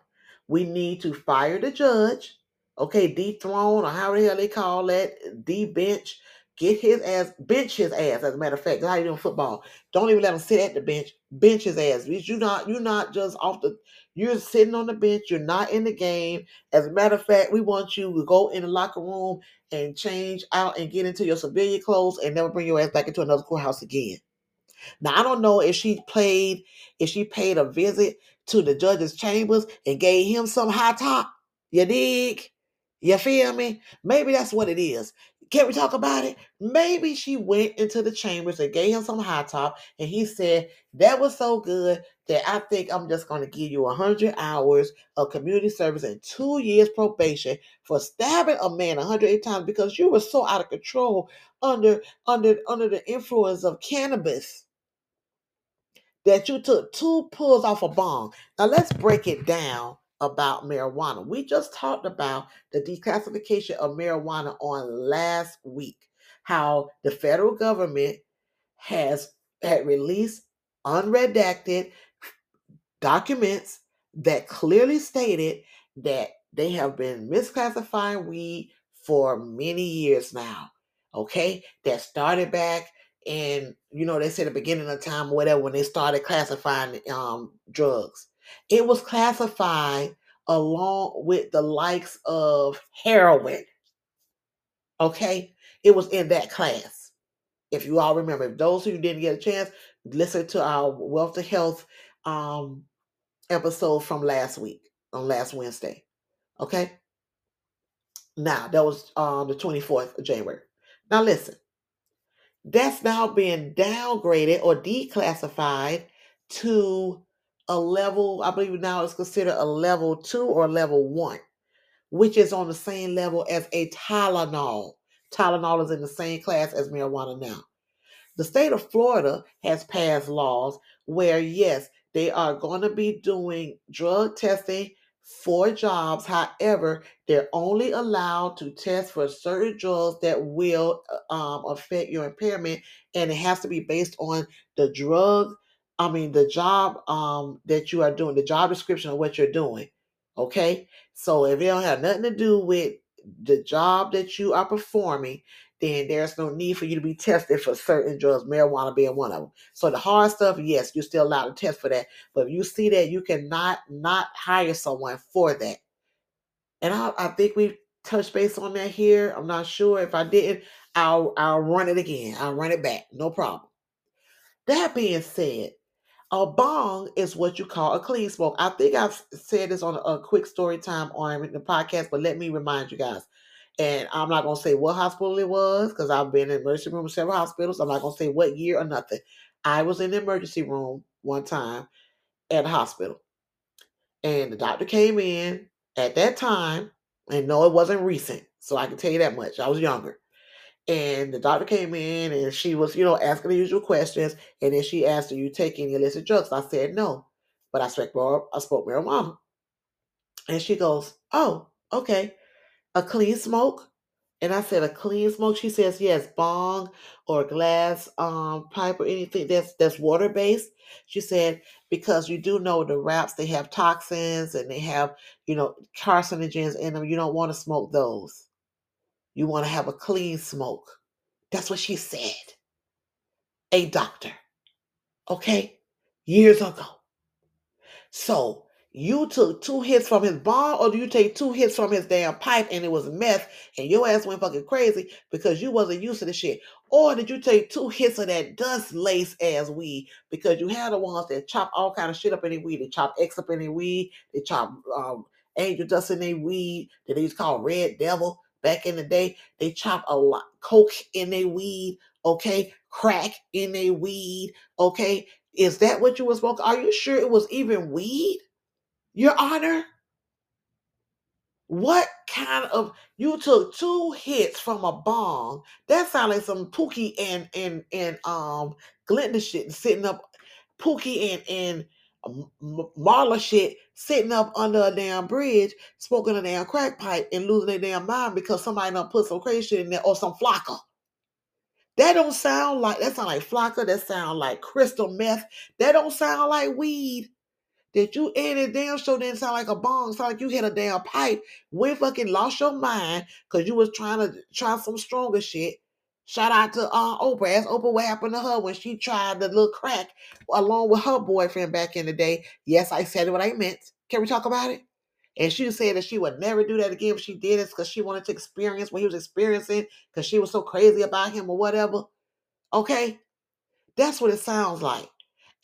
We need to fire the judge okay, dethrone or how the hell they call that, debench, Get his ass, bench his ass. As a matter of fact, how you doing football? Don't even let him sit at the bench. Bench his ass. You're not you're not just off the. You're sitting on the bench. You're not in the game. As a matter of fact, we want you to go in the locker room and change out and get into your civilian clothes and never bring your ass back into another courthouse again. Now I don't know if she played, if she paid a visit to the judge's chambers and gave him some high top. You dig? You feel me? Maybe that's what it is. Can we talk about it? Maybe she went into the chambers and gave him some high top, and he said that was so good that I think I'm just going to give you 100 hours of community service and two years probation for stabbing a man 108 times because you were so out of control under under under the influence of cannabis that you took two pulls off a bong. Now let's break it down about marijuana. We just talked about the declassification of marijuana on last week. How the federal government has had released unredacted documents that clearly stated that they have been misclassifying weed for many years now. Okay, that started back and you know they said the beginning of time, or whatever, when they started classifying um drugs. It was classified along with the likes of heroin. Okay, it was in that class. If you all remember, if those who didn't get a chance, listen to our wealth of health um episode from last week on last Wednesday. Okay. Now that was um the 24th of January. Now listen, that's now being downgraded or declassified to a level, I believe now it's considered a level two or level one, which is on the same level as a Tylenol. Tylenol is in the same class as marijuana now. The state of Florida has passed laws where, yes, they are going to be doing drug testing for jobs. However, they're only allowed to test for certain drugs that will uh, um, affect your impairment, and it has to be based on the drug. I mean, the job um, that you are doing, the job description of what you're doing. Okay, so if it don't have nothing to do with the job that you are performing, then there's no need for you to be tested for certain drugs, marijuana being one of them. So the hard stuff, yes, you're still allowed to test for that. But if you see that, you cannot not hire someone for that. And I, I think we touched base on that here. I'm not sure if I didn't. I'll I'll run it again. I'll run it back. No problem. That being said, a bong is what you call a clean smoke. I think I've said this on a, quick story time on in the podcast, but let me remind you guys. And I'm not gonna say what hospital it was because I've been in emergency room several hospitals. I'm not gonna say what year or nothing. I was in the emergency room one time at a hospital, and the doctor came in at that time, and no, it wasn't recent, so I can tell you that much. I was younger. And the doctor came in and she was, you know, asking the usual questions. And then she asked, "Are you taking any illicit drugs?" I said no, but I spoke I spoke marijuana. And she goes, "Oh, okay, a clean smoke." And I said, "A clean smoke." She says, "Yes, bong or glass um, pipe or anything that's that's water based." She said, "Because you do know the wraps they have toxins and they have, you know, carcinogens in them. You don't want to smoke those." You want to have a clean smoke. That's what she said. A doctor. Okay? Years ago. So you took two hits from his bar, or do you take two hits from his damn pipe and it was meth and your ass went fucking crazy because you wasn't used to the shit? Or did you take two hits of that dust lace ass weed because you had the ones that chop all kind of shit up in their weed? They chop X up in their weed, they chop um, angel dust in their weed that they used to call red devil. Back in the day, they chop a lot coke in their weed, okay, crack in their weed, okay. Is that what you was smoking? Are you sure it was even weed, Your Honor? What kind of you took two hits from a bong? That sounds like some Pookie and and and um Glenda shit sitting up, Pookie and and Marla shit sitting up under a damn bridge, smoking a damn crack pipe and losing their damn mind because somebody done put some crazy shit in there or some flakka. That don't sound like that sound like flakka. That sound like crystal meth. That don't sound like weed. That you and it damn show didn't sound like a bong. Sound like you hit a damn pipe. We fucking lost your mind because you was trying to try some stronger shit. Shout out to uh, Oprah. Ask Oprah what happened to her when she tried the little crack along with her boyfriend back in the day. Yes, I said what I meant. Can we talk about it? And she said that she would never do that again she did it because she wanted to experience what he was experiencing because she was so crazy about him or whatever. Okay? That's what it sounds like.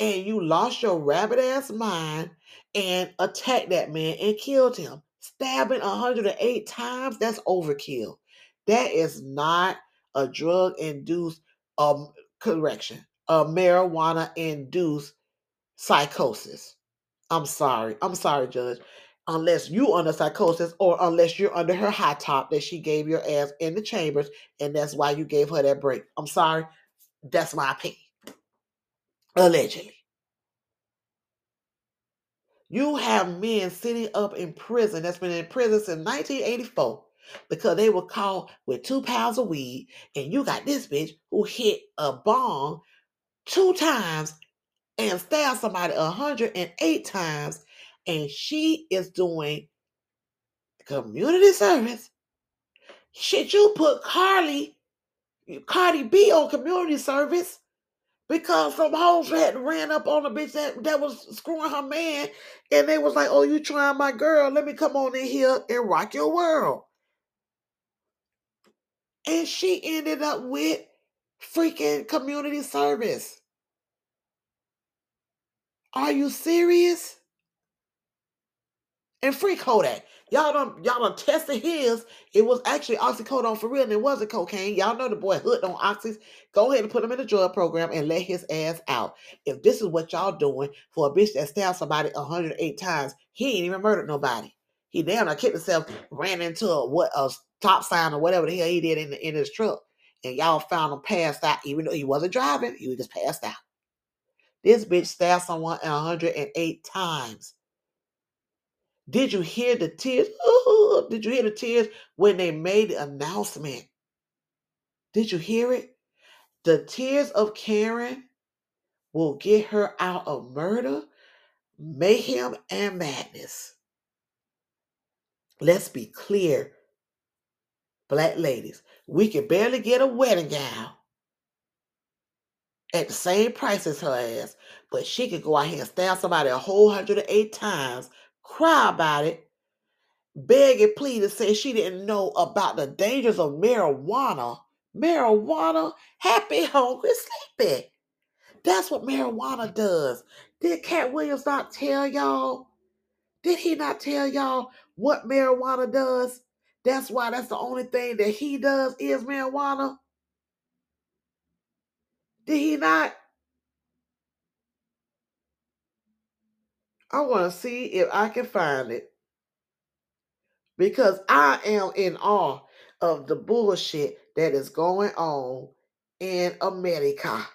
And you lost your rabbit ass mind and attacked that man and killed him. Stabbing 108 times, that's overkill. That is not a drug induced um correction, a marijuana induced psychosis. I'm sorry. I'm sorry, Judge. Unless you under psychosis or unless you're under her high top that she gave your ass in the chambers, and that's why you gave her that break. I'm sorry. That's my opinion. Allegedly. You have men sitting up in prison that's been in prison since 1984 because they were caught with two pounds of weed, and you got this bitch who hit a bomb two times and stabbed somebody 108 times, and she is doing community service. Shit, you put Carly, Cardi B on community service because some hoes had ran up on a bitch that, that was screwing her man, and they was like, "Oh, you trying my girl? Let me come on in here and rock your world." And she ended up with freaking community service. Are you serious? And free Kodak. Y'all done y'all done tested his. It was actually oxycodone for real, and it wasn't cocaine. Y'all know the boy hooked on oxys. Go ahead and put him in the drug program and let his ass out. If this is what y'all doing for a bitch that stabbed somebody 108 times, he ain't even murdered nobody. He damn near killed himself, ran into a what a stop sign or whatever the hell he did in the, in his truck, and y'all found him passed out, even though he wasn't driving. He was just passed out. This bitch stabbed someone 108 times. Did you hear the tears? Ooh, did you hear the tears when they made the announcement? Did you hear it? The tears of Karen will get her out of murder, mayhem, and madness. Let's be clear, black ladies. We can barely get a wedding gown at the same price as her ass, but she could go out here and stab somebody a whole 108 times, cry about it, beg and plead and say she didn't know about the dangers of marijuana. Marijuana, happy, hungry, sleepy. That's what marijuana does. Did Katt Williams not tell y'all? Did he not tell y'all what marijuana does? That's why that's the only thing that he does is marijuana. Did he not? I want to see if I can find it. Because I am in awe of the bullshit that is going on in America.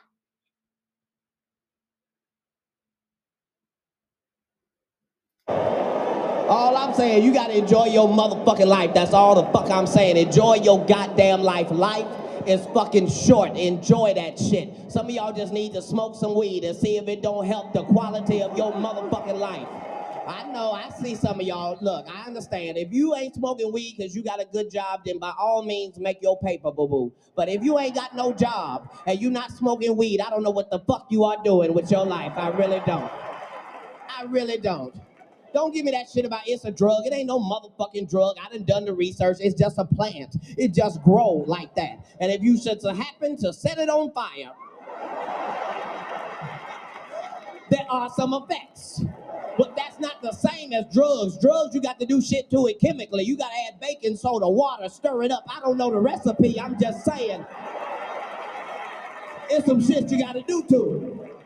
All I'm saying, you gotta enjoy your motherfucking life. That's all the fuck I'm saying. Enjoy your goddamn life. Life is fucking short. Enjoy that shit. Some of y'all just need to smoke some weed and see if it don't help the quality of your motherfucking life. I know, I see some of y'all. Look, I understand. If you ain't smoking weed because you got a good job, then by all means make your paper, boo boo. But if you ain't got no job and you not smoking weed, I don't know what the fuck you are doing with your life. I really don't. I really don't. Don't give me that shit about it's a drug. It ain't no motherfucking drug. I done done the research. It's just a plant. It just grow like that. And if you should happen to set it on fire, there are some effects. But that's not the same as drugs. Drugs, you got to do shit to it chemically. You got to add baking soda, water, stir it up. I don't know the recipe. I'm just saying. It's some shit you got to do to it.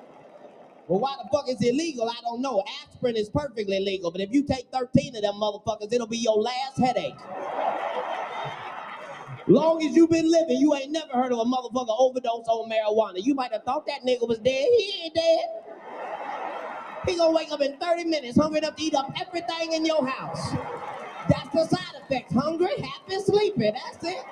Well, why the fuck is illegal? I don't know. Aspirin is perfectly legal, but if you take 13 of them motherfuckers, it'll be your last headache. Long as you've been living, you ain't never heard of a motherfucker overdose on marijuana. You might have thought that nigga was dead. He ain't dead. He gonna wake up in 30 minutes, hungry enough to eat up everything in your house. That's the side effect. Hungry, happy, sleepy. That's it.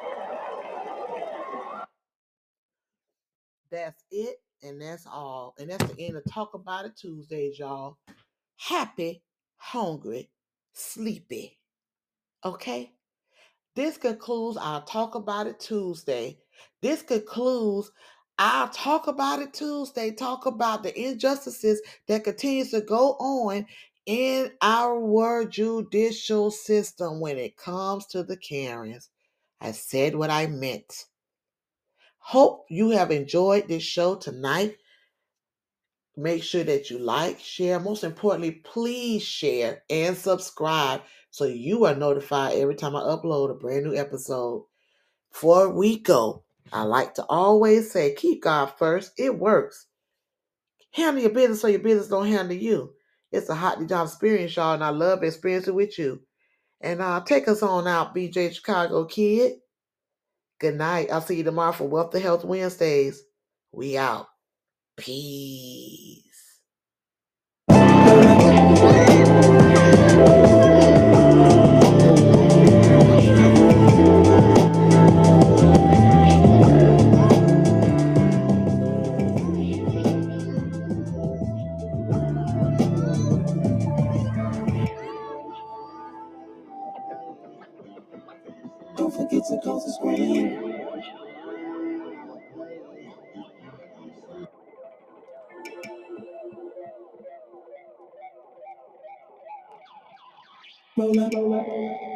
That's it, and that's all. And that's the end of Talk About It Tuesdays, y'all. Happy, hungry, sleepy. Okay? This concludes our Talk About It Tuesday This concludes our Talk About It Tuesday. Talk about the injustices that continues to go on in our judicial system when it comes to the Karens. I said what I meant. Hope you have enjoyed this show tonight. Make sure that you like, share, most importantly, please share and subscribe so you are notified every time I upload a brand new episode. Before we go, I like to always say, keep God first. It works. Handle your business so your business don't handle you. It's a Hot D'Johns Experience, y'all, and I love experiencing with you. And uh, take us on out, BJ Chicago Kid. Good night. I'll see you tomorrow for Wealth of Health Wednesdays. We out. Peace. Don't forget to close the screen. Up, roll up.